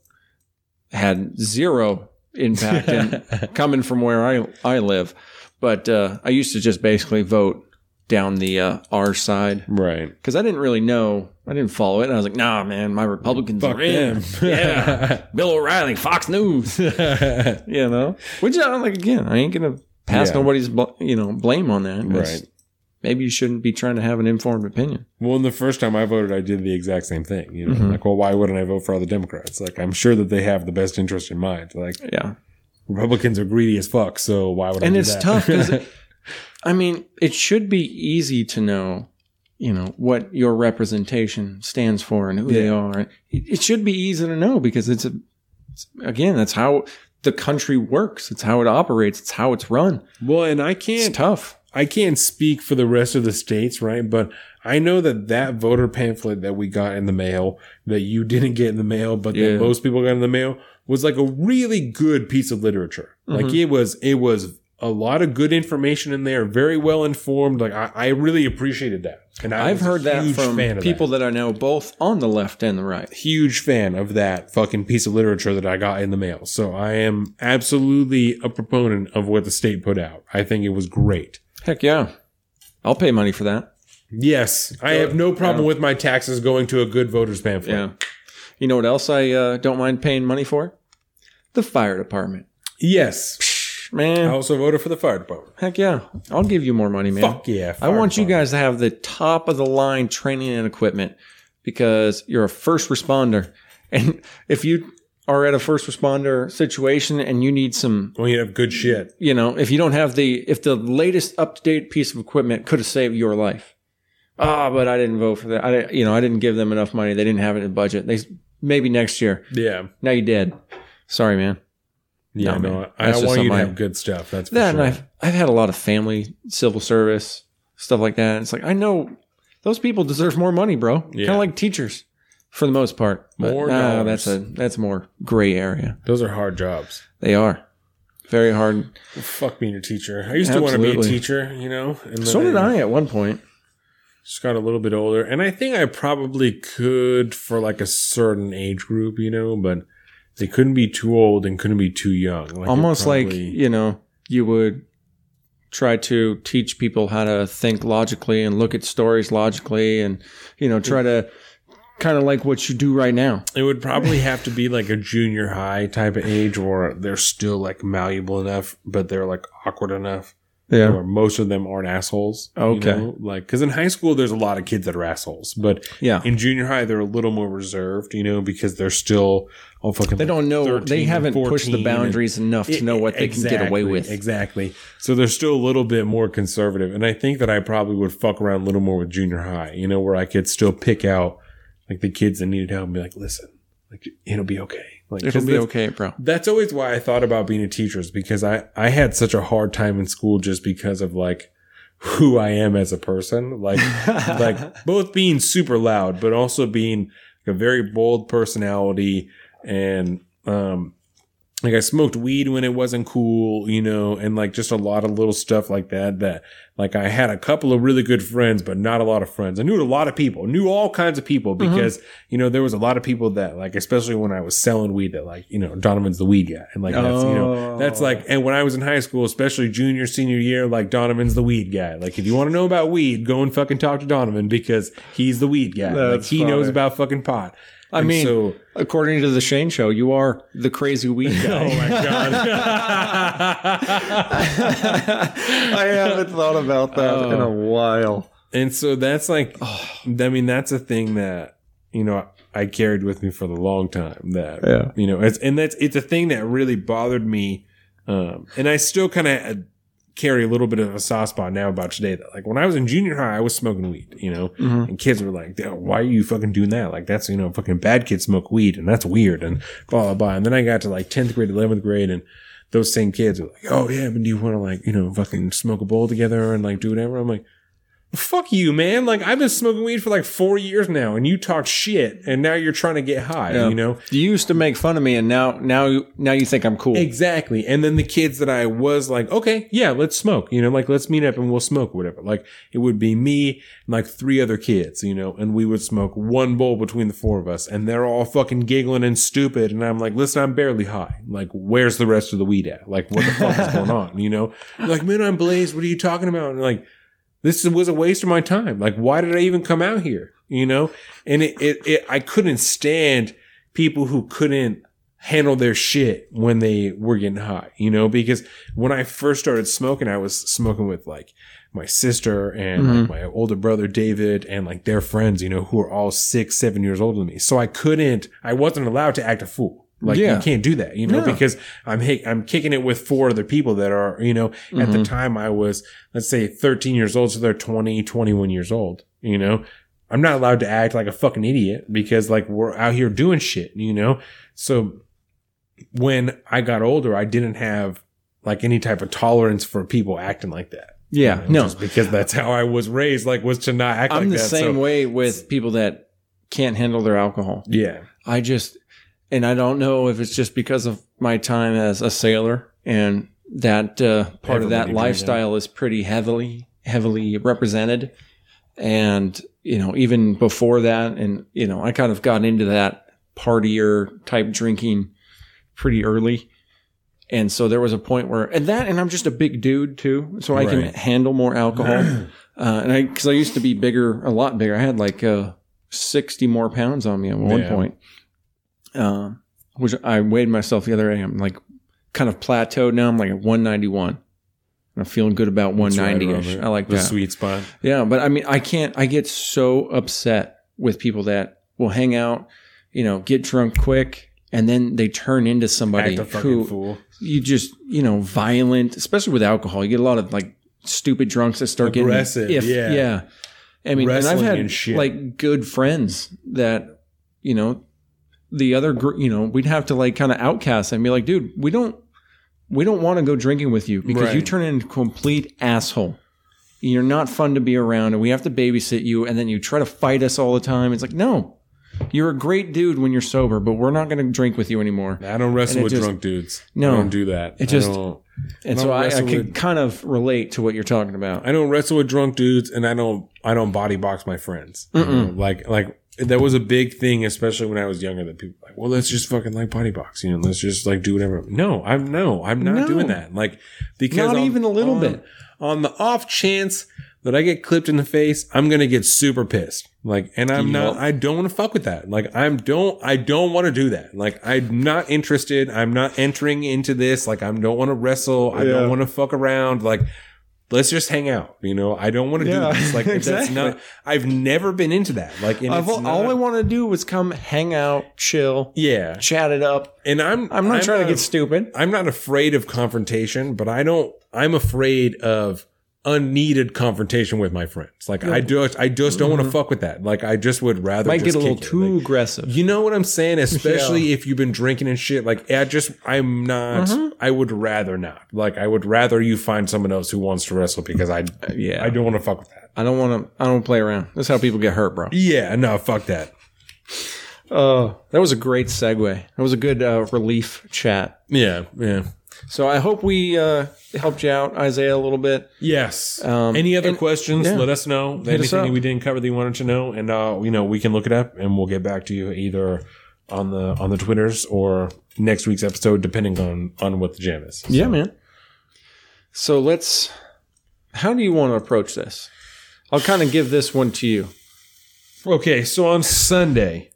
had zero impact in, coming from where I, I live. But uh, I used to just basically vote down the uh, R side Right. because I didn't really know. I didn't follow it. And I was like, nah, man, my Republicans Fuck are in. yeah. Bill O'Reilly, Fox News. you know, which I'm like, again, I ain't going to pass Yeah. nobody's, bl- you know, blame on that. Right. Maybe you shouldn't be trying to have an informed opinion. Well, in the first time I voted, I did the exact same thing. You know, Mhm. like, well, why wouldn't I vote for all the Democrats? Like, I'm sure that they have the best interest in mind. Like, Yeah. Republicans are greedy as fuck, so why would I and it's that? tough because i mean it should be easy to know you know what your representation stands for and who they are it, it should be easy to know because it's a it's, again that's how the country works it's how it operates it's how it's run well, and I can't, tough I can't speak for the rest of the states, right? But I know that that voter pamphlet that we got in the mail, that you didn't get in the mail, but Yeah. that most people got in the mail, was like a really good piece of literature. Like Mhm. it was, it was a lot of good information in there, very well informed. Like I, I really appreciated that, and I i've heard that from people that. i know both on the left and the right huge fan of that fucking piece of literature that I got in the mail. So I am absolutely a proponent of what the state put out. I think it was great. Heck yeah i'll pay money for that Yes, I have no problem with my taxes going to a good voter's pamphlet. yeah you know what else i uh, don't mind paying money for the fire department Yes. Man. I also voted for the fire department. heck yeah i'll give you more money man Fuck yeah. I want you guys to have the top of the line training and equipment because you're a first responder. And if you are at a first responder situation and you need some, Well, you have good shit. you know, if you don't have the, if the latest up to date piece of equipment could have saved your life. Ah, but I didn't vote for that. I, didn't- you know, I didn't give them enough money. They didn't have it in the budget. They maybe next year. Yeah. Now you did. Sorry, man. Yeah, No, no, man. I, I want you to have good stuff. That's for That sure. and I've I've had a lot of family, civil service, stuff like that. It's like I know those people deserve more money, bro. Kind of like teachers, for the most part. But, More uh, nah, dollars. that's a that's more gray area. Those are hard jobs. They are very hard. Fuck being a teacher. I used to want to be a teacher, you know? And So did I at one point. Just got a little bit older. And I think I probably could for like a certain age group, you know, but they couldn't be too old and couldn't be too young. Like, Almost like you know you would try to teach people how to think logically and look at stories logically, and you know try to kind of like what you do right now. It would probably have to be like a junior high type of age where they're still like malleable enough, but they're like awkward enough. Yeah. Where most of them aren't assholes. you Okay. know? Like, cause in high school, there's a lot of kids that are assholes, but Yeah. in junior high, they're a little more reserved, you know, because they're still all fucking. They don't know. They haven't pushed 14 the and- boundaries enough to know what they can get away with. Exactly. So they're still a little bit more conservative. And I think that I probably would fuck around a little more with junior high, you know, where I could still pick out like the kids that needed help and be like, listen, like it'll be okay. Like, it'll be okay, bro. That's always why I thought about being a teacher is because I, I had such a hard time in school just because of like who I am as a person. Like, like both being super loud, but also being a very bold personality and, um, like I smoked weed when it wasn't cool, you know, and like just a lot of little stuff like that. That like I had a couple of really good friends, but not a lot of friends. I knew a lot of people, knew all kinds of people mm-hmm. because you know there was a lot of people that like, especially when I was selling weed, that like you know Donovan's the weed guy, and like that's you know that's oh. like, and when I was in high school, especially junior senior year, like Donovan's the weed guy. Like if you want to know about weed, go and fucking talk to Donovan because he's the weed guy. like That's he knows about fucking pot. I And mean, so according to the Shane Show, you are the crazy weed guy. oh my god. I haven't thought about that in a while. And so that's like, I mean, that's a thing that, you know, I carried with me for the long time that, Yeah. you know, it's, and that's, it's a thing that really bothered me. Um, and I still kind of carry a little bit of a soft spot now about today that like when I was in junior high, I was smoking weed, you know, mm-hmm. and kids were like, why are you fucking doing that? Like that's, you know, fucking bad kids smoke weed and that's weird and blah, blah, blah. And then I got to like 10th grade, 11th grade and those same kids were like, oh yeah, but do you want to like, you know, fucking smoke a bowl together and like do whatever? I'm like, fuck you, man. Like I've been smoking weed for like four years now, and you talk shit, and now you're trying to get high. Yeah. You know You used to make fun of me, and now now you now you think I'm cool. exactly. And then the kids that I was like, okay, yeah, let's smoke. You know, like let's meet up and we'll smoke, whatever. Like it would be me and like three other kids. You know, and we would smoke one bowl between the four of us, and they're all fucking giggling and stupid. And I'm like, listen, I'm barely high. Like, where's the rest of the weed at? Like, what the fuck is going on? You know, like, man, I'm blazed. What are you talking about? And like this was a waste of my time. Like, why did I even come out here? You know? And it, it, it, I couldn't stand people who couldn't handle their shit when they were getting high, you know? Because when I first started smoking, I was smoking with like my sister and like mm-hmm. my older brother David and like their friends, you know, who are all six, seven years older than me. So I couldn't, I wasn't allowed to act a fool. Like Yeah. you can't do that, you know, No. because I'm I'm kicking it with four other people that are, you know, at Mm-hmm. the time I was, let's say 13 years old. So they're 20, 21 years old, you know, I'm not allowed to act like a fucking idiot because like we're out here doing shit, you know? So when I got older, I didn't have like any type of tolerance for people acting like that. yeah, you know, no, just because that's how I was raised, like was to not act I'm like the that. same so, way with people that can't handle their alcohol. Yeah. I just, and I don't know if it's just because of my time as a sailor and that uh, part of that lifestyle is pretty heavily, heavily represented. And, you know, even before that, and, you know, I kind of got into that partier type drinking pretty early. And so there was a point where, and that, and I'm just a big dude too, so I can handle more alcohol. uh, and I, cause I used to be bigger, a lot bigger. I had like, uh, 60 more pounds on me at one Yeah. point. Um, which I weighed myself the other day. I'm like kind of plateaued now. I'm like at 191. I'm feeling good about That's right 190 around ish. there. I like the that. sweet spot. Yeah, but I mean, I can't. I get so upset with people that will hang out, you know, get drunk quick, and then they turn into somebody who fool. you just, you know, violent. Especially with alcohol, you get a lot of like stupid drunks that start Aggressive, getting yeah. yeah. I mean, and I've had and shit. like good friends that, you know, the other, gr- you know, we'd have to like kind of outcast and be like, dude, we don't, we don't want to go drinking with you because you turn into a complete asshole. You're not fun to be around, and we have to babysit you, and then you try to fight us all the time. It's like, no, you're a great dude when you're sober, but we're not going to drink with you anymore. I don't wrestle with just- drunk dudes. No. I don't do that. It just- And I so I, I can with- kind of relate to what you're talking about. I don't wrestle with drunk dudes, and I don't I don't body box my friends. You know, Like like that was a big thing, especially when I was younger. That people like, well, let's just fucking like body box, you know, let's just like do whatever. No, I'm no, I'm not No. doing that. Like because Not on- even a little on- bit. On the off chance that I get clipped in the face, I'm gonna get super pissed. Like, and I'm not. I don't want to fuck with that. Like, I'm don't. I don't want to do that. Like, I'm not interested. I'm not entering into this. Like, I don't want to wrestle. I Yeah. don't want to fuck around. Like, let's just hang out. You know, I don't want to Yeah, do this. Like, that's not. I've never been into that. Like, I've, all I want to do was come hang out, chill, yeah. chat it up. And I'm. I'm not trying to get stupid. I'm not afraid of confrontation, but I don't. I'm afraid of unneeded confrontation with my friends. Like I just, I just don't want to fuck with that. Like I just would rather Mm-hmm. Might just get a little it. too Like, aggressive. you know what I'm saying? Especially if you've been drinking and shit. Like I just, I'm not. Mm-hmm. I would rather not. Like I would rather you find someone else who wants to wrestle because I, yeah. I don't want to fuck with that. I don't want to. I don't play around. That's how people get hurt, bro. Yeah, no, fuck that. Oh, that was a great segue. That was a good uh, relief chat. Yeah, yeah. So I hope we uh, helped you out, Isaiah, a little bit. Yes. Um, Any other and- questions? yeah. Let us know. Hit us Anything up. we didn't cover that you wanted to know, and uh, you know we can look it up, and we'll get back to you either on the on the twitters or next week's episode, depending on on what the jam is. Yeah, man. So let's. How do you want to approach this? I'll kind of give this one to you. Okay, so on Sunday,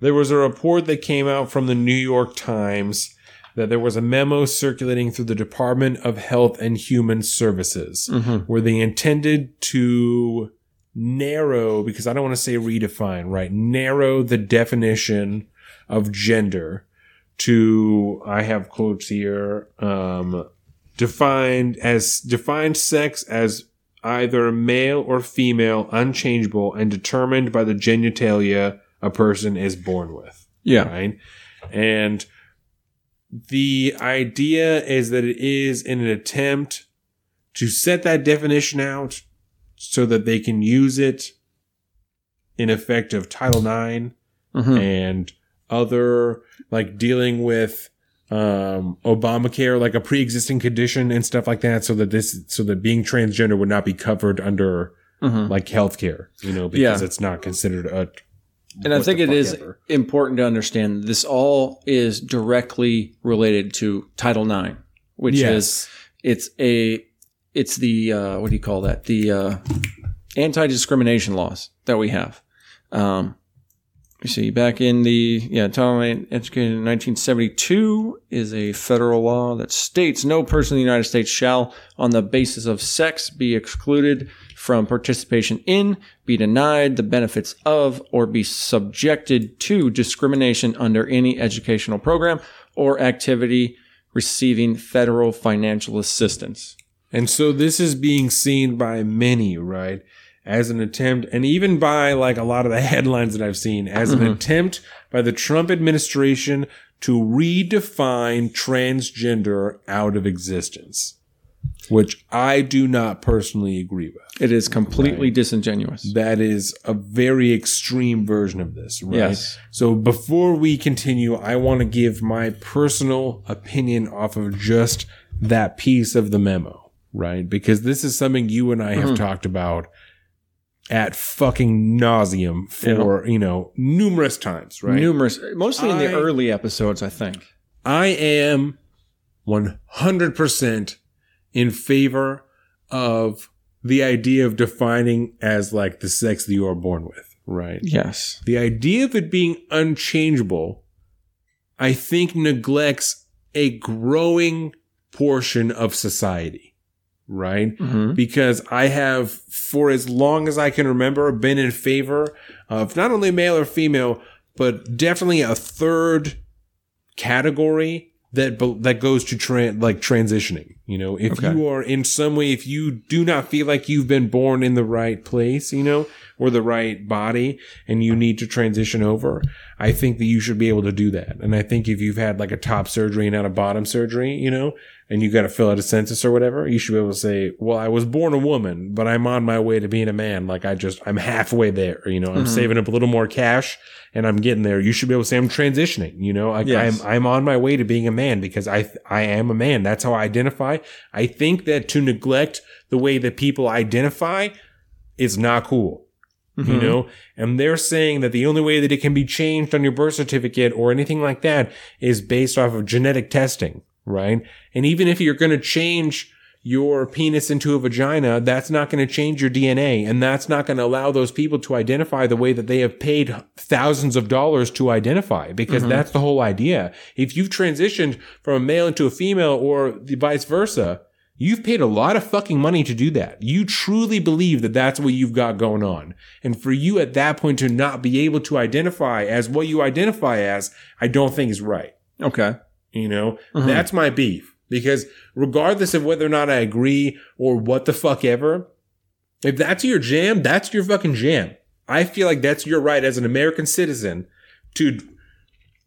there was a report that came out from the New York Times that there was a memo circulating through the Department of Health and Human Services where they intended to narrow, because I don't want to say redefine, right? Narrow the definition of gender to, I have quotes here, um, defined as defined sex as either male or female, unchangeable, and determined by the genitalia a person is born with. Yeah. Right? And the idea is that it is in an attempt to set that definition out so that they can use it in effect of Title IX Mhm. and other like dealing with um Obamacare, like a pre-existing condition and stuff like that, so that this so that being transgender would not be covered under Mhm. like healthcare, you know, because Yeah. it's not considered a And I think it is ever. important to understand this all is directly related to Title IX, which is it's a it's the uh, what do you call that? The uh, anti-discrimination laws that we have. Um, you see, back in the yeah, Title IX, educated in 1972, is a federal law that states no person in the United States shall, on the basis of sex, be excluded from participation in, be denied the benefits of, or be subjected to discrimination under any educational program or activity receiving federal financial assistance. And so this is being seen by many, right, as an attempt, and even by like a lot of the headlines that I've seen, as an mm-hmm. attempt by the Trump administration to redefine transgender out of existence, which I do not personally agree with. It is completely disingenuous. That is a very extreme version of this, right? Yes. So before we continue, I want to give my personal opinion off of just that piece of the memo, right? Because this is something you and I have mm-hmm. talked about at fucking nauseum for, you know, numerous times, right? Numerous, mostly in the early episodes, I think. I am 100% in favor of the idea of defining as like the sex that you are born with, right? Yes. The idea of it being unchangeable, I think neglects a growing portion of society, right? Mhm. Because I have, for as long as I can remember, been in favor of not only male or female, but definitely a third category that that goes to tra- like transitioning. You know, if Okay. you are in some way, if you do not feel like you've been born in the right place, you know, or the right body, and you need to transition over, I think that you should be able to do that. And I think if you've had like a top surgery and not a bottom surgery, you know, and you got to fill out a census or whatever, you should be able to say, well, I was born a woman, but I'm on my way to being a man. Like I just, I'm halfway there, you know, I'm mm-hmm. saving up a little more cash and I'm getting there. You should be able to say I'm transitioning, you know, like Yes. I'm, I'm on my way to being a man because I, I am a man. That's how I identify. I think that to neglect the way that people identify is not cool you mm-hmm. know and they're saying that the only way that it can be changed on your birth certificate or anything like that is based off of genetic testing right and even if you're going to change your penis into a vagina that's not going to change your dna and that's not going to allow those people to identify the way that they have paid thousands of dollars to identify because mm-hmm. that's the whole idea if you've transitioned from a male into a female or the vice versa You've paid a lot of fucking money to do that. You truly believe that that's what you've got going on. And for you at that point to not be able to identify as what you identify as, I don't think is right. Okay. You know, mm-hmm. that's my beef. Because regardless of whether or not I agree or what the fuck ever, if that's your jam, that's your fucking jam. I feel like that's your right as an American citizen to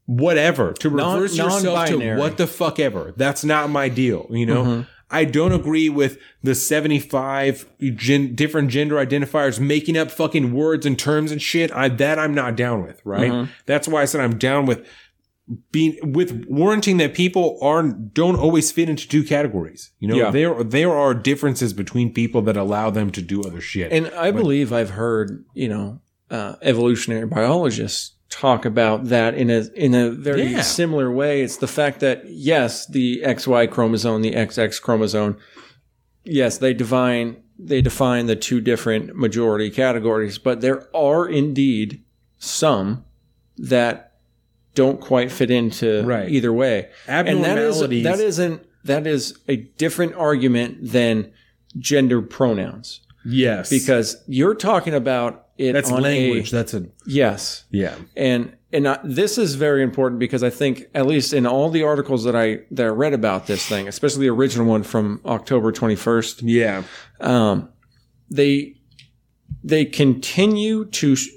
whatever, to Non- reverse yourself to what the fuck ever. That's not my deal, you know? Mm-hmm. I don't agree with the 75 gen- different gender identifiers making up fucking words and terms and shit. I, that I'm not down with, right? Mm-hmm. That's why I said I'm down with being with warranting that people are don't always fit into two categories. You know, Yeah. there there are differences between people that allow them to do other shit. And I believe I've heard, you know, uh, evolutionary biologists talk about that in a in a very Yeah. similar way. It's the fact that yes, the XY chromosome, the XX chromosome, yes, they define they define the two different majority categories, but there are indeed some that don't quite fit into Right. either way. And that, is, that isn't that is a different argument than gender pronouns yes, because you're talking about it that's on language. A, that's a yes, yeah. and and uh, this is very important because I think at least in all the articles that I that I read about this thing, especially the original one from October 21st, Yeah. um, they they continue to sh-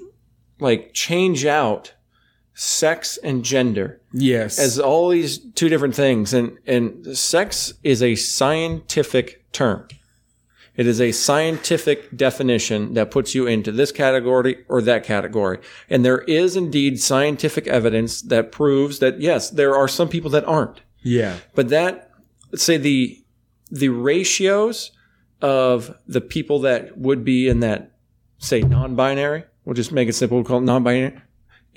like change out sex and gender Yes. as all these two different things and and sex is a scientific term It is a scientific definition that puts you into this category or that category. And there is indeed scientific evidence that proves that yes, there are some people that aren't. Yeah. But that, let's say the the ratios of the people that would be in that, say, non-binary. We'll just make it simple. We'll call it non-binary.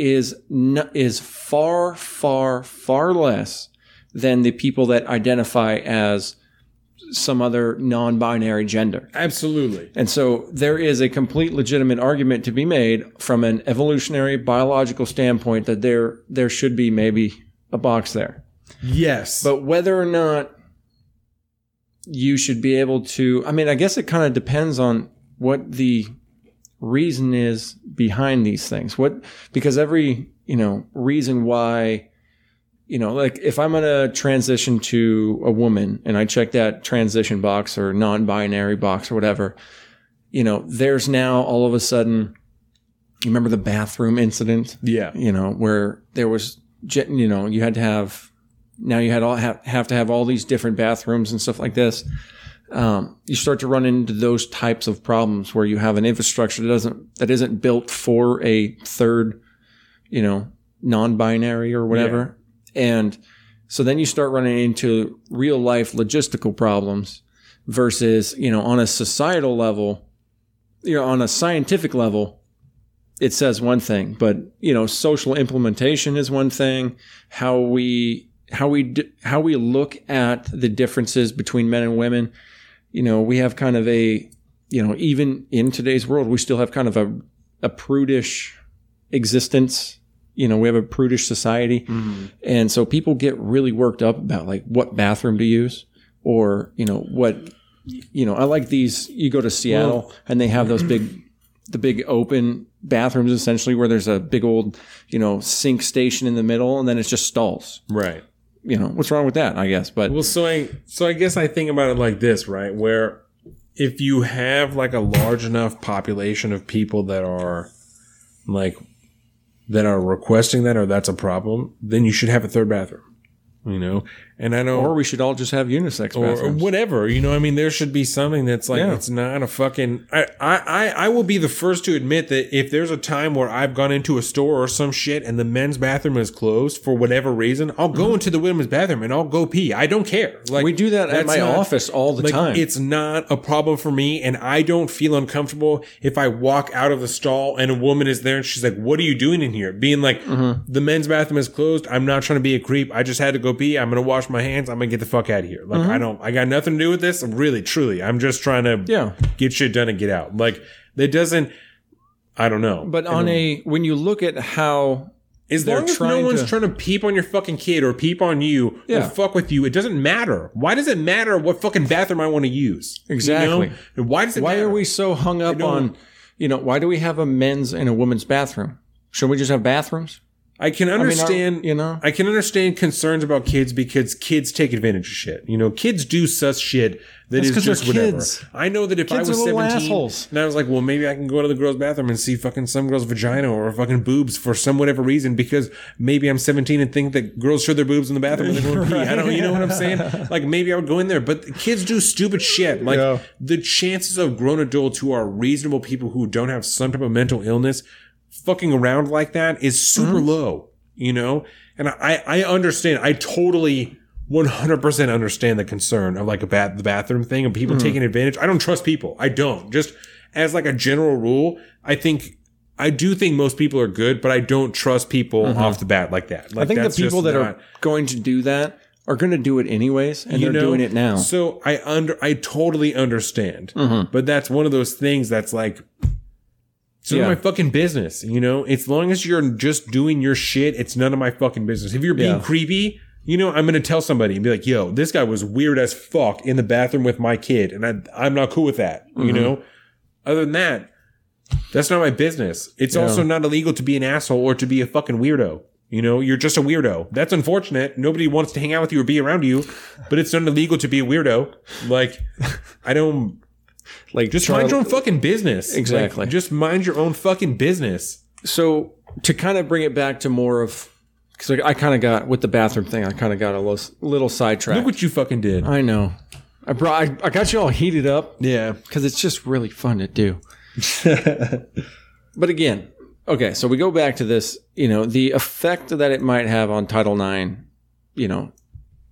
Is n- is far, far, far less than the people that identify as some other non-binary gender. Absolutely. And so there is a complete legitimate argument to be made from an evolutionary biological standpoint that there there should be maybe a box there. Yes. But whether or not you should be able to, I mean, I guess it kind of depends on what the reason is behind these things. What, because every, you know, reason why, you know, like if I'm going to transition to a woman and I check that transition box or non binary box or whatever, you know, there's now all of a sudden, you remember the bathroom incident? yeah. you know, where there was, you know, you had to have, now you had all have, have to have all these different bathrooms and stuff like this. Um, you start to run into those types of problems where you have an infrastructure that doesn't, that isn't built for a third, you know, non-binary or whatever. And so then you start running into real life logistical problems versus, you know, on a societal level, you know, on a scientific level, it says one thing, but you know, social implementation is one thing. How we how we how we look at the differences between men and women. You know, we have kind of a you know, even in today's world, we still have kind of a a prudish existence. You know, we have a prudish society, mm-hmm. and so people get really worked up about like what bathroom to use, or you know what. You know, I like these. You go to Seattle, and they have those big the big open bathrooms essentially where there's a big old, you know, sink station in the middle and then it's just stalls. Right. You know, what's wrong with that, I guess. But Well, so I so I guess I think about it like this, right? Where if you have like a large enough population of people that are like that are requesting that or that's a problem, then you should have a third bathroom. You know? And I know or we should all just have unisex or, or whatever. You know, I mean, there should be something that's like Yeah. it's not a fucking. I, I I will be the first to admit that if there's a time where I've gone into a store or some shit and the men's bathroom is closed for whatever reason, I'll go into the women's bathroom and I'll go pee. I don't care. Like we do that at my not- office all the like, time. It's not a problem for me, and I don't feel uncomfortable if I walk out of the stall and a woman is there and she's like, "What are you doing in here?" Being like, Mm-hmm. "The men's bathroom is closed. I'm not trying to be a creep. I just had to go pee. I'm gonna wash my hands. I'm gonna get the fuck out of here. Like, I don't. I got nothing to do with this. Really, truly, I'm just trying to Mm-hmm. Yeah. get shit done and get out. Like, it doesn't. I don't know. but on a when you look at how As long as no one's to- trying to peep on your fucking kid or peep on you Yeah. or fuck with you, it doesn't matter. Why does it matter what fucking bathroom I want to use? You Exactly. know? And Why does it why matter? are we so hung up don't- on you know, why do we have a men's and a women's bathroom? Should we just have bathrooms? I can I mean, understand, you know? I can understand concerns about kids because kids take advantage of shit. You know, kids do such shit that That's is just whatever. kids. I know that if Kids I was 17 assholes. and I was like, well, maybe I can go to the girls' bathroom and see fucking some girl's vagina or fucking boobs for some whatever reason because maybe I'm 17 and think that girls show their boobs in the bathroom and they're going to pee. I don't, you know what I'm saying? Like maybe I would go in there, but kids do stupid shit. Like Yeah. the chances of grown adults who are reasonable people who don't have some type of mental illness fucking around like that is super Mm-hmm. low, you know? And I, I understand. I totally 100% understand the concern of like a bath, the bathroom thing and Mm-hmm. people taking advantage. I don't trust people. I don't. Just as like a general rule, I think, I do think most people are good, but I don't trust people off the bat like that. Like Mm-hmm. I think the people that not- are going to do that are going to do it anyways, and they're doing it now. So I under I totally understand, Mm-hmm. but that's one of those things that's like. It's none Yeah. of my fucking business, you know. As long as you're just doing your shit, it's none of my fucking business. If you're being Yeah. creepy, you know, I'm gonna tell somebody and be like, "Yo, this guy was weird as fuck in the bathroom with my kid," and I, I'm not cool with that. Mm-hmm. You know. Other than that, that's not my business. It's also not illegal to be an asshole or to be a fucking weirdo. You know, you're just a weirdo. That's unfortunate. Nobody wants to hang out with you or be around you, but it's not illegal to be a weirdo. Like, I don't. Like Just mind your own fucking business. Exactly. Like, just mind your own fucking business. So to kind of bring it back to more of because I, I kind of got with the bathroom thing, I kind of got a little, little sidetracked. Look what you fucking did. I know. I brought I, I got you all heated up Yeah. because it's just really fun to do. but again, okay, so we go back to this, you know, the effect that it might have on Title IX, you know,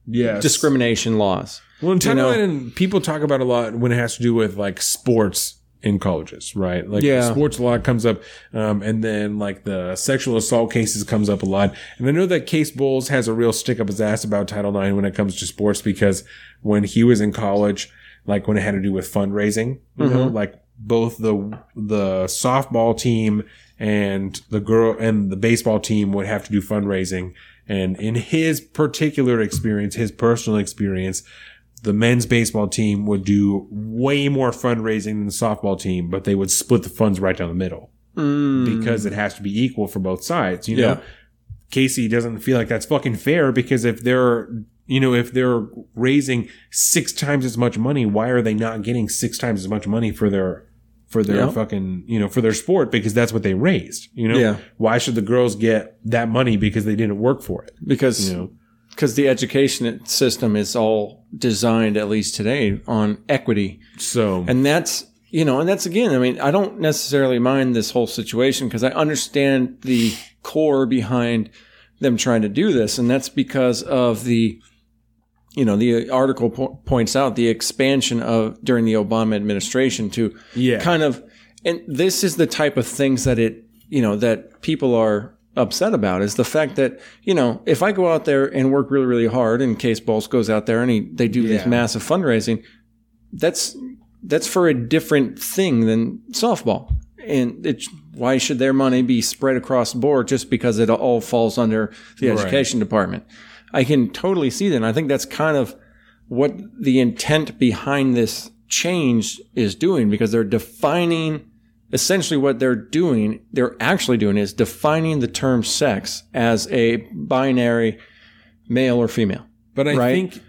Yeah. discrimination laws. Well, in Title know- IX, people talk about a lot when it has to do with like sports in colleges, right? Like Yeah. sports a lot comes up, um, and then like the sexual assault cases comes up a lot. And I know that Casey Bowles has a real stick up his ass about Title IX when it comes to sports because when he was in college, like when it had to do with fundraising, you know, like both the the softball team and the girl and the baseball team would have to do fundraising. And in his particular experience, his personal experience, the men's baseball team would do way more fundraising than the softball team, but they would split the funds right down the middle mm. because it has to be equal for both sides. You know, Yeah. Casey doesn't feel like that's fucking fair because if they're, you know, if they're raising six times as much money, why are they not getting six times as much money for their, for their Yeah. fucking, you know, for their sport because that's what they raised, you know? Yeah. Why should the girls get that money because they didn't work for it? Because You know? Because the education system is all designed, at least today, on equity. So, And that's, you know, and that's again, I mean, I don't necessarily mind this whole situation because I understand the core behind them trying to do this. And that's because of the, you know, the article po- points out the expansion of during the Obama administration to yeah. kind of, and this is the type of things that it, you know, that people are upset about is the fact that, you know, if I go out there and work really, really hard in Casey Bowles goes out there and he, they do this massive fundraising, that's, that's for a different thing than softball. And it, why should their money be spread across the board just because it all falls under the Right. education department? I can totally see that. And I think that's kind of what the intent behind this change is doing because they're defining essentially what they're doing, they're actually doing is defining the term sex as a binary male or female. but I right. think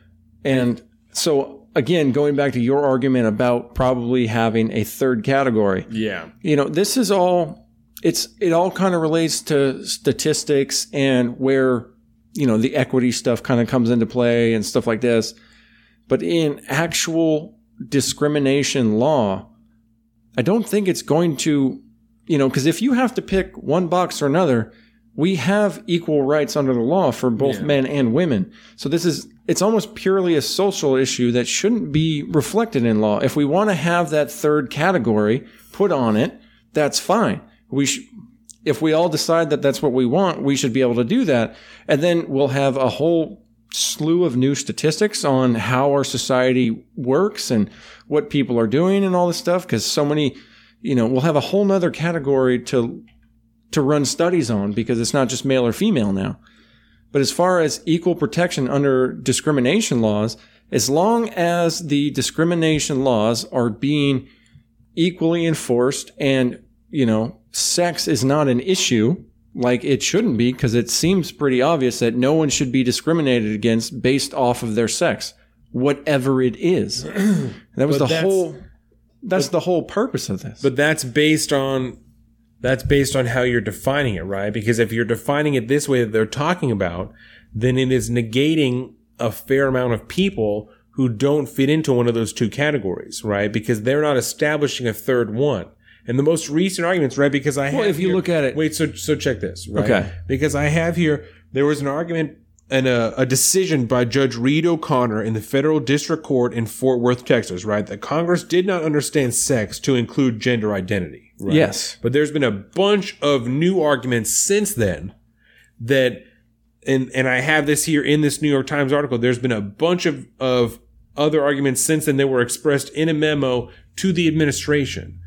And so again, going back to your argument about probably having a third category, Yeah. you know, this is all it's it all kind of relates to statistics and where you know the equity stuff kind of comes into play and stuff like this. But in actual discrimination law, I don't think it's going to, you know, because if you have to pick one box or another, we have equal rights under the law for both Yeah. men and women. So this is it's almost purely a social issue that shouldn't be reflected in law. If we want to have that third category put on it, that's fine. We sh- if we all decide that that's what we want, we should be able to do that. And then we'll have a whole slew of new statistics on how our society works and what people are doing and all this stuff. Cause so many, you know, we'll have a whole nother category to, to run studies on because it's not just male or female now. But as far as equal protection under discrimination laws, as long as the discrimination laws are being equally enforced and, you know, sex is not an issue like it shouldn't be because it seems pretty obvious that no one should be discriminated against based off of their sex, whatever it is. That was But the that's- whole, that's the whole purpose of this. But that's based on that's based on how you're defining it, right? Because if you're defining it this way that they're talking about, then it is negating a fair amount of people who don't fit into one of those two categories, right? Because they're not establishing a third one. And the most recent arguments, right? Because I have Well, if you here- look at it- wait, so so check this, right? Okay. Because I have here there was an argument and a, a decision by Judge Reed O'Connor in the federal district court in Fort Worth, Texas, right? That Congress did not understand sex to include gender identity. Right? Yes. But there's been a bunch of new arguments since then that and and I have this here in this New York Times article. There's been a bunch of of other arguments since then that were expressed in a memo to the administration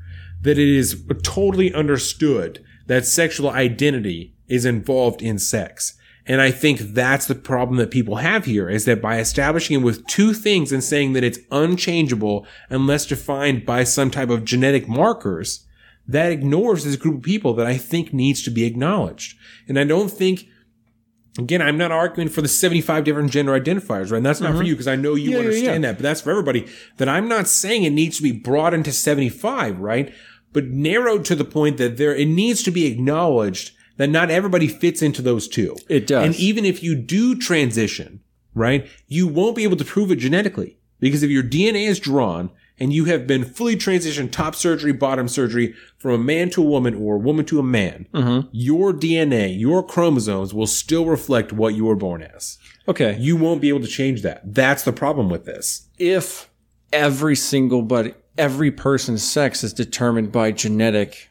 that it is totally understood that sexual identity is involved in sex. And I think that's the problem that people have here is that by establishing it with two things and saying that it's unchangeable unless defined by some type of genetic markers, that ignores this group of people that I think needs to be acknowledged. And I don't think Again, I'm not arguing for the 75 different gender identifiers, right? And that's not for you because I know you Mm-hmm. Yeah, yeah, understand yeah. that, but that's for everybody. That I'm not saying it needs to be brought into 75, right? But narrowed to the point that there, it needs to be acknowledged that not everybody fits into those two. It does. And even if you do transition, right, you won't be able to prove it genetically Because if your DNA is drawn and you have been fully transitioned top surgery, bottom surgery from a man to a woman or a woman to a man, mm-hmm. your DNA, your chromosomes will still reflect what you were born as. Okay. You won't be able to change that. That's the problem with this. if every single but every person's sex is determined by genetic,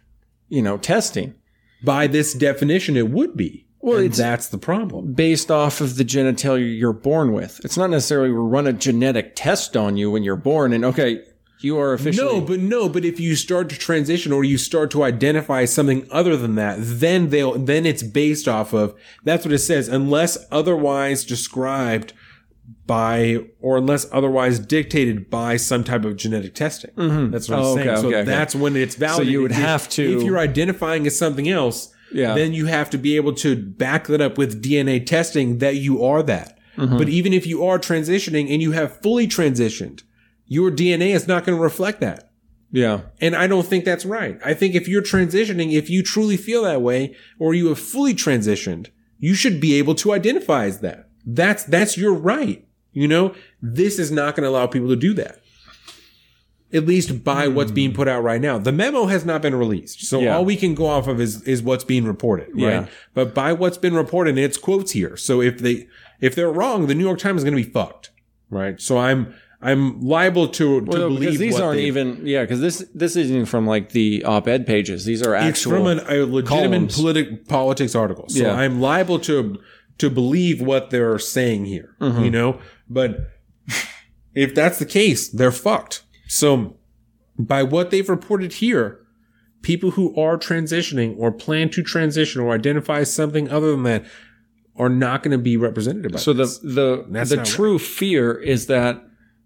you know, testing By this definition, it would be. Well, it's- that's the problem. based off of the genitalia you're born with. It's not necessarily we run a genetic test on you when you're born and okay, you are officially No, but no, but if you start to transition or you start to identify something other than that, then they'll then it's based off of that's what it says, unless otherwise described by or unless otherwise dictated by some type of genetic testing. That's what I'm Oh, saying. okay, so okay, okay. that's when it's valid. you would have to- if you're identifying as something else, Yeah. then you have to be able to back that up with DNA testing that you are that. Mm-hmm. But even if you are transitioning and you have fully transitioned, your DNA is not going to reflect that. yeah. And I don't think that's right. I think if you're transitioning, if you truly feel that way, or you have fully transitioned, you should be able to identify as that. That's, that's your right. You know, this is not going to allow people to do that. At least by what's being put out right now. The memo has not been released. So Yeah. all we can go off of is, is what's being reported, right? Yeah. But by what's been reported, it's quotes here. So if they, if they're wrong, the New York Times is going to be fucked, right? So I'm, I'm liable to, to Well, believe because these aren't they- even yeah, because this this isn't from like the op-ed pages. These are it's actual from an, a legitimate politic politics article. So Yeah. I'm liable to to believe what they're saying here. Mm-hmm. You know, but if that's the case, they're fucked. So by what they've reported here, people who are transitioning or plan to transition or identify something other than that are not going to be represented by So the this. the the not true fear is that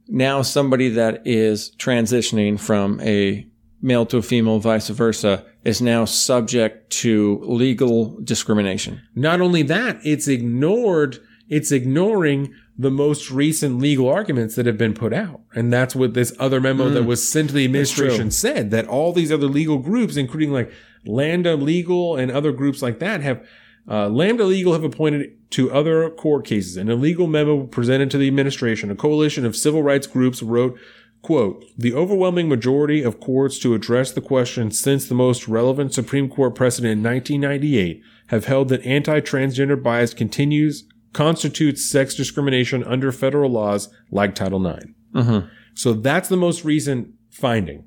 now somebody that is transitioning from a male to a female, vice versa, is now subject to legal discrimination. Not only that, it's ignored, it's ignoring the most recent legal arguments that have been put out. And that's what this other memo that was sent to the administration said that all these other legal groups, including like Lambda Legal and other groups like that have uh, Lambda Legal have appointed to other court cases. An illegal memo presented to the administration. A coalition of civil rights groups wrote, quote, the overwhelming majority of courts to address the question since the most relevant Supreme Court precedent in 1998 have held that anti-transgender bias continues, constitutes sex discrimination under federal laws like Title IX. Mm-hmm. So that's the most recent finding.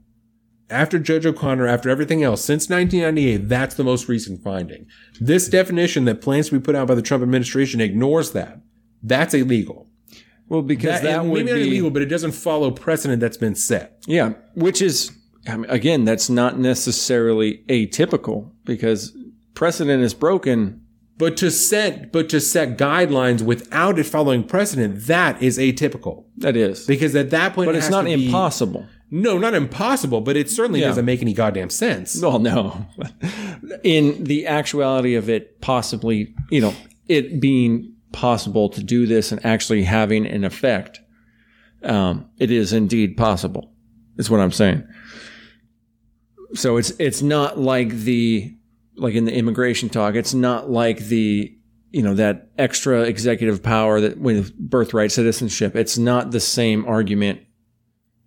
After Judge O'Connor, after everything else, since 1998, that's the most recent finding. This definition that plans to be put out by the Trump administration ignores that. That's illegal. Well, because That, that, would maybe not be illegal, but it doesn't follow precedent that's been set. yeah, which is I mean, again that's not necessarily atypical because precedent is broken. But to set, but to set guidelines without it following precedent, that is atypical. That is, Because at that point, but it it's not to be- impossible. No, not impossible, but it certainly Yeah. doesn't make any goddamn sense. Well, no. In the actuality of it possibly, you know, it being possible to do this and actually having an effect, um, it is indeed possible. Is what I'm saying. So it's it's not like the like in the immigration talk. It's not like the you know that extra executive power that with birthright citizenship. It's not the same argument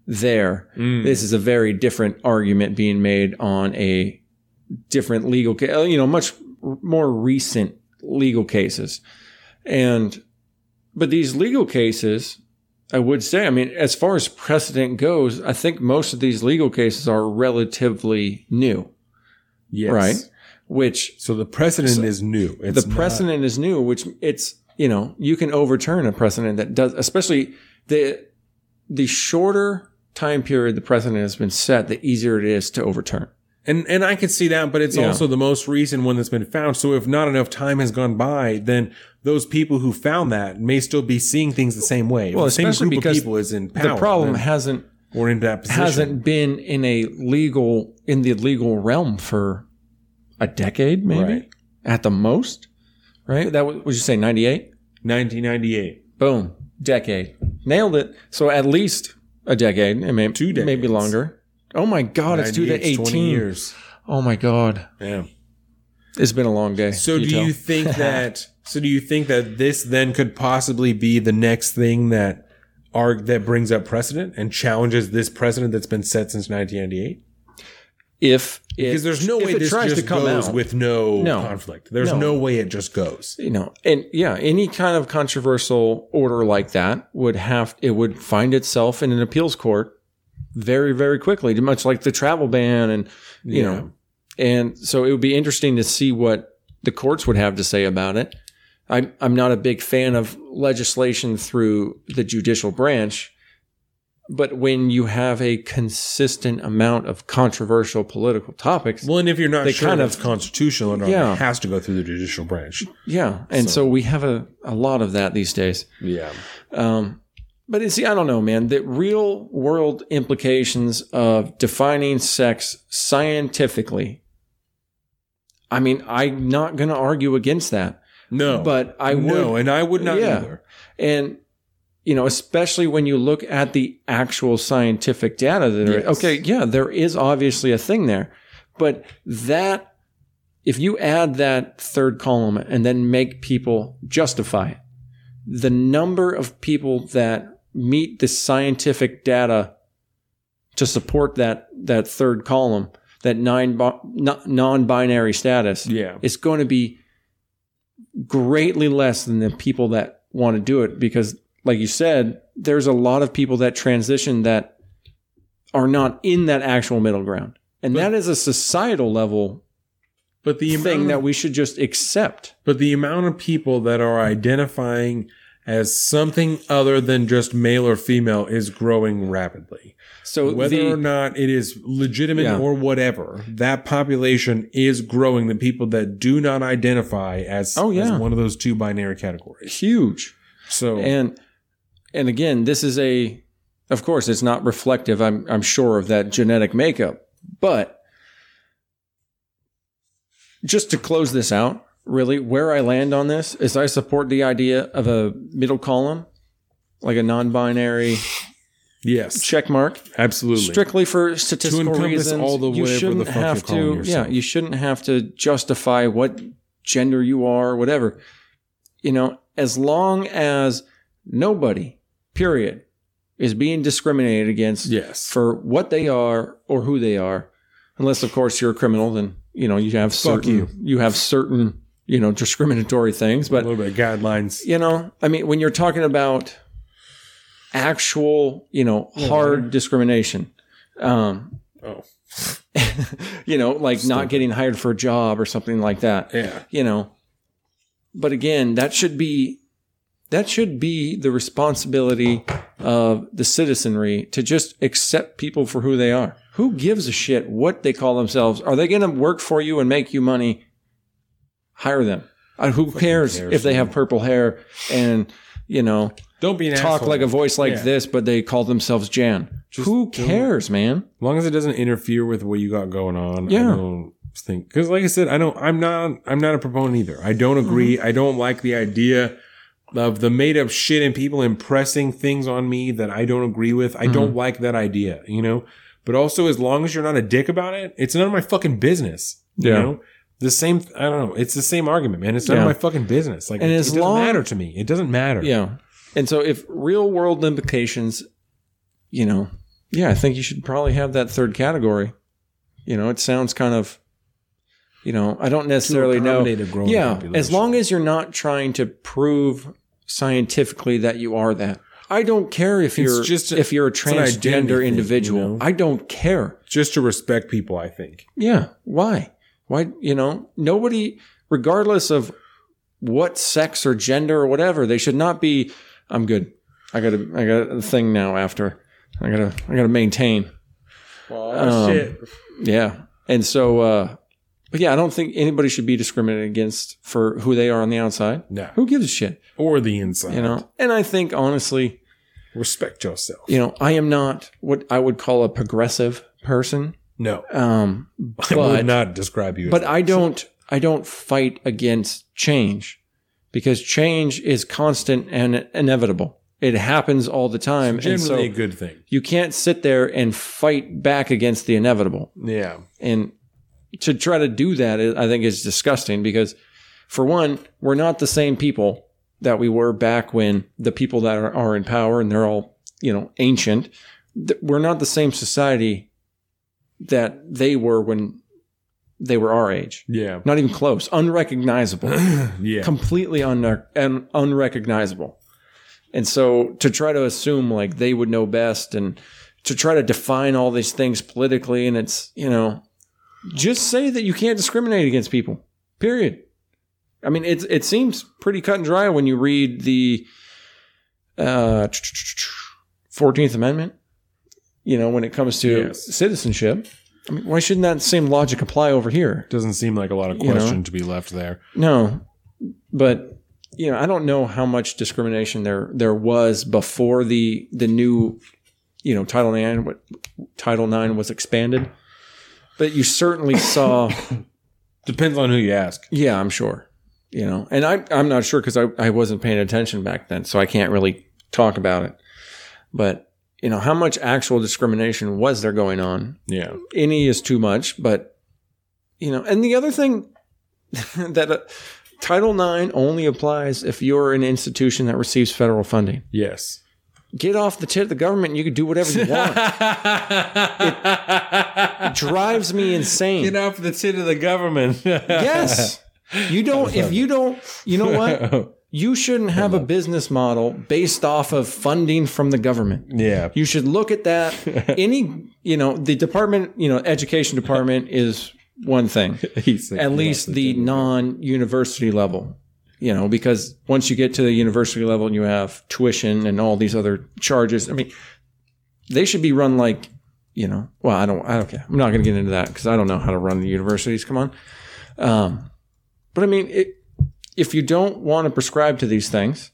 there. This is a very different argument being made on a different legal, ca- you know, much more recent legal cases. And, but these legal cases, I would say, I mean, as far as precedent goes, I think most of these legal cases are relatively new, Yes. right? Which So the precedent is new. It's the precedent is new, which it's, you know, you can overturn a precedent that does, especially the, the shorter time period the precedent has been set, the easier it is to overturn. And and I can see that, but it's Yeah. also the most recent one that's been found. So if not enough time has gone by, then those people who found that may still be seeing things the same way. Well, the same especially group because of people is in power. the problem then, hasn't or in that position. hasn't been in a legal in the legal realm for a decade, maybe Right. at the most. Right? That was, would you say ninety eight? 1998. Boom, decade, nailed it. So at least a decade, and maybe Two decades. maybe longer. Oh my God, it's two to 98 's 20 eighteen. years. Oh my God, Yeah. it's been a long day. So Can do tell? you think that? So do you think that this then could possibly be the next thing that arg that brings up precedent and challenges this precedent that's been set since 1998? If it, Because there's no way this tries just to come goes out, with no, No. conflict. There's No. no. way it just goes. you know, and yeah, any kind of controversial order like that would have it would find itself in an appeals court very, very quickly, much like the travel ban and you Yeah. know, and so it would be interesting to see what the courts would have to say about it. I'm I'm not a big fan of legislation through the judicial branch, but when you have a consistent amount of controversial political topics, Well, and if you're not They sure kind of- constitutional or not, Yeah. it has to go through the judicial branch. yeah, and so, we have a, a lot of that these days. Yeah. Um, but see, I don't know, man. The real world implications of defining sex scientifically. I mean, I'm not going to argue against that, No. but I would. no, and I would not Yeah. either. And you know, especially when you look at the actual scientific data that are Yes. okay, yeah, there is obviously a thing there. But that if you add that third column and then make people justify it, the number of people that meet the scientific data to support that that third column, that nine non-binary status, Yeah. it's going to be greatly less than the people that want to do it because like you said there's a lot of people that transition that are not in that actual middle ground and that is a societal level But the thing amount that we should just accept but the amount of people that are identifying as something other than just male or female is growing rapidly. so Whether the, or not it is legitimate Yeah. or whatever, that population is growing. The people that do not identify as, Oh, yeah. as one of those two binary categories. huge So and and again this is a of course it's not reflective i'm i'm sure of that genetic makeup but just to close this out really where i land on this is i support the idea of a middle column like a non-binary yes, check mark absolutely. strictly for statistical reasons all the you shouldn't you're have to yeah you shouldn't have to justify what gender you are whatever you know as long as nobody period is being discriminated against yes. for what they are or who they are unless of course you're a criminal then you know you have Fuck certain you. you have certain you know discriminatory things but a little bit of guidelines. you know i mean when you're talking about actual you know hard discrimination um Oh, you know like not getting hired for a job or something like that yeah. you know. But again that should be that should be the responsibility of the citizenry to just accept people for who they are. Who gives a shit what they call themselves? Are they going to work for you and make you money hire them Uh, who cares, cares, if they have purple hair and you know Don't be an talk asshole. like a voice like Yeah. this but they call themselves jan Just who don't- cares man As long as it doesn't interfere with what you got going on, Yeah. I don't think because, like I said, I don't. I'm not. I'm not a proponent either. I don't agree. Mm-hmm. I don't like the idea of the made up shit and people impressing things on me that I don't agree with. I Mm-hmm. don't like that idea. You know. But also, as long as you're not a dick about it, it's none of my fucking business. You Yeah. know. The same. I don't know. It's the same argument, man. It's none Yeah. of my fucking business. Like, And it, it doesn't long- matter to me. It doesn't matter. Yeah. And so if real world implications, you know, yeah, I think you should probably have that third category. You know, it sounds kind of, you know, I don't necessarily know. Yeah. population. As long as you're not trying to prove scientifically that you are that. I don't care if It's you're just a- if you're a an identity thing, transgender you individual. know? I don't care. Just to respect people, I think. Yeah. Why? Why, you know, nobody, regardless of what sex or gender or whatever, they should not be, I'm good. I got a, I got a thing now after. I gotta, I gotta maintain. Oh Um, shit. Yeah. And so, uh, but yeah, I don't think anybody should be discriminated against for who they are on the outside. No. Who gives a shit? Or the inside. You know? And I think honestly, Respect yourself. you know, I am not what I would call a progressive person. No. Um, I would not describe you as but I don't I don't fight against change because change is constant and inevitable. It happens all the time, and generally so a good thing. you can't sit there and fight back against the inevitable. Yeah. And to try to do that, I think is disgusting because, for one, we're not the same people that we were back when the people that are, are in power and they're all you know, ancient. We're not the same society that they were when they were our age. Yeah. Not even close. Unrecognizable. Yeah. completely un- un- unrecognizable. And so to try to assume like they would know best and to try to define all these things politically and it's, you know, just say that you can't discriminate against people. Period. I mean, it it seems pretty cut and dry when you read the uh, 14th Amendment, you know, when it comes to Yes. citizenship. I mean, why shouldn't that same logic apply over here? Doesn't seem like a lot of You know? question to be left there. No, but you know, I don't know how much discrimination there there was before the the new, you know, Title Nine what Title Nine was expanded. But you certainly saw, Depends on who you ask. yeah, I'm sure, you know, and I I'm not sure because I I wasn't paying attention back then, so I can't really talk about it. But you know, how much actual discrimination was there going on? Yeah. any is too much, but you know, and the other thing that uh, Title IX only applies if you're an institution that receives federal funding. Yes. Get off the tit of the government and you can do whatever you want. it drives me insane. Get off the tit of the government. yes. You don't, if you don't, you know what? You shouldn't have a business model based off of funding from the government. yeah. You should look at that. Any, you know, the department, you know, education department is one thing. He's like, At least the non-university level, you know, because once you get to the university level, you have tuition and all these other charges. I mean, they should be run like, you know, well, I don't, I don't care. I'm not going to get into that because I don't know how to run the universities. Come on. Um, but I mean, it, if you don't want to prescribe to these things,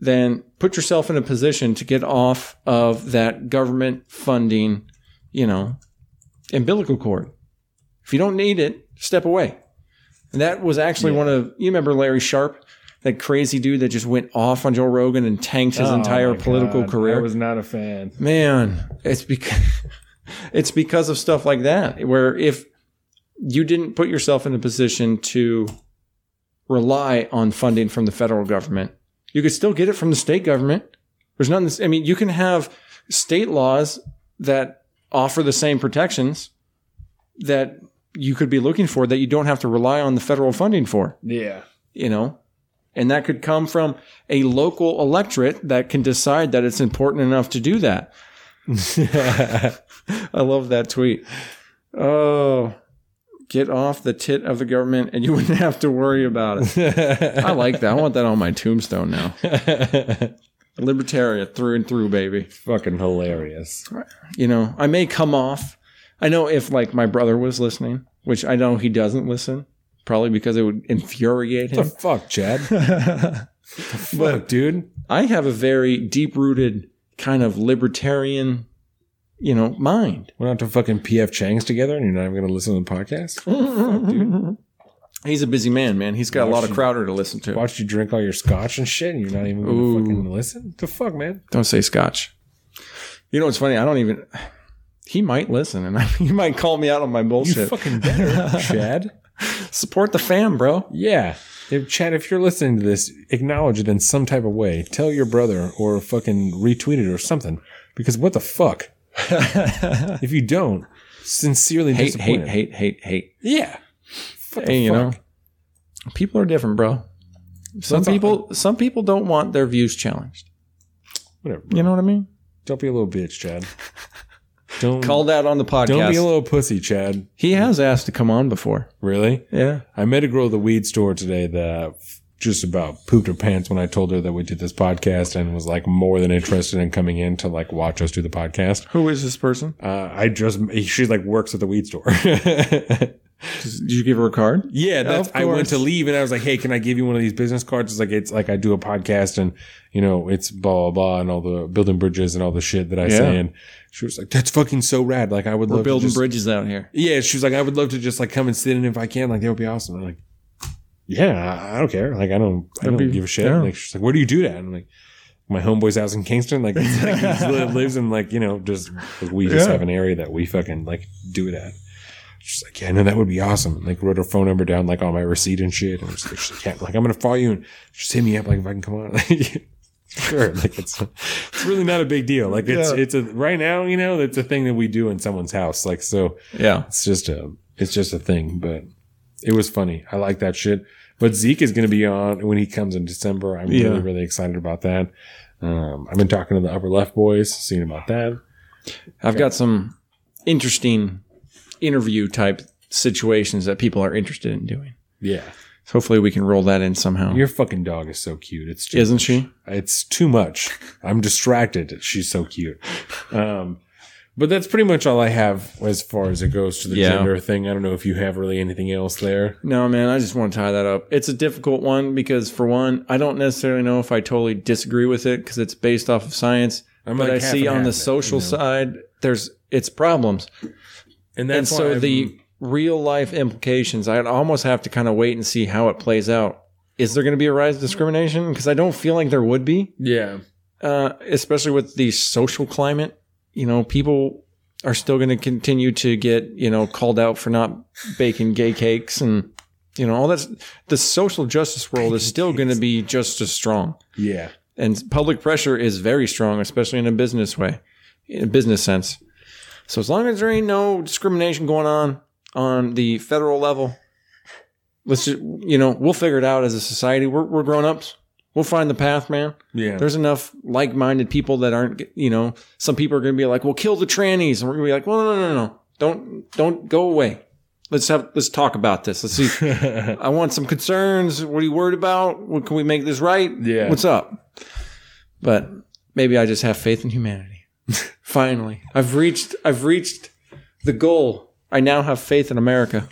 then put yourself in a position to get off of that government funding, you know, umbilical cord. If you don't need it, step away. And that was actually one of you remember Larry Sharpe, that crazy dude that just went off on Joe Rogan and tanked his oh entire political career. Oh I was not a fan. Man, it's because it's because of stuff like that where if you didn't put yourself in a position to rely on funding from the federal government, you could still get it from the state government. There's nothing. I mean, you can have state laws that offer the same protections that you could be looking for that you don't have to rely on the federal funding for Yeah. you know and that could come from a local electorate that can decide that it's important enough to do that i love that tweet oh get off the tit of the government and you wouldn't have to worry about it i like that i want that on my tombstone now libertarian through and through baby Fucking hilarious. you know i may come off i know if like my brother was listening which i know he doesn't listen probably because it would infuriate him What the fuck, Chad? but dude. I have a very deep rooted kind of libertarian, you know, mind. We're not to fucking PF Chang's together and you're not even going to listen to the podcast? He's a busy man, man. He's got a lot of Crowder to listen to. Watch you drink all your scotch and shit and you're not even going to fucking listen? The fuck, man? Don't say scotch. You know what's funny? I don't even. He might listen, and he might call me out on my You bullshit. fucking better, Chad. Support the fam, bro. Yeah. If Chad, if you're listening to this, acknowledge it in some type of way. Tell your brother or fucking retweet it or something. Because what the fuck? if you don't, sincerely Hate, disappointed. hate, hate, hate, hate. Yeah. Hey, you know, people are different, bro. Some That's all- people, some people don't want their views challenged. Whatever. bro. You know what I mean? Don't be a little bitch, Chad. Don't Called out on the podcast. don't be a little pussy, Chad. he has asked to come on before. Really? Yeah. I met a girl at the weed store today that just about pooped her pants when I told her that we did this podcast and was like more than interested in coming in to like watch us do the podcast. Who is this person? Uh, I just she like works at the weed store. Did you give her a card? yeah, that's, I went to leave and I was like, "Hey, can I give you one of these business cards?" It's like it's like I do a podcast and you know it's blah blah blah and all the building bridges and all the shit that I Yeah. say. And she was like, "That's fucking so rad! Like I would We're love building just, bridges out here. Yeah, she was like, I would love to just like come and sit in if I can. Like that would be awesome. I'm like, yeah, I- I don't care. Like I don't, I don't be- give a shit. yeah. Like she's like, where do you do that? And I'm like, my homeboy's house in Kingston. Like, like he lives in like you know just like, we just Yeah. have an area that we fucking like do it at. She's like, yeah, no, that would be awesome. And, like wrote her phone number down like on my receipt and shit. And she's like, she's like, yeah, like I'm gonna follow you and just hit me up like if I can come on. Like, sure. Like it's it's really not a big deal. Like it's Yeah. it's a right now, you know, it's a thing that we do in someone's house. Like so Yeah. it's just a it's just a thing. But it was funny. I like that shit. But Zeke is gonna be on when he comes in December. I'm Yeah. really, really excited about that. Um, I've been talking to the upper left boys, seeing about that. I've got some interesting interview type situations that people are interested in doing. Yeah. So hopefully we can roll that in somehow. Your fucking dog is so cute. It's Isn't much. she? It's too much. I'm distracted. She's so cute. Um, but that's pretty much all I have as far as it goes to the Yeah. gender thing. I don't know if you have really anything else there. No, man, I just want to tie that up. It's a difficult one because, for one, I don't necessarily know if I totally disagree with it because it's based off of science. I'm but like I half see and on half the it, social you know? side, there's it's problems. and And that's why so I'm- the real life implications, I'd almost have to kind of wait and see how it plays out. Is there going to be a rise of discrimination? Because I don't feel like there would be, yeah, uh, especially with the social climate. You know, people are still going to continue to get, you know, called out for not baking gay cakes and, you know, all that's the social justice world is still going to be just as strong. yeah, And public pressure is very strong, especially in a business way, in a business sense. So as long as there ain't no discrimination going on on the federal level, let's just, you know, we'll figure it out as a society. We're, we're grown ups. We'll find the path, man. yeah. There's enough like minded people that aren't, you know, some people are going to be like, well, kill the trannies. And we're going to be like, well, no, no, no, no. Don't, don't go away. Let's have, let's talk about this. Let's see. I want some concerns. What are you worried about? What, can we make this right? Yeah. What's up? But maybe I just have faith in humanity. Finally, I've reached, I've reached the goal. I now have faith in America.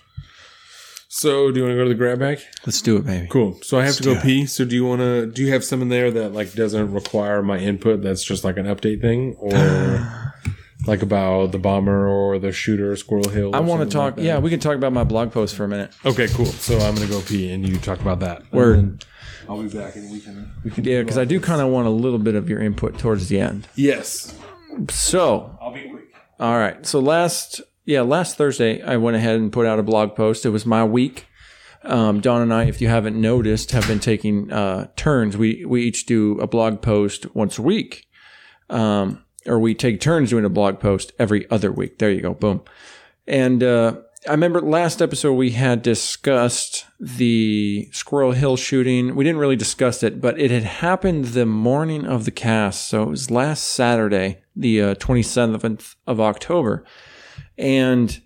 So, do you want to go to the grab bag? Let's do it, baby. Cool. So I have to go pee. So do you want to? Do you have some in there that like doesn't require my input? That's just like an update thing, or like about the bomber or the shooter, Squirrel Hill. I want to talk. like yeah, we can talk about my blog post for a minute. Okay, cool. So I'm gonna go pee, and you talk about that. Word. And I'll be back, and we can. We can. Yeah, because I do kind of want a little bit of your input towards the end. Yes. So, I'll be quick. all right. So last, yeah, last Thursday, I went ahead and put out a blog post. It was my week. Um, Don and I, if you haven't noticed, have been taking uh, turns. We we each do a blog post once a week, um, or we take turns doing a blog post every other week. There you go, boom. And uh, I remember last episode we had discussed the Squirrel Hill shooting. We didn't really discuss it, but it had happened the morning of the cast, so it was last Saturday, the uh, twenty seventh of October, and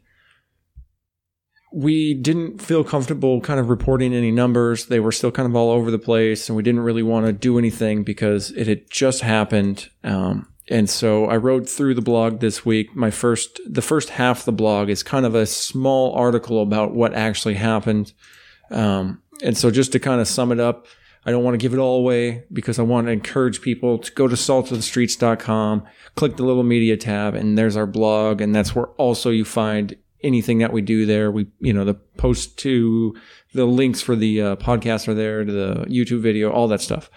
we didn't feel comfortable kind of reporting any numbers. They were still kind of all over the place, and we didn't really want to do anything because it had just happened. Um, and so I wrote through the blog this week. My first, the first half of the blog is kind of a small article about what actually happened. Um, and so just to kind of sum it up, I don't want to give it all away because I want to encourage people to go to saltofthestreets.com, click the little media tab, and there's our blog. And that's where also you find anything that we do there. We, you know, the post to the links for the uh, podcast are there to the YouTube video, all that stuff.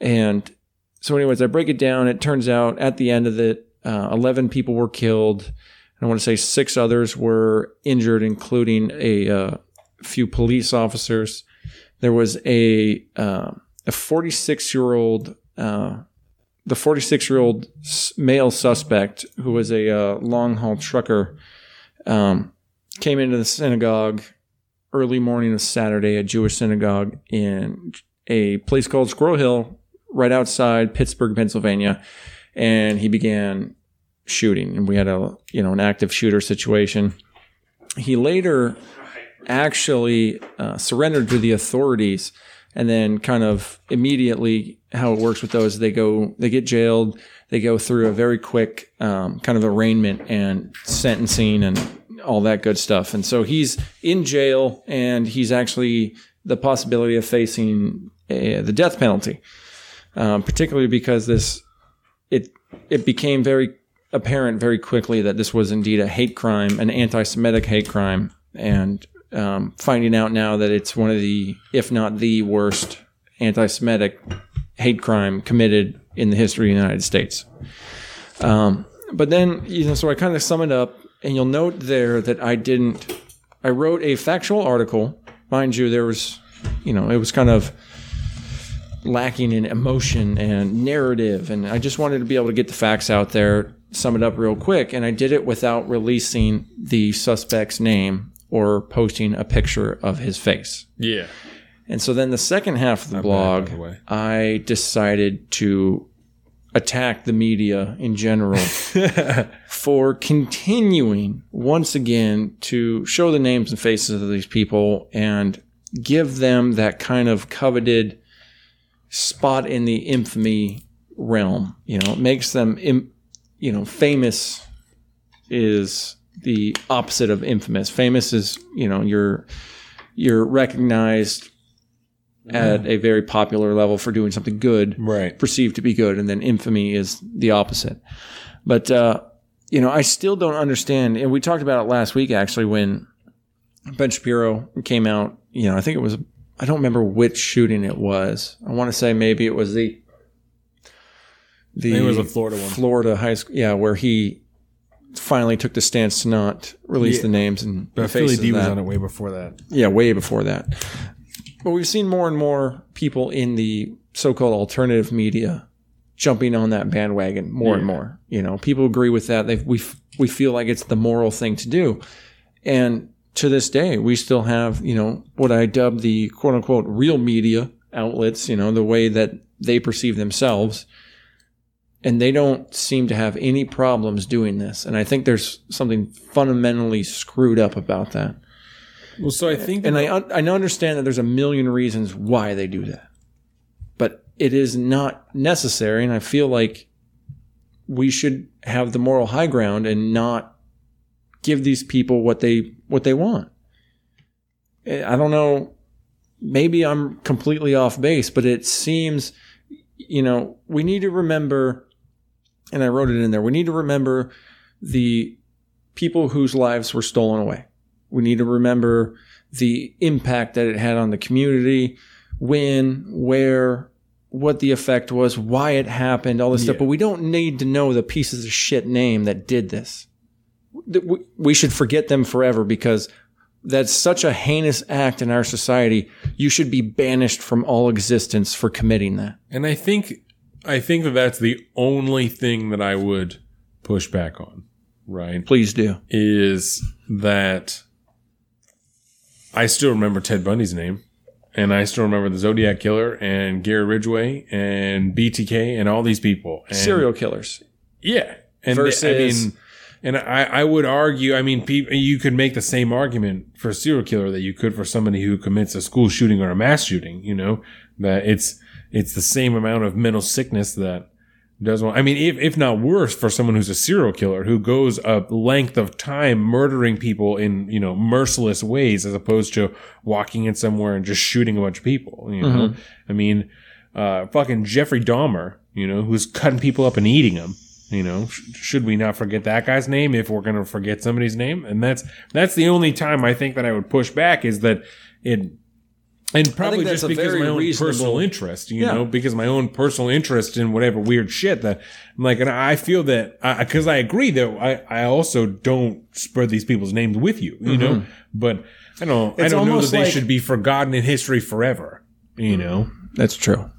And so, anyways, I break it down. It turns out at the end of it, uh, 11 people were killed. I want to say six others were injured, including a uh, few police officers. There was a uh, a 46 year old uh, the 46 year old male suspect who was a uh, long haul trucker um, came into the synagogue early morning of Saturday, a Jewish synagogue in a place called Squirrel Hill, right outside Pittsburgh, Pennsylvania, and he began shooting. And we had a you know an active shooter situation. He later actually uh, surrendered to the authorities and then kind of immediately how it works with those they go they get jailed. They go through a very quick um, kind of arraignment and sentencing and all that good stuff. And so he's in jail and he's actually the possibility of facing a, the death penalty um, particularly because this it it became very apparent very quickly that this was indeed a hate crime an anti-semitic hate crime. And um, finding out now that it's one of the, if not the worst anti-Semitic hate crime committed in the history of the United States. Um, but then, you know, so I kind of sum it up, and you'll note there that I didn't. I wrote a factual article, mind you. There was, you know, it was kind of lacking in emotion and narrative. And I just wanted to be able to get the facts out there, sum it up real quick. And I did it without releasing the suspect's name or posting a picture of his face. Yeah. And so then the second half of the blog, by the. I decided to attack the media in general for continuing once again to show the names and faces of these people and give them that kind of coveted spot in the infamy realm. You know, it makes them, Im- you know, famous is the opposite of infamous. Famous is, you know, you're you're recognized at a very popular level for doing something good Right. perceived to be good, and then infamy is the opposite. But uh, you know, I still don't understand. And we talked about it last week, actually, when Ben Shapiro came out. You know, I think it was. I don't remember which shooting it was. I want to say maybe it was the the it was a Florida one. Florida high school. Yeah, where he finally took the stance to not release Yeah. the names and But the Philly D was on it way before that. Yeah, way before that. But we've seen more and more people in the so-called alternative media jumping on that bandwagon more and more. You know, people agree with that. They we we feel like it's the moral thing to do, and to this day, we still have you know what I dub the quote unquote real media outlets. You know, the way that they perceive themselves. And they don't seem to have any problems doing this. And I think there's something fundamentally screwed up about that. Well, so I think And I I understand that there's a million reasons why they do that, but it is not necessary. And I feel like we should have the moral high ground and not give these people what they what they want. I don't know. Maybe I'm completely off base, but it seems, you know, we need to remember, and I wrote it in there. We need to remember the people whose lives were stolen away. We need to remember the impact that it had on the community, when, where, what the effect was, why it happened, all this stuff. But we don't need to know the pieces of shit name that did this. We- We should forget them forever because that's such a heinous act in our society. You should be banished from all existence for committing that. And I think I think that that's the only thing that I would push back on, right? Please do. Is that I still remember Ted Bundy's name, and I still remember the Zodiac Killer and Gary Ridgway and BTK and all these people. And Serial killers. yeah, and they- I Versus- mean, and I, I would argue, I mean, people, you could make the same argument for a serial killer that you could for somebody who commits a school shooting or a mass shooting. You know that it's it's the same amount of mental sickness that does want. I mean, if if not worse, for someone who's a serial killer who goes a length of time murdering people in you know merciless ways, as opposed to walking in somewhere and just shooting a bunch of people. You know, I mean, uh, fucking Jeffrey Dahmer, you know, who's cutting people up and eating them. You know, sh- should we not forget that guy's name if we're going to forget somebody's name? And that's that's the only time I think that I would push back is that it, and probably just because of my own reasonable- personal interest, you Yeah. know, because my own personal interest in whatever weird shit that I'm like, and I feel that because I, agree that I I also don't spread these people's names with you, you know, mm-hmm. but I don't I don't know that they like- should be forgotten in history forever, you know. That's true.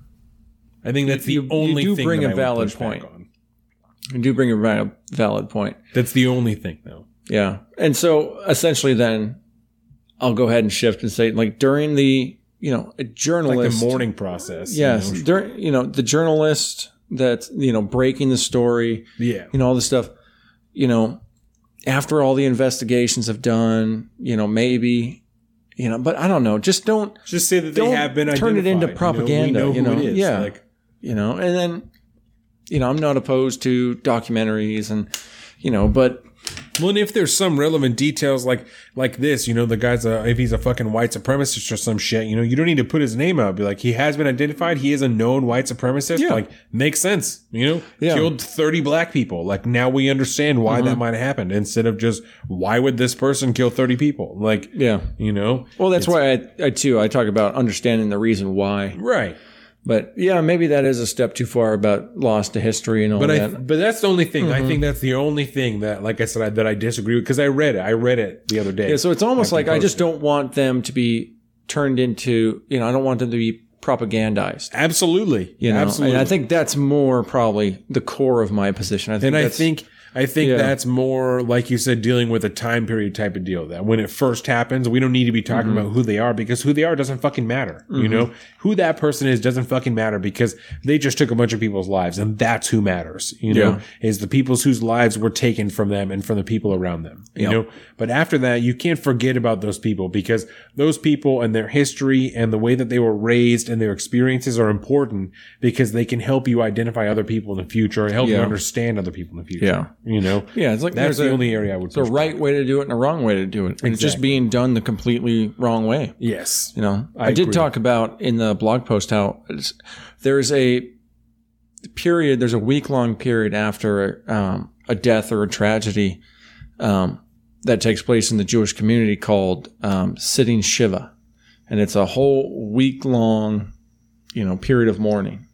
I think that's the You- you only do thing bring a I valid point. You do bring a val- valid point. That's the only thing, though. Yeah. And so essentially then I'll go ahead and shift and say like during the, you know, a journalist. Like the mourning process. you Yes. know? During, you know, the journalist that's, you know, breaking the story, Yeah. you know, all this stuff, you know, after all the investigations have done, you know, maybe, you know, but I don't know. Just don't, Just say that they have been turn it into propaganda, You know, we you know, know? who it is. Yeah. Like, you know, and then, you know, I'm not opposed to documentaries and, you know, but well, and if there's some relevant details like like this, you know, the guy's a if he's a fucking white supremacist or some shit, you know, you don't need to put his name out. Be like, he has been identified. He is a known white supremacist. Yeah. Like, makes sense. You know, Yeah. killed thirty black people. Like now we understand why Mm-hmm. that might have happened. Instead of just why would this person kill thirty people? Like, yeah. you know, Well, that's why I, I too I talk about understanding the reason why. right. But yeah, maybe that is a step too far about lost to history and all But I, that. but that's the only thing. Mm-hmm. I think that's the only thing that, like I said, I, that I disagree with because I read it. I read it the other day. yeah, so it's almost like I just don't want them to be turned into, you know, I don't want them to be propagandized. Absolutely. You know, Absolutely. and I think that's more probably the core of my position. I think And I think I think Yeah. that's more like you said, dealing with a time period type of deal. That when it first happens, we don't need to be talking Mm-hmm. about who they are because who they are doesn't fucking matter. You know, who that person is doesn't fucking matter because they just took a bunch of people's lives, and that's who matters. You know, is the people whose lives were taken from them and from the people around them. You Yep. know, but after that, you can't forget about those people because those people and their history and the way that they were raised and their experiences are important because they can help you identify other people in the future and help you understand other people in the future. Yeah. You know, yeah, it's like that's the a, only area I would. push right way to do it and a wrong way to do it, and it's just being done the completely wrong way. Yes. You know, I, I did talk about in the blog post how there's a period, there's a week long period after um, a death or a tragedy um, that takes place in the Jewish community called um, sitting Shiva, and it's a whole week long, you know, period of mourning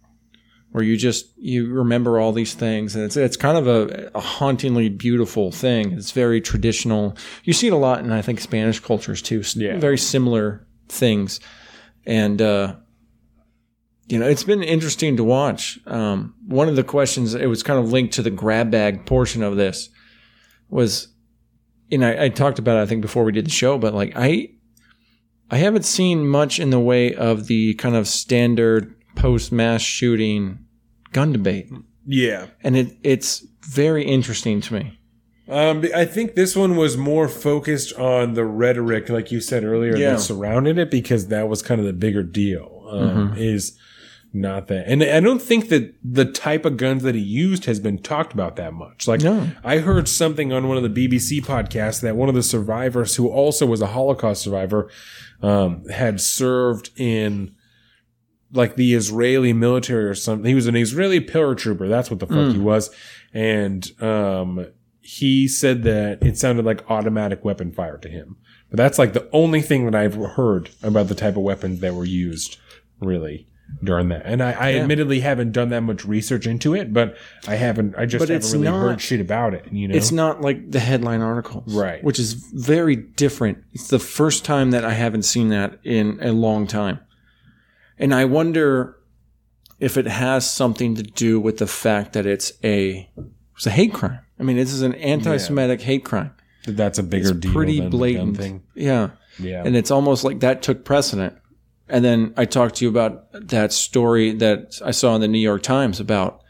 where you just you remember all these things and it's it's kind of a, a hauntingly beautiful thing. It's very traditional. You see it a lot in i think spanish cultures too. Yeah. very similar things. And uh you know it's been interesting to watch. Um one of the questions it was kind of linked to the grab bag portion of this was you know I, I talked about it i think before we did the show but like i i haven't seen much in the way of the kind of standard post mass shooting gun debate Yeah. and it it's very interesting to me Um, I think this one was more focused on the rhetoric, like you said earlier, Yeah. that surrounded it, because that was kind of the bigger deal. Um, Mm-hmm. Is not that, and I don't think that the type of guns that he used has been talked about that much. Like, No. I heard something on one of the BBC podcasts that one of the survivors, who also was a Holocaust survivor, um, had served in like the Israeli military or something. He was an Israeli paratrooper. That's what the fuck he was. And um, he said that it sounded like automatic weapon fire to him. But that's like the only thing that I've heard about the type of weapons that were used, really. During that, and I, I admittedly haven't done that much research into it, but I haven't. I just But haven't really not- heard shit about it. You know, it's not like the headline articles Right. which is very different it's the first time that i haven't seen that in a long time and i wonder if it has something to do with the fact that it's a it's a hate crime i mean this is an anti-semitic hate crime that's a bigger deal. pretty blatant thing. yeah Yeah, and it's almost like that took precedent. And then I talked to you about that story that I saw in the New York Times about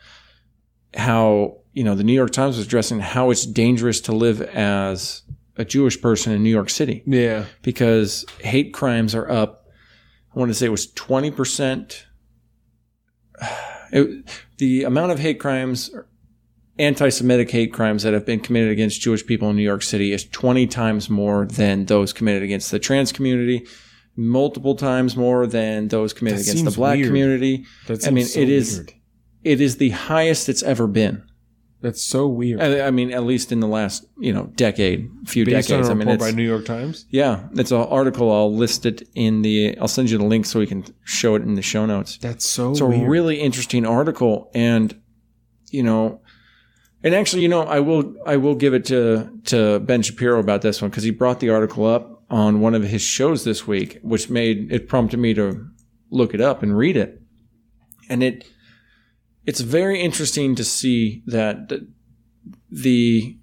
how, you know, the New York Times was addressing how it's dangerous to live as a Jewish person in New York City yeah, because hate crimes are up. I want to say it was 20%. It, the amount of hate crimes, anti Semitic hate crimes that have been committed against Jewish people in New York City is 20 times more than those committed against the trans community, multiple times more than those committed That against the black weird. community. I mean, so it is it is the highest it's ever been. That's so weird. I, I mean, at least in the last you know decade, few Based on decades. a I mean, report by New York Times. yeah, it's an article. I'll list it in the. I'll send you the link so we can show it in the show notes. That's so It's a really interesting article, and you know, and actually, you know, I will I will give it to to Ben Shapiro about this one because he brought the article up on one of his shows this week, which made it prompted me to look it up and read it, and it it's very interesting to see that the,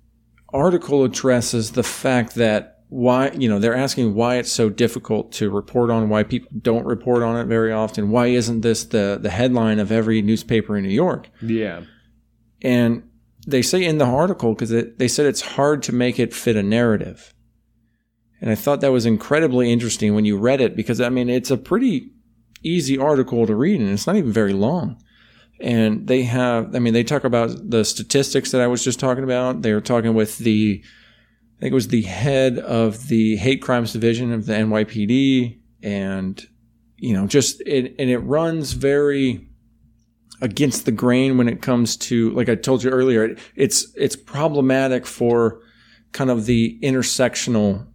article addresses the fact that why you know they're asking why it's so difficult to report on why people don't report on it very often why isn't this the the headline of every newspaper in New York? Yeah. and they say in the article because they said it's hard to make it fit a narrative. And I thought that was incredibly interesting when you read it because I mean it's a pretty easy article to read and it's not even very long and they have i mean they talk about the statistics that i was just talking about they were talking with the i think it was the head of the hate crimes division of the nypd and you know just it and it runs very against the grain when it comes to like i told you earlier it, it's it's problematic for kind of the intersectional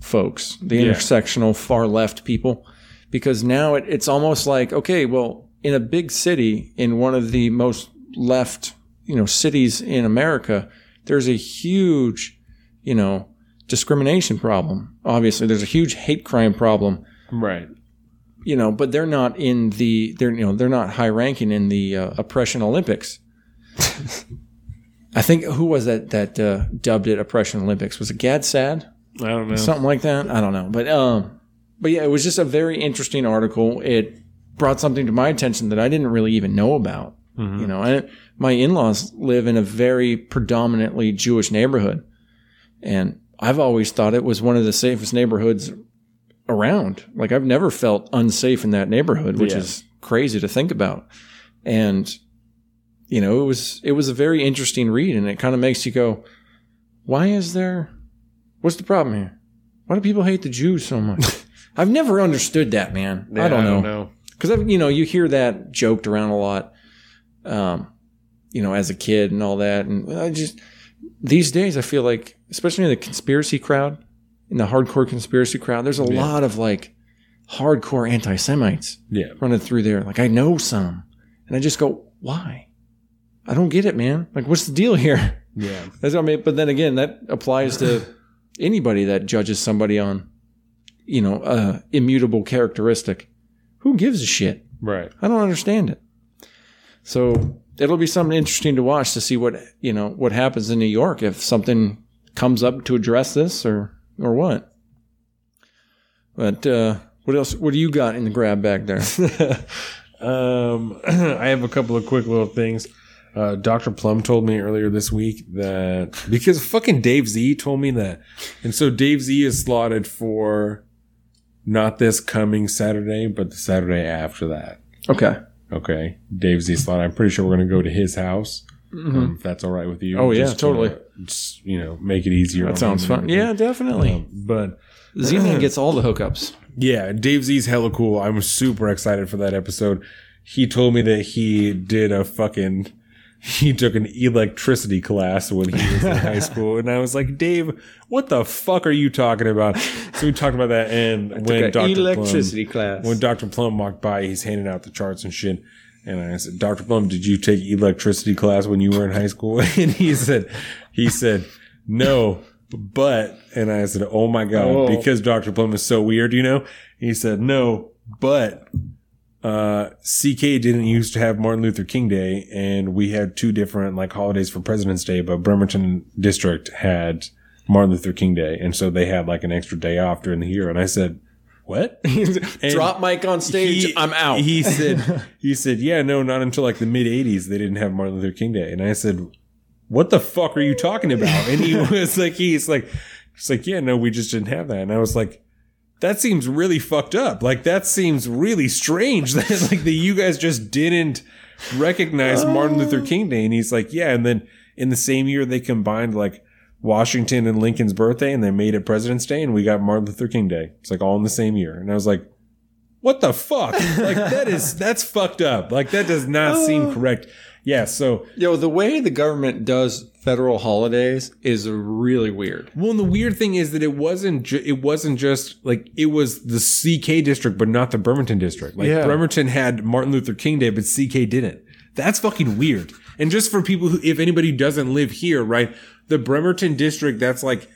folks the Yeah. intersectional far left people because now it, it's almost like okay well in a big city in one of the most left you know cities in america there's a huge you know discrimination problem obviously there's a huge hate crime problem Right. you know, but they're not in the they're you know they're not high ranking in the uh, oppression Olympics. I think who was that that uh, dubbed it oppression Olympics? Was it Gad Saad? I don't know. something like that. I don't know, but um, but yeah, it was just a very interesting article. It brought something to my attention that I didn't really even know about. You know, and my in-laws live in a very predominantly Jewish neighborhood, and I've always thought it was one of the safest neighborhoods around. Like I've never felt unsafe in that neighborhood, which Yeah. is crazy to think about. And you know, it was it was a very interesting read, and it kind of makes you go, "Why is there? What's the problem here? Why do people hate the Jews so much?" I've never understood that, man. I don't know because you know you hear that joked around a lot, um, you know, as a kid and all that, and I just these days I feel like, especially in the conspiracy crowd, in the hardcore conspiracy crowd, there's a Yeah. lot of like hardcore anti-Semites Yeah. running through there. Like I know some, and I just go, why? I don't get it, man. Like, what's the deal here? Yeah. That's what I mean. But then again, that applies to anybody that judges somebody on, you know, a immutable characteristic. Who gives a shit? Right. I don't understand it. So it'll be something interesting to watch to see what you know what happens in New York if something comes up to address this or or what. But uh, what else? What do you got in the grab bag there? Um, I have a couple of quick little things. Uh, Dr. Plum told me earlier this week that because fucking Dave Z told me that. And so Dave Z is slotted for not this coming Saturday, but the Saturday after that. okay. Okay. Dave Z slot. I'm pretty sure we're going to go to his house. Um, if that's all right with you. Oh, yeah, to, totally. uh, just, you know, make it easier. That sounds fun. Yeah, definitely. Um, but Z-Man gets all the hookups. yeah, Dave Z's hella cool. I'm super excited for that episode. He told me that he did a fucking he took an electricity class when he was in high school, and I was like, Dave, what the fuck are you talking about? So we talked about that, and when Dr. Plum, class. when Dr. Plum walked by, he's handing out the charts and shit. And I said, Dr. Plum, did you take electricity class when you were in high school? And he said, he said, no, but, and I said, oh my God, Oh. because Dr. Plum is so weird, you know? He said, no, but, uh, CK didn't used to have Martin Luther King Day and we had two different like holidays for President's Day, but Bremerton district had Martin Luther King Day. And so they had like an extra day off during the year. And I said, what? Drop mic on stage. He- I'm out. He said, he said, yeah, no, not until like the mid '80s they didn't have Martin Luther King Day, and I said, what the fuck are you talking about? And he was like, he's like, he's like, yeah, no, we just didn't have that, and I was like. That seems really fucked up. Like that seems really strange. That like that you guys just didn't recognize Martin Luther King Day. And he's like, yeah. And then in the same year they combined like Washington and Lincoln's birthday and they made it President's Day and we got Martin Luther King Day. It's like all in the same year. And I was like, what the fuck? Like that is that's fucked up. Like that does not seem oh. correct. Yeah, so Yo, the way the government does federal holidays is really weird. well, and the weird thing is that it wasn't ju- it wasn't just like it was the CK district, but not the Bremerton district. Like Yeah. Bremerton had Martin Luther King Day, but CK didn't. That's fucking weird. And just for people who, if anybody doesn't live here, right, the Bremerton district, that's like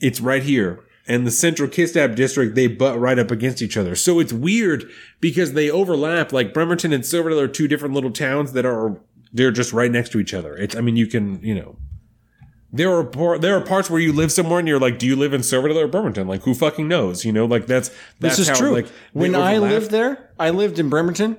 it's right here. And the central Kitsap district, they butt right up against each other. So it's weird because they overlap. Like Bremerton and Silverdale are two different little towns that are, they're just right next to each other. It's, I mean, you can, you know, there are par- there are parts where you live somewhere and you're like, do you live in Silverdale or Bremerton? Like, who fucking knows? You know, like that's, that's This is how, true. Like, when I lived there, I lived in Bremerton,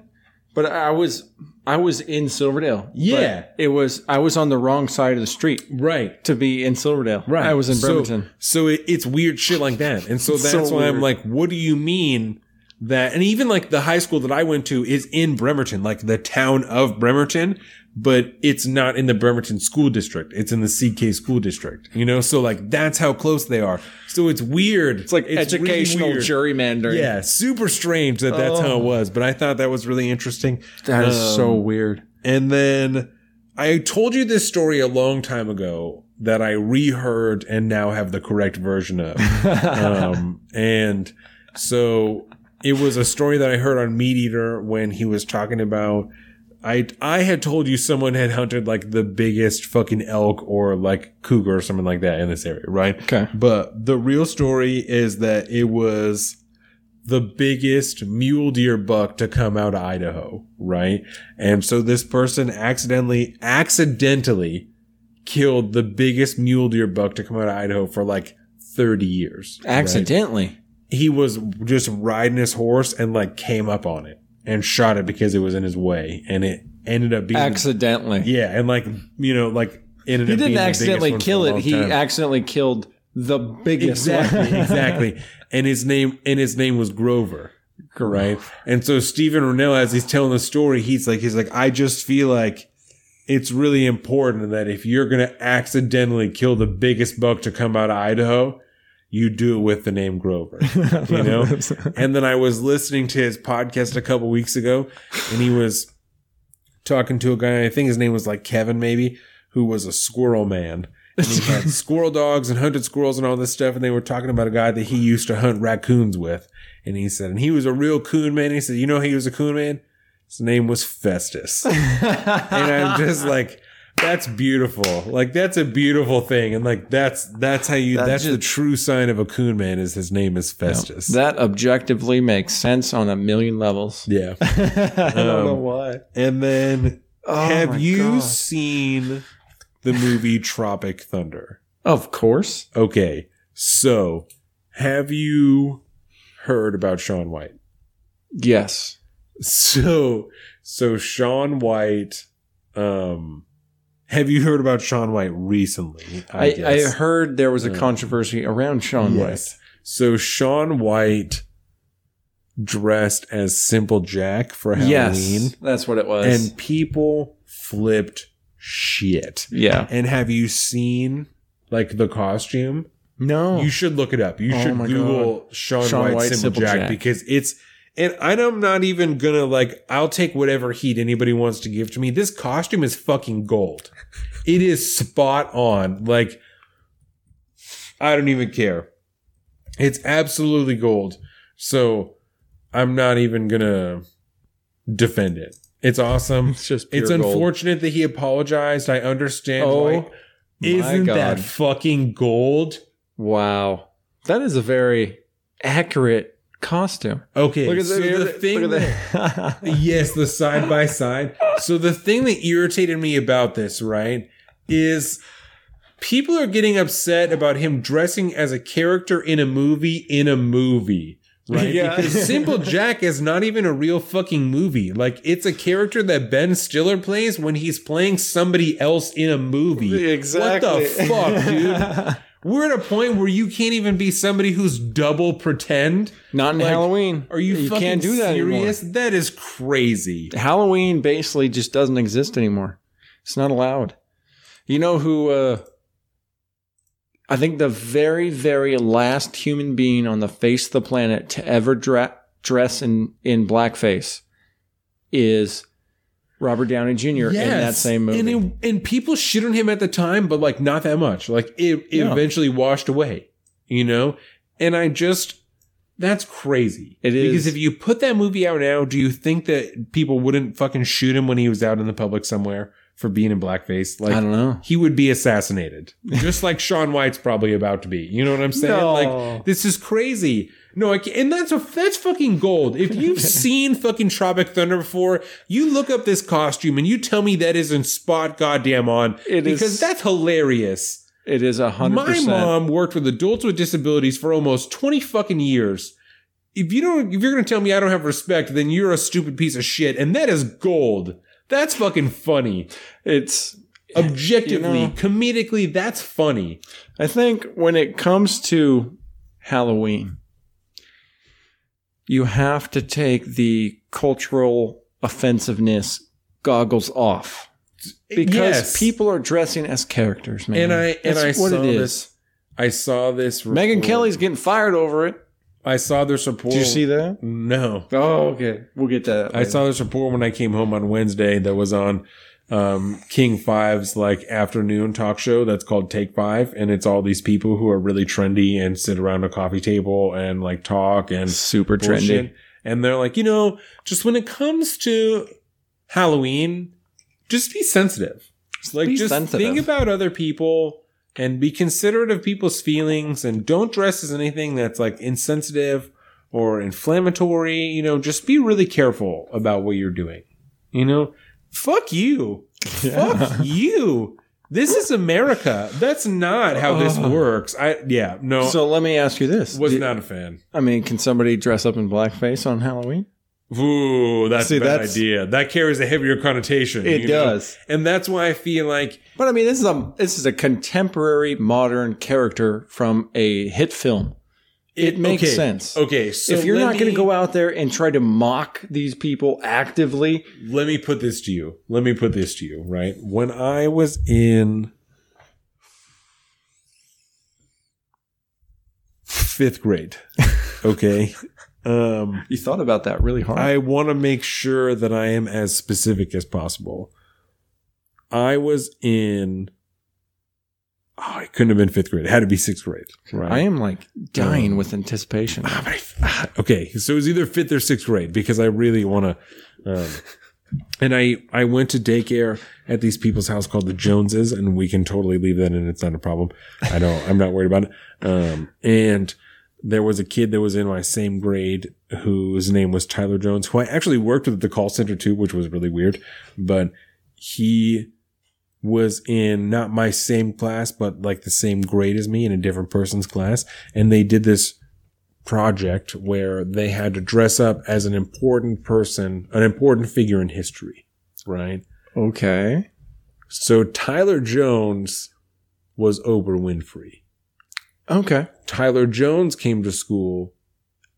but I was I was in Silverdale. Yeah. It was I was on the wrong side of the street right. to be in Silverdale. Right. I was in So- Bremerton. So, it, it's weird shit like that. And so So that's why I'm like, what do you mean that? And even like the high school that I went to is in Bremerton, like the town of Bremerton, but it's not in the Bremerton school district. It's in the CK school district, you know? So like that's how close they are. So it's weird. it's like really educational weird. gerrymandering. Yeah, super strange that that's how it was, but I thought that was really interesting. That is so Um, weird. And then I told you this story a long time ago that I reheard and now have the correct version of. um, and so it was a story that I heard on Meat Eater when he was talking about. I I had told you someone had hunted like the biggest fucking elk or like cougar or something like that in this area, right? Okay. But the real story is that it was the biggest mule deer buck to come out of Idaho, right? And so this person accidentally, accidentally killed the biggest mule deer buck to come out of Idaho for like 30 years. right? He was just riding his horse and like came up on it and shot it because it was in his way. And it ended up being, Accidentally. yeah. And like, you know, like ended He up didn't accidentally kill it. He time. accidentally killed the biggest Exactly, one. exactly. And his name and his name was Grover. Right. And so Steven Rinella, as he's telling the story, he's like, he's like, I just feel like it's really important that if you're gonna accidentally kill the biggest buck to come out of Idaho, you do it with the name Grover. You know? and then I was listening to his podcast a couple weeks ago, and he was talking to a guy, I think his name was like Kevin, maybe, who was a squirrel man. And he had squirrel dogs and hunted squirrels and all this stuff. And they were talking about a guy that he used to hunt raccoons with. And he said, and he was a real coon man. He said, you know, he was a coon man. His name was Festus. and I'm just like, that's beautiful. Like that's a beautiful thing. And like that's that's how you That's that's, the true sign of a coon man is his name is Festus. that objectively makes sense on a million levels. yeah. I don't know Um, why. And then Oh have you God. seen the movie Tropic Thunder? Of course. Okay. So, have you heard about Shaun White? Yes. So, so Shaun White um have you heard about Shaun White recently? I, I, guess? heard there was a controversy around Sean Yes. So Shaun White dressed as Simple Jack for Halloween Yes. That's what it was. and people flipped shit. yeah. And have you seen like the costume? No. You should look it up. You Oh should Google Sean, Shaun White, White, Simple, Simple Jack, Jack. because it's and I'm not even gonna like I'll take whatever heat anybody wants to give to me. This costume is fucking gold. It is spot on. Like I don't even care. It's absolutely gold. So I'm not even gonna defend it. It's awesome. it's just It's pure gold. unfortunate that he apologized. I understand Oh, why. Isn't that fucking gold? Wow. That is a very accurate costume. Okay, Look at so the, the thing that. yes, the side by side. So the thing that irritated me about this, right, is people are getting upset about him dressing as a character in a movie in a movie. Right? Yeah. Because Simple Jack is not even a real fucking movie. Like it's a character that Ben Stiller plays when he's playing somebody else in a movie. exactly. What the fuck, dude? We're at a point where you can't even be somebody who's double pretend. Not in Like, Halloween. Are you, You fucking can't do that serious? That is crazy. Halloween basically just doesn't exist anymore. It's not allowed. You know who? Uh, I think the very, very last human being on the face of the planet to ever dra- dress in in blackface is Robert Downey Jr. in that same movie. And, it, and people shit on him at the time, but like not that much. Like it, it No. eventually washed away, you know? And I just, that's crazy. It is. Because if you put that movie out now, do you think that people wouldn't fucking shoot him when he was out in the public somewhere for being in blackface? Like, I don't know. he would be assassinated, just like Shaun White's probably about to be. You know what I'm saying? No. Like this is crazy. No, I and that's a, that's fucking gold. If you've seen fucking Tropic Thunder before, you look up this costume and you tell me that isn't spot goddamn on It is- because that's hilarious. It is a hundred My mom worked with adults with disabilities for almost 20 fucking years. If you don't, if you're gonna tell me I don't have respect, then you're a stupid piece of shit, and that is gold. That's fucking funny. It's. Objectively, You know- comedically, that's funny. I think when it comes to Halloween, you have to take the cultural offensiveness goggles off because Yes. people are dressing as characters, man. and I and That's I what saw it is. this. I saw this. Megyn. Kelly's getting fired over it. I saw their support. Did you see that? No, Oh, okay. We'll get that. I saw their support when I came home on Wednesday that was on um, King Five's like afternoon talk show that's called Take Five, and it's all these people who are really trendy and sit around a coffee table and like talk and super trendy. And they're like, you know, just when it comes to Halloween, just be sensitive. Like, be just sensitive. think about other people and be considerate of people's feelings and don't dress as anything that's like insensitive or inflammatory, you know, just be really careful about what you're doing. You know, fuck you. Fuck you. This is America. That's not how this oh. works. I yeah, no. So let me ask you this: was Do- not a fan. I mean, can somebody dress up in blackface on Halloween? Ooh, that's See, a bad that's- idea. That carries a heavier connotation. It you know? does. and that's why I feel like But I mean, this is a this is a contemporary modern character from a hit film. It makes okay, sense. Okay, so if you're not going to go out there and try to mock these people actively, let me put this to you. Let me put this to you, right? When I was in fifth grade, okay, um, you thought about that really hard. I want to make sure that I am as specific as possible. I was in. Oh, it couldn't have been fifth grade. It had to be sixth grade. Right. I am like dying with anticipation. okay, so it was either fifth or sixth grade because I really want to. Um, and I I went to daycare at these people's house called the Joneses, and we can totally leave that in. It's not a problem. I don't. I'm not worried about it. Um, and there was a kid that was in my same grade whose name was Tyler Jones, who I actually worked with at the call center too, which was really weird. But he was in not my same class, but like the same grade as me in a different person's class. And they did this project where they had to dress up as an important person, an important figure in history, right? Okay. So Tyler Jones was Oprah Winfrey. Okay. Tyler Jones came to school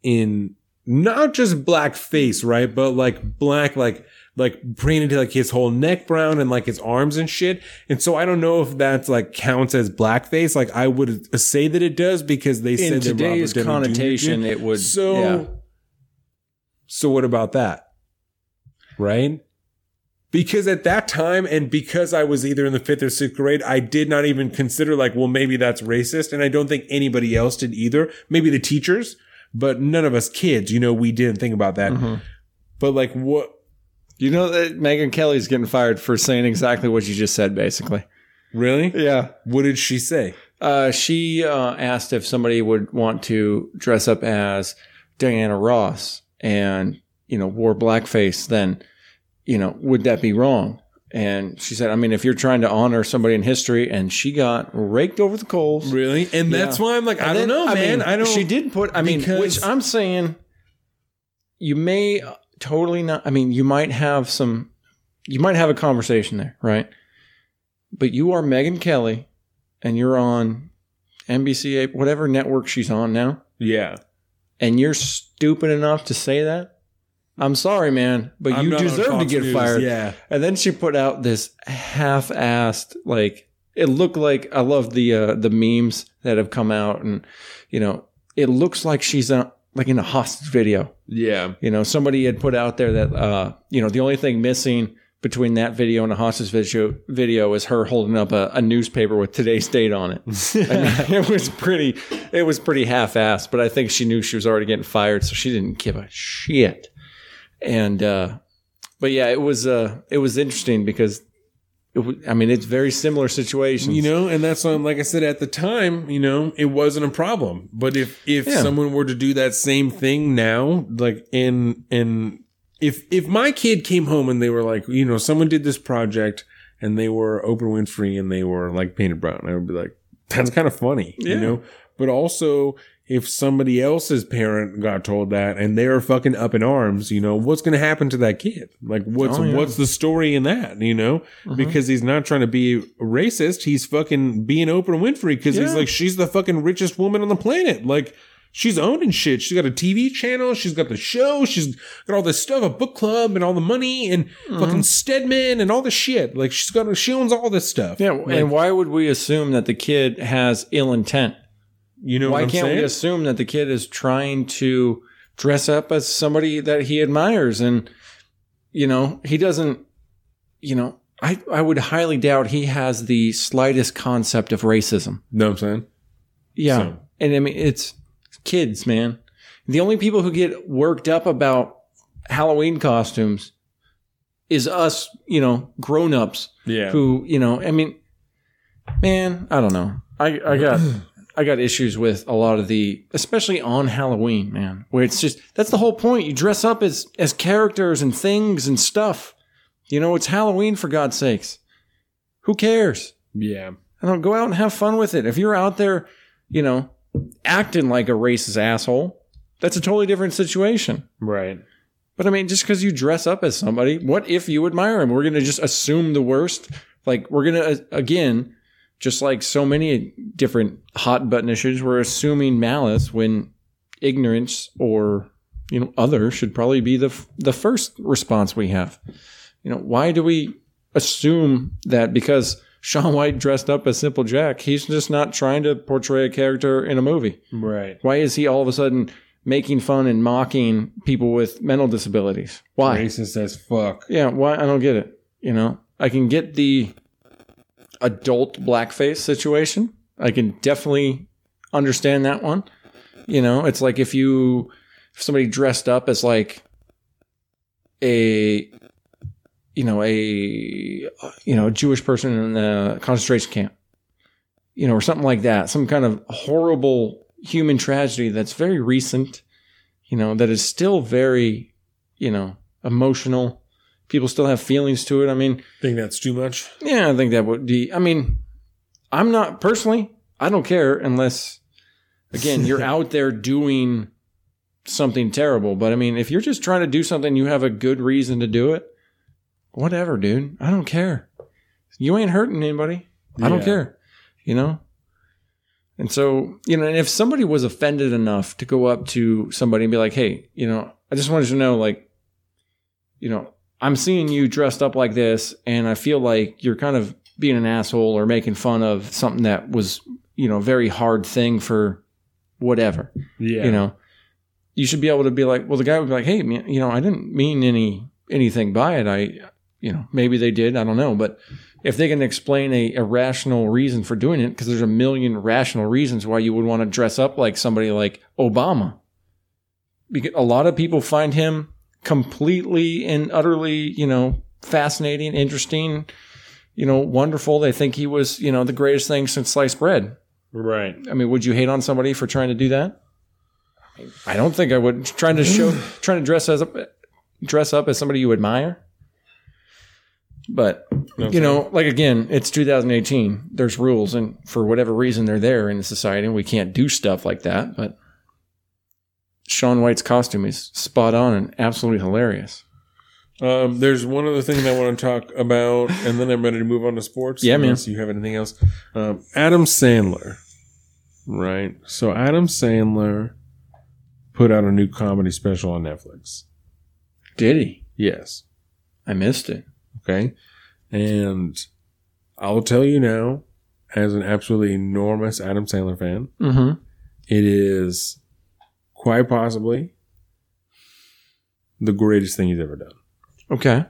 in not just black face, right? But like black, like, like painted like his whole neck brown and like his arms and shit. And so I don't know if that's like counts as blackface. Like I would say that it does because they In said that today's Robert connotation, it would. So, yeah. so what about that? Right? Because at that time, and because I was either in the fifth or sixth grade, I did not even consider like, well, maybe that's racist. And I don't think anybody else did either. Maybe the teachers, but none of us kids, you know, we didn't think about that. Mm-hmm. But like, what? You know that Megyn Kelly's getting fired for saying exactly what you just said, basically. Really? Yeah. What did she say? Uh, she uh, asked if somebody would want to dress up as Diana Ross and, you know, wore blackface, then, you know, would that be wrong? And she said, I mean, if you're trying to honor somebody in history, and she got raked over the coals. Really? And that's Yeah. why I'm like, I And don't then, know, man. mean, I don't. She did put. I mean, which I'm saying, you may totally not. I mean, you might have some. You might have a conversation there, right? But you are Megyn Kelly, and you're on NBC, whatever network she's on now, Yeah. and you're stupid enough to say that. I'm sorry, man, but I'm you deserve to get News. fired. Yeah. And then she put out this half-assed, like it looked like I love the uh, the memes that have come out, and you know, it looks like she's uh like in a hostage video. Yeah. You know, somebody had put out there that uh, you know the only thing missing between that video and a hostage video video is her holding up a, a newspaper with today's date on it. I mean, it was pretty, it was pretty half-assed, but I think she knew she was already getting fired, so she didn't give a shit. And uh, but yeah, it was uh, it was interesting because. It w- I mean, it's very similar situations. You know, and that's why, like I said at the time, you know, it wasn't a problem. But if if Yeah. someone were to do that same thing now, like in in if if my kid came home and they were like, you know, someone did this project and they were open Oprah Winfrey and they were like painted brown, I would be like, that's kind of funny, you know. But also, if somebody else's parent got told that and they're fucking up in arms, you know, what's going to happen to that kid? Like, what's Oh, yeah. what's the story in that? You know, because he's not trying to be racist. He's fucking being Oprah Winfrey because he's like, she's the fucking richest woman on the planet. Like, she's owning shit. She's got a TV channel. She's got the show. She's got all this stuff, a book club, and all the money, and Mm-hmm. fucking Stedman, and all the shit. Like, she's got, she owns all this stuff. yeah, Like, and why would we assume that the kid has ill intent? You know Why what I'm can't saying? we assume that the kid is trying to dress up as somebody that he admires and you know, he doesn't you know, I I would highly doubt he has the slightest concept of racism. know what I'm saying? Yeah. So- And I mean it's kids, man. The only people who get worked up about Halloween costumes is us, you know, grown-ups Yeah. who, you know, I mean, man, I don't know. I, I got, I got issues with a lot of the, especially on Halloween, man, where it's just that's the whole point. You dress up as as characters and things and stuff. You know, it's Halloween for God's sakes. Who cares? Yeah. I don't go out and have fun with it. If you're out there, you know, acting like a racist asshole, that's a totally different situation. Right. But I mean, just because you dress up as somebody, what if you admire him? We're going to just assume the worst. Like, we're going to, again, just like so many different hot button issues, we're assuming malice when ignorance or, you know, other should probably be the, the first response we have. You know, why do we assume that because Shaun White dressed up as Simple Jack, he's just not trying to portray a character in a movie? Right. Why is he all of a sudden making fun and mocking people with mental disabilities? Why? Racist as fuck. Yeah, why? I don't get it. You know, I can get the adult blackface situation. I can definitely understand that one. You know, it's like if you if somebody dressed up as like a you know a you know a Jewish person in a concentration camp, you know, or something like that, some kind of horrible human tragedy that's very recent, you know, that is still very, you know, emotional. People still have feelings to it. I mean, Think that's too much? yeah, I think that would be. I mean, I'm not personally. I don't care unless, again, you're out there doing something terrible. But I mean, if you're just trying to do something, you have a good reason to do it. Whatever, dude. I don't care. You ain't hurting anybody. I don't care. You know. And so, you know, and if somebody was offended enough to go up to somebody and be like, "Hey, you know, I just wanted to know, like, you know, I'm seeing you dressed up like this, and I feel like you're kind of being an asshole or making fun of something that was, you know, a very hard thing for whatever. Yeah. You know, you should be able to be like, well, the guy would be like, hey, man, you know, I didn't mean any anything by it. I, you know, maybe they did. I don't know, but if they can explain a, a rational reason for doing it, because there's a million rational reasons why you would want to dress up like somebody like Obama. Because a lot of people find him completely and utterly, you know, fascinating, interesting, you know, wonderful. They think he was, you know, the greatest thing since sliced bread. Right. I mean, would you hate on somebody for trying to do that? I don't think I would. Trying to show, trying to dress as a, dress up as somebody you admire. But you know, like again, it's 2018. There's rules, and for whatever reason, they're there in society, and we can't do stuff like that. But Shaun White's costume is spot on and absolutely hilarious. Um, there's one other thing that I want to talk about, and then I'm ready to move on to sports. Yeah, man. you have anything else. Um, Adam Sandler, right? So Adam Sandler put out a new comedy special on Netflix. Did he? Yes. I missed it. Okay. And I'll tell you now, as an absolutely enormous Adam Sandler fan, Mm-hmm. it is quite possibly the greatest thing he's ever done. Okay.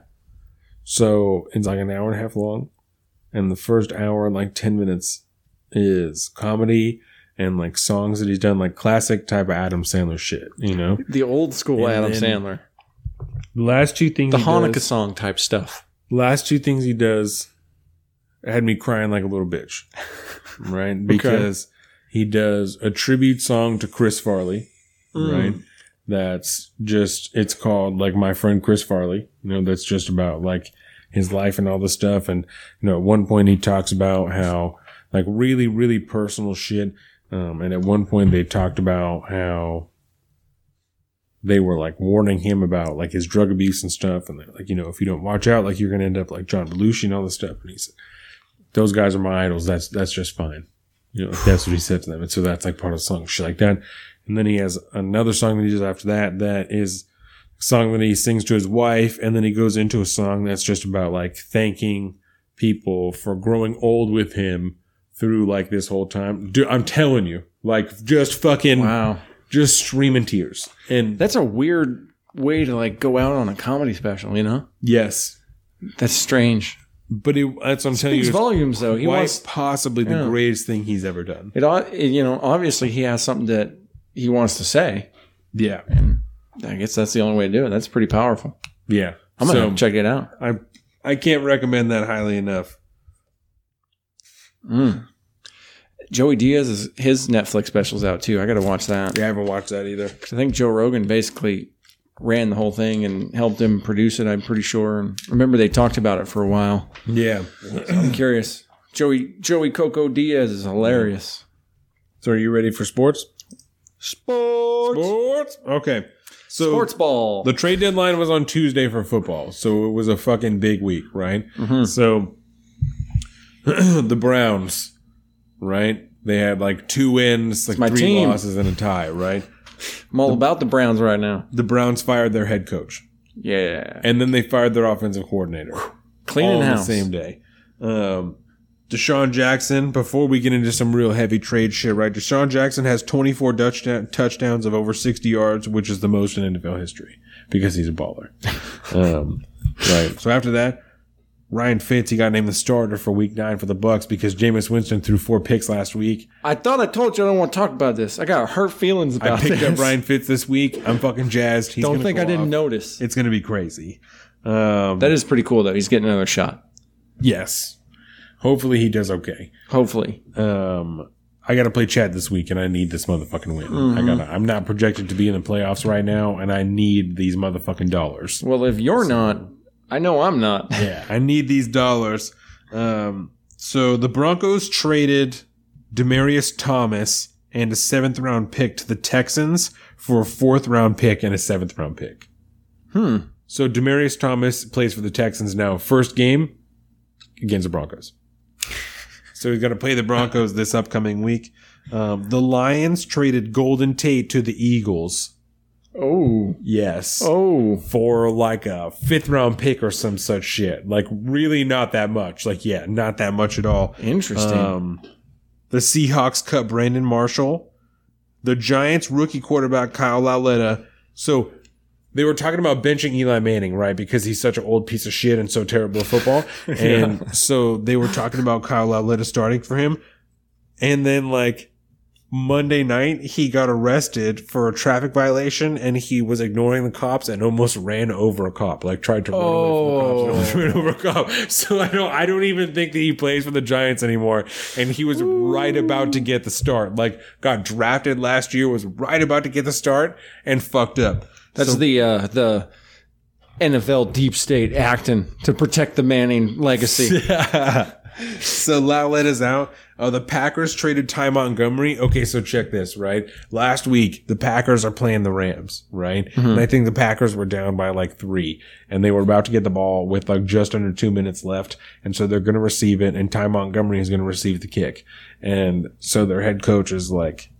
So it's like an hour and a half long. And the first hour and like 10 minutes is comedy and like songs that he's done, like classic type of Adam Sandler shit, you know? The old school And Adam then- Sandler, The last two things the he Hanukkah does, song type stuff. last two things he does had me crying like a little bitch. Right? Because he does a tribute song to Chris Farley, Mm. right? That's just it's called like my friend Chris Farley. You know, that's just about like his life and all this stuff. And you know, at one point he talks about how like really, really personal shit. Um, and at one point they talked about how they were like warning him about like his drug abuse and stuff. And they're like, you know, if you don't watch out, like you're gonna end up like John Belushi and all this stuff. And he said, those guys are my idols. That's that's just fine. You know, that's what he said to them. And so that's like part of the song, shit like that. And then he has another song that he does after that that is a song that he sings to his wife. And then he goes into a song that's just about like thanking people for growing old with him through like this whole time. Dude, I'm telling you, like just fucking, Wow. just streaming tears. And That's a weird way to like go out on a comedy special, you know? yes, That's strange. But it, that's what I'm telling you. Volumes though. He quite wants possibly the Yeah. greatest thing he's ever done. it, you know, obviously he has something that he wants to say. Yeah. And I guess that's the only way to do it. That's pretty powerful. Yeah. I'm gonna so check it out. I I can't recommend that highly enough. Mm. Joey Diaz is his Netflix special's out too. I got to watch that. Yeah, I haven't watched that either. I think Joe Rogan basically ran the whole thing and helped him produce it. I'm pretty sure. And remember they talked about it for a while. Yeah. I'm curious. Joey Joey Coco Diaz is hilarious. So are you ready for sports? Sports. Sports. Okay. So Sports ball. the trade deadline was on Tuesday for football, so it was a fucking big week, right? Mm-hmm. So the Browns, right? They had like two wins, like my three team. losses and a tie, right? I'm all about the Browns right now. The Browns fired their head coach, Yeah. and then they fired their offensive coordinator. Cleaning all in the same day. Um, DeSean Jackson, before we get into some real heavy trade shit, right? DeSean Jackson has 24 touchdown, touchdowns of over 60 yards, which is the most in NFL history because he's a baller. um, right. So after that, Ryan Fitz, he got named the starter for week nine for the Bucs because Jameis Winston threw four picks last week. I thought I told you I don't want to talk about this. I got hurt feelings about. I picked this. up Ryan Fitz this week. I'm fucking jazzed. He's Don't think I didn't off. notice. It's going to be crazy. Um, That is pretty cool though. He's getting another shot. yes. Hopefully he does okay. Hopefully. Um, I got to play Chad this week, and I need this motherfucking win. Mm-hmm. I got. I'm not projected to be in the playoffs right now, and I need these motherfucking dollars. Well, if you're not, I know I'm not. Yeah, I need these dollars. Um, so the Broncos traded Demaryius Thomas and a seventh round pick to the Texans for a fourth round pick and a seventh round pick. Hmm. So Demaryius Thomas plays for the Texans now. First game against the Broncos. So he's going to play the Broncos this upcoming week. Um, the Lions traded Golden Tate to the Eagles. Oh. Yes. Oh. For like a fifth round pick or some such shit. Like really not that much. Like, yeah, not that much at all. Interesting. Um, the Seahawks cut Brandon Marshall. The Giants rookie quarterback Kyle Lauletta. So they were talking about benching Eli Manning, right? Because he's such an old piece of shit and so terrible at football. And so they were talking about Kyle Lauletta starting for him. And then like Monday night, he got arrested for a traffic violation and he was ignoring the cops and almost ran over a cop. Like tried to run away from the cops and almost ran over a cop. So I don't, I don't even think that he plays for the Giants anymore. And he was right about to get the start. Like got drafted last year, was right about to get the start and fucked up. That's the uh, the NFL deep state acting to protect the Manning legacy. so Lauletta's out. Uh, the Packers traded Ty Montgomery. Okay, so check this, right? Last week, the Packers are playing the Rams, right? And I think the Packers were down by like three, and they were about to get the ball with like just under two minutes left. And so they're going to receive it, and Ty Montgomery is going to receive the kick. And so their head coach is like,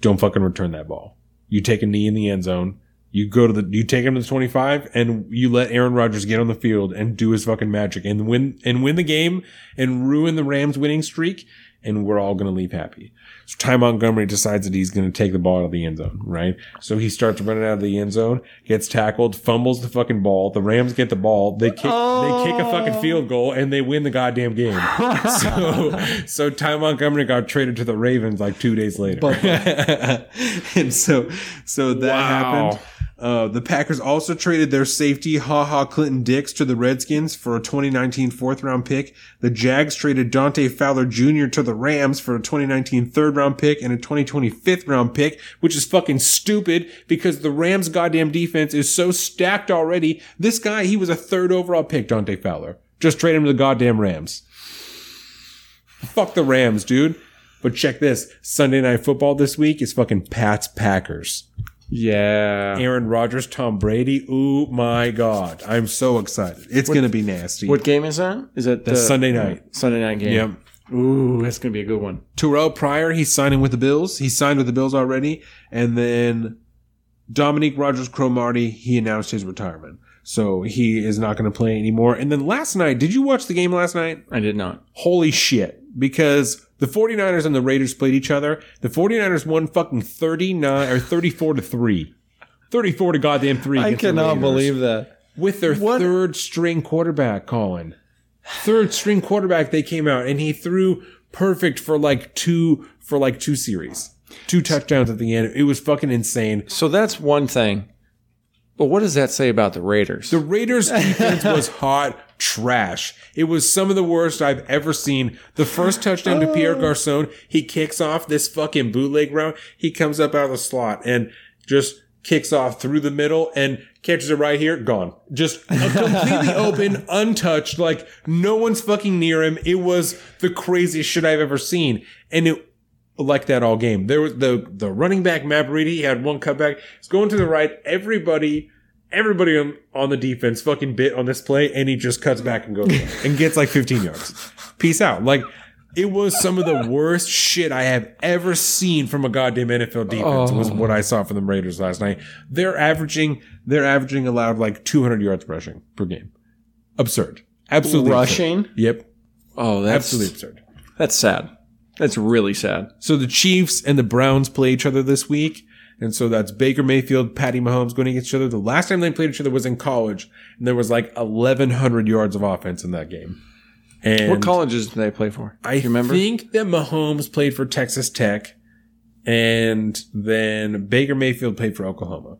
don't fucking return that ball. You take a knee in the end zone. You go to the, you take him to the 25 and you let Aaron Rodgers get on the field and do his fucking magic and win, and win the game and ruin the Rams winning streak. And we're all going to leave happy. So Ty Montgomery decides that he's going to take the ball out of the end zone, right? So he starts running out of the end zone, gets tackled, fumbles the fucking ball. The Rams get the ball. They kick, they kick a fucking oh. field goal and they win the goddamn game. so, so Ty Montgomery got traded to the Ravens like two days later. and so, so that Wow. happened. Uh, the Packers also traded their safety, Ha Ha Clinton Dix, to the Redskins for a 2019 fourth round pick. The Jags traded Dante Fowler Jr. to the Rams for a 2019 third round pick and a 2020 fifth round pick, which is fucking stupid because the Rams' goddamn defense is so stacked already. This guy, he was a third overall pick, Dante Fowler. Just trade him to the goddamn Rams. Fuck the Rams, dude. But check this Sunday night football this week is fucking Pats Packers. Yeah. Aaron Rodgers, Tom Brady. Oh my God. I'm so excited. It's going to be nasty. What game is that? Is that the Sunday night. Sunday night game? Yep. Ooh, that's gonna be a good one. Terrelle Pryor, he's signing with the Bills. He signed with the Bills already. And then Dominique Rodgers Cromartie, he announced his retirement. So he is not going to play anymore. And then last night, did you watch the game last night? I did not. Holy shit. Because the 49ers and the Raiders played each other. The 49ers won fucking 39 or 34 to 3. 34 to goddamn 3. I cannot believe that. with their What? third string quarterback, Colin. Third string quarterback, they came out and he threw perfect for like two for like two series, two touchdowns at the end. It was fucking insane. So that's one thing. But what does that say about the Raiders? The Raiders defense was hot trash. It was some of the worst I've ever seen. The first touchdown to oh. Pierre Garcon, he kicks off this fucking bootleg route. He comes up out of the slot and just kicks off through the middle and catches it right here, gone. Just completely open, untouched, like no one's fucking near him. It was the craziest shit I've ever seen. And it like that all game. There was the the running back he had one cutback. He's going to the right. Everybody everybody on, on the defense fucking bit on this play and he just cuts back and goes and gets like 15 yards. Peace out. Like it was some of the worst shit I have ever seen from a goddamn NFL defense. Was oh. what I saw from the Raiders last night. They're averaging they're averaging allowed like 200 yards rushing per game. Absurd. Absolutely absurd. Rushing? Yep. Oh, that's Absolutely absurd. that's sad. That's really sad. So the Chiefs and the Browns play each other this week. And so that's Baker Mayfield, Patty Mahomes going against each other. The last time they played each other was in college, and there was like 1,100 yards of offense in that game. And What colleges did they play for? I remember? think that Mahomes played for Texas Tech, and then Baker Mayfield played for Oklahoma.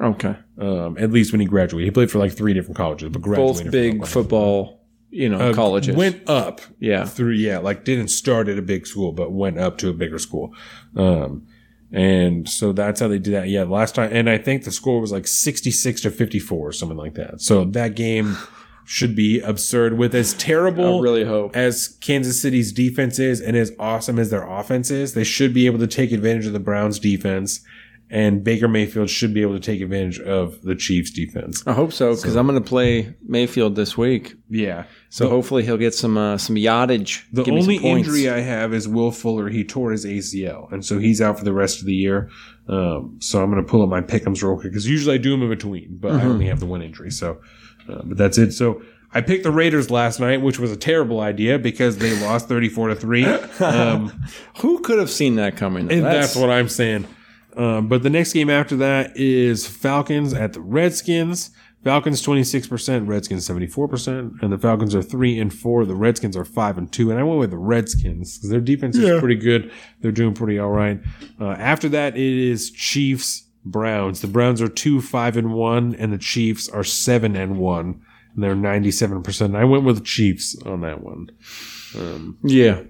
okay. Um, at least when he graduated, he played for like three different colleges, but graduated Both big football, you know, Uh, colleges. Went up yeah. through yeah like didn't start at a big school but went up to a bigger school um and so that's how they did that yeah last time and i think the score was like 66 to 54 or something like that so that game should be absurd with as I terrible really hope. as kansas city's defense is and as awesome as their offense is they should be able to take advantage of the browns defense and baker mayfield should be able to take advantage of the chiefs defense I hope so because I'm going to play Mayfield this week. yeah So hopefully he'll get some uh, some yardage. The only injury I have is Will Fuller. He tore his ACL, and so he's out for the rest of the year. Um, so I'm going to pull up my pickums real quick because usually I do them in between, but I Mm-hmm. only have the one injury. So, uh, but that's it. So I picked the Raiders last night, which was a terrible idea because they lost 34 to three. Um, Who could have seen that coming? that's, what I'm saying. Um, but the next game after that is Falcons at the Redskins. Falcons 26%, Redskins 74%, and the Falcons are 3 and 4. The Redskins are 5 and 2. And I went with the Redskins because their defense is pretty good. They're doing pretty all right. Uh, after that, it is Chiefs Browns. The Browns are 2 5 and 1, and the Chiefs are 7 and 1. And they're 97%. I went with the Chiefs on that one. yeah.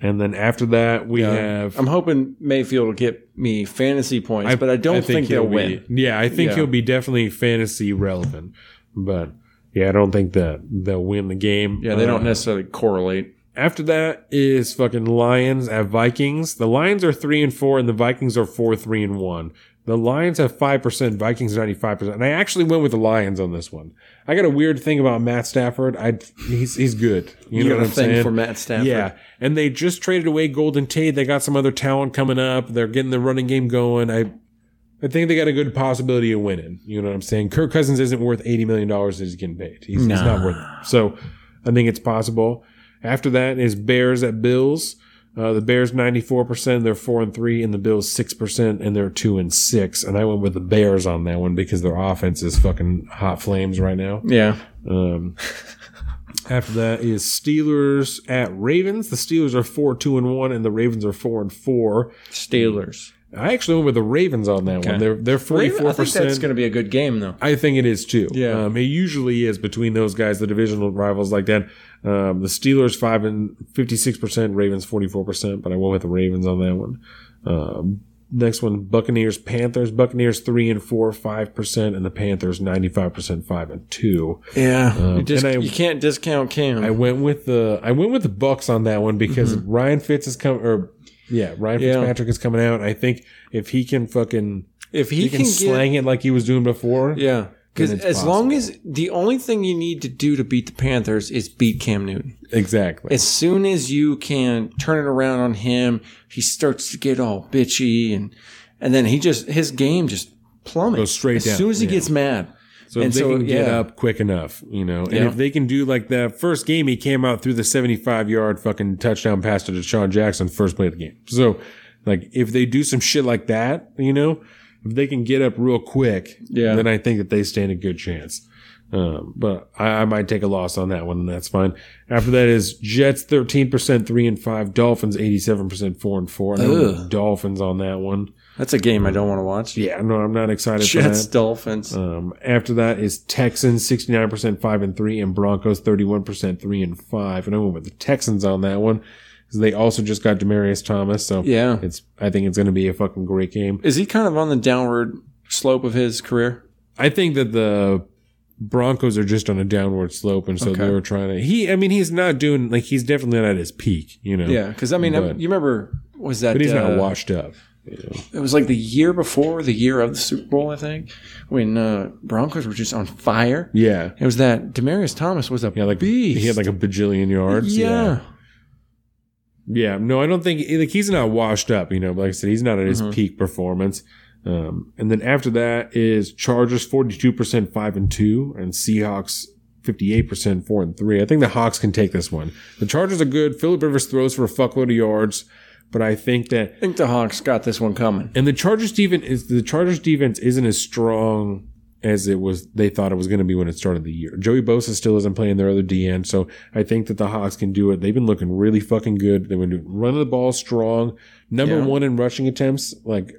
And then after that, we have. I'm hoping Mayfield will get me fantasy points, but I don't think, they'll he'll win. Yeah, I think Yeah. he'll be definitely fantasy relevant, but yeah, I don't think that they'll win the game. Yeah, they don't Uh, necessarily correlate. After that is fucking Lions at Vikings. The Lions are three and four, and the Vikings are four, three and one. The Lions have five percent, Vikings ninety five percent. And I actually went with the Lions on this one. I got a weird thing about Matt Stafford. I he's he's good. You, You know got what a I'm thing saying? for Matt Stafford. Yeah, and they just traded away Golden Tate. They got some other talent coming up. They're getting the running game going. I I think they got a good possibility of winning. You know what I'm saying? Kirk Cousins isn't worth eighty million dollars that he's getting paid. He's, he's not worth it. So I think it's possible. After that is Bears at Bills. Uh, the Bears ninety four percent, they're four and three, and the Bills six percent, and they're two and six. And I went with the Bears on that one because their offense is fucking hot flames right now. Yeah. Um, after that is Steelers at Ravens. The Steelers are four two and one, and the Ravens are four and four. Steelers. I actually went with the Ravens on that one. They're they're forty I think that's going to be a good game, though. I think it is too. Yeah. um, it usually is between those guys, the divisional rivals like that. Um, the Steelers five and fifty six percent, Ravens forty four percent, but I went with the Ravens on that one. Um, next one, Buccaneers Panthers. Buccaneers three and four, five percent, and the Panthers ninety five percent, five and two. Yeah. you, just, and I- you can't discount Cam. I went with the I went with the Bucs on that one because Ryan Fitz is coming or yeah, Ryan. Yeah. Fitzpatrick is coming out. I think if he can fucking if he, he can, can get, slang it like he was doing before, yeah, because as long as the only thing you need to do to beat the Panthers is beat Cam Newton. exactly. As soon as you can turn it around on him, he starts to get all bitchy and and then he just his game just plummets Goes straight as down, soon as he yeah. gets mad. So if they so, can get yeah. up quick enough, you know, and Yeah. if they can do like that first game, he came out through the 75 yard fucking touchdown pass to DeSean Jackson first play of the game. So like if they do some shit like that, you know, if they can get up real quick, Yeah. then I think that they stand a good chance. Um, but I, I might take a loss on that one, and that's fine. After that is Jets thirteen percent three and five, Dolphins eighty seven percent four and four. Dolphins on that one. That's a game I don't want to watch. Yeah, no, I'm not excited Jets, for that. Dolphins. Um, after that is Texans sixty nine percent five and three, and Broncos thirty one percent three and five. And I went with the Texans on that one because they also just got Demaryius Thomas, so yeah. it's I think it's going to be a fucking great game. Is he kind of on the downward slope of his career? I think that the Broncos are just on a downward slope, and so Okay. they were trying to. He, I mean, he's not doing like he's definitely not at his peak, you know. Yeah, because I mean, But- you remember was that? but he's uh, not washed up. You know? It was like the year before, the year of the Super Bowl, I think, when uh, Broncos were just on fire. Yeah, It was that Demaryius Thomas was a yeah, like beast. he had like a bajillion yards. yeah. Yeah, no, I don't think like he's not washed up. You know, but like I said, he's not at his Mhm. peak performance. Um, and then after that is Chargers forty two percent five and two, and Seahawks fifty eight percent four and three. I think the Hawks can take this one. The Chargers are good. Philip Rivers throws for a fuckload of yards, but I think that I think the Hawks got this one coming. and the Chargers defense is the Chargers defense isn't as strong as it was they thought it was going to be when it started the year. Joey Bosa still isn't playing their other DN, so I think that the Hawks can do it. They've been looking really fucking good. They've been running the ball strong. Number Yeah. one in rushing attempts, like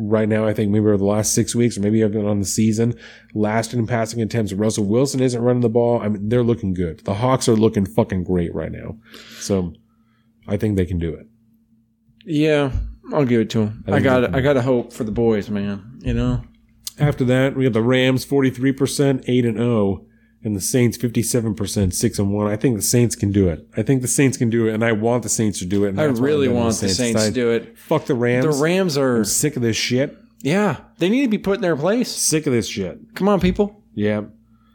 right now, I think maybe over the last six weeks or maybe even on the season. Last in passing attempts. Russell Wilson isn't running the ball. I mean, they're looking good. The Hawks are looking fucking great right now. So I think they can do it. Yeah, I'll give it to them. I I, got I got to hope for the boys, man. You know. After that, we have the Rams 43%, 8 and 0, and the Saints 57%, 6 and 1. I think the Saints can do it. I think the Saints can do it, and I want the Saints to do it. and I that's why I'm really want the Saints to do it. Fuck the Rams. The Rams are. I'm sick of this shit. Yeah, they need to be put in their place. Sick of this shit. Come on, people, Yeah.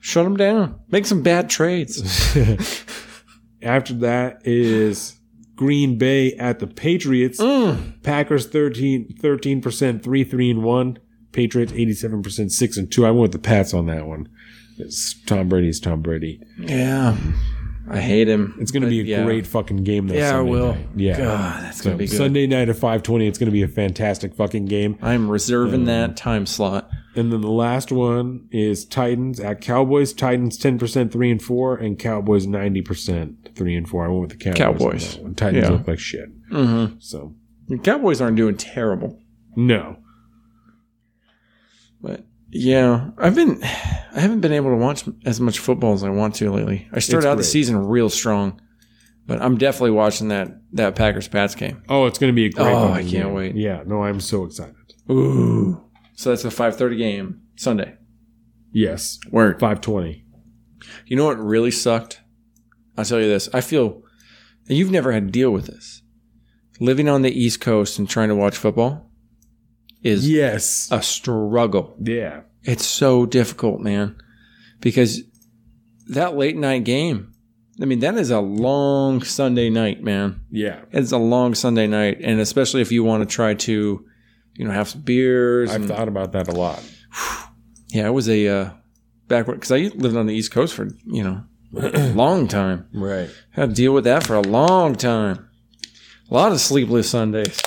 shut them down. Make some bad trades. After that is Green Bay at the Patriots. Mm. Packers 13, 13%, 3, 3 and 1. Patriots 87%, 6 and 2. I went with the Pats on that one. It's Tom Brady's Tom Brady. Yeah, I hate him. It's going to be a yeah. great fucking game. Though, Yeah, Sunday it will. Night. Yeah, God, that's So, gonna be good. Sunday night at five twenty. It's going to be a fantastic fucking game. I'm reserving Um, that time slot. And then the last one is Titans at Cowboys. Titans ten percent three and four, and Cowboys ninety percent three and four. I went with the Cowboys. on Cowboys. one. Titans Yeah. look like shit. Mm-hmm. So The Cowboys aren't doing terrible, no, but yeah, I've been, I haven't been able to watch as much football as I want to lately. I started It's out the season real strong, but I'm definitely watching that that Packers Pats game. oh, it's going to be a great. Oh, I can't game. wait. Yeah, no, I'm so excited. Ooh, so that's a 5:30 game Sunday. Yes, Word. five twenty. You know what really sucked? I'll tell you this. I feel you've never had to deal with this. Living on the East Coast and trying to watch football is Yes. a struggle. yeah. It's so difficult, man. Because that late night game, I mean, that is a long Sunday night, man. Yeah. It's a long Sunday night. And especially if you want to try to, you know, have some beers. I've and- thought about that a lot. yeah, it was a uh, backward, because I lived on the East Coast for, you know, a long time. Right. Had to deal with that for a long time. A lot of sleepless Sundays.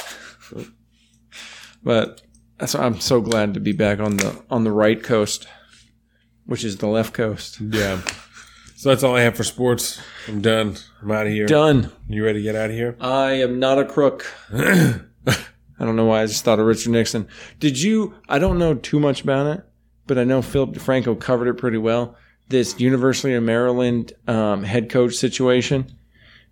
but why I'm so glad to be back on the on the right coast, which is the left coast. Yeah. So that's all I have for sports. I'm done. I'm out of here. Done. You ready to get out of here? I am not a crook. I don't know why I just thought of Richard Nixon. Did you? I don't know too much about it, but I know Philip DeFranco covered it pretty well. This University of Maryland um, head coach situation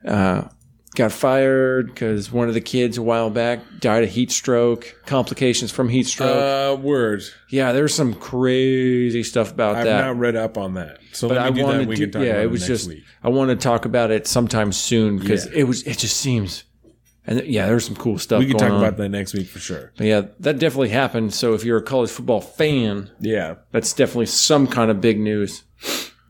uh, got fired because one of the kids a while back died of heat stroke, complications from heat stroke. Uh, word. yeah, there's some crazy stuff about I've that. not read up on that. So but I do wanted that. To, yeah, about it was next just week. I want to talk about it sometime soon because Yeah. it was it just seems, and yeah, there's some cool stuff. We can talk on. about that next week for sure. But yeah, that definitely happened. So if you're a college football fan, Yeah. that's definitely some kind of big news.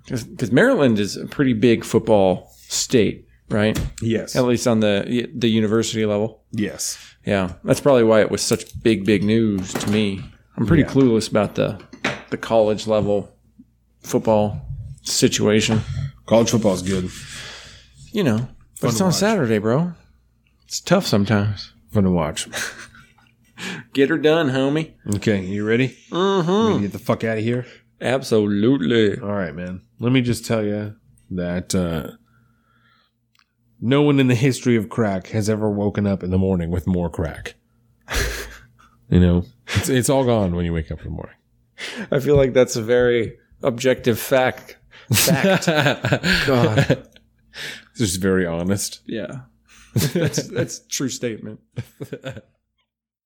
Because Maryland is a pretty big football state, right? Yes. At least on the the university level. Yes. Yeah, that's probably why it was such big, big news to me. I'm pretty Yeah. clueless about the the college level football situation. College football is good. You know, but it's on watch. Saturday, bro. It's tough sometimes. Fun to watch. Get her done, homie. Okay, you ready? Mm-hmm. We get the fuck out of here. Absolutely. All right, man. Let me just tell you that uh, no one in the history of crack has ever woken up in the morning with more crack. you know, it's, it's all gone when you wake up in the morning. I feel like that's a very objective fact. Fact. God. It's just very honest. Yeah. That's that's a true statement.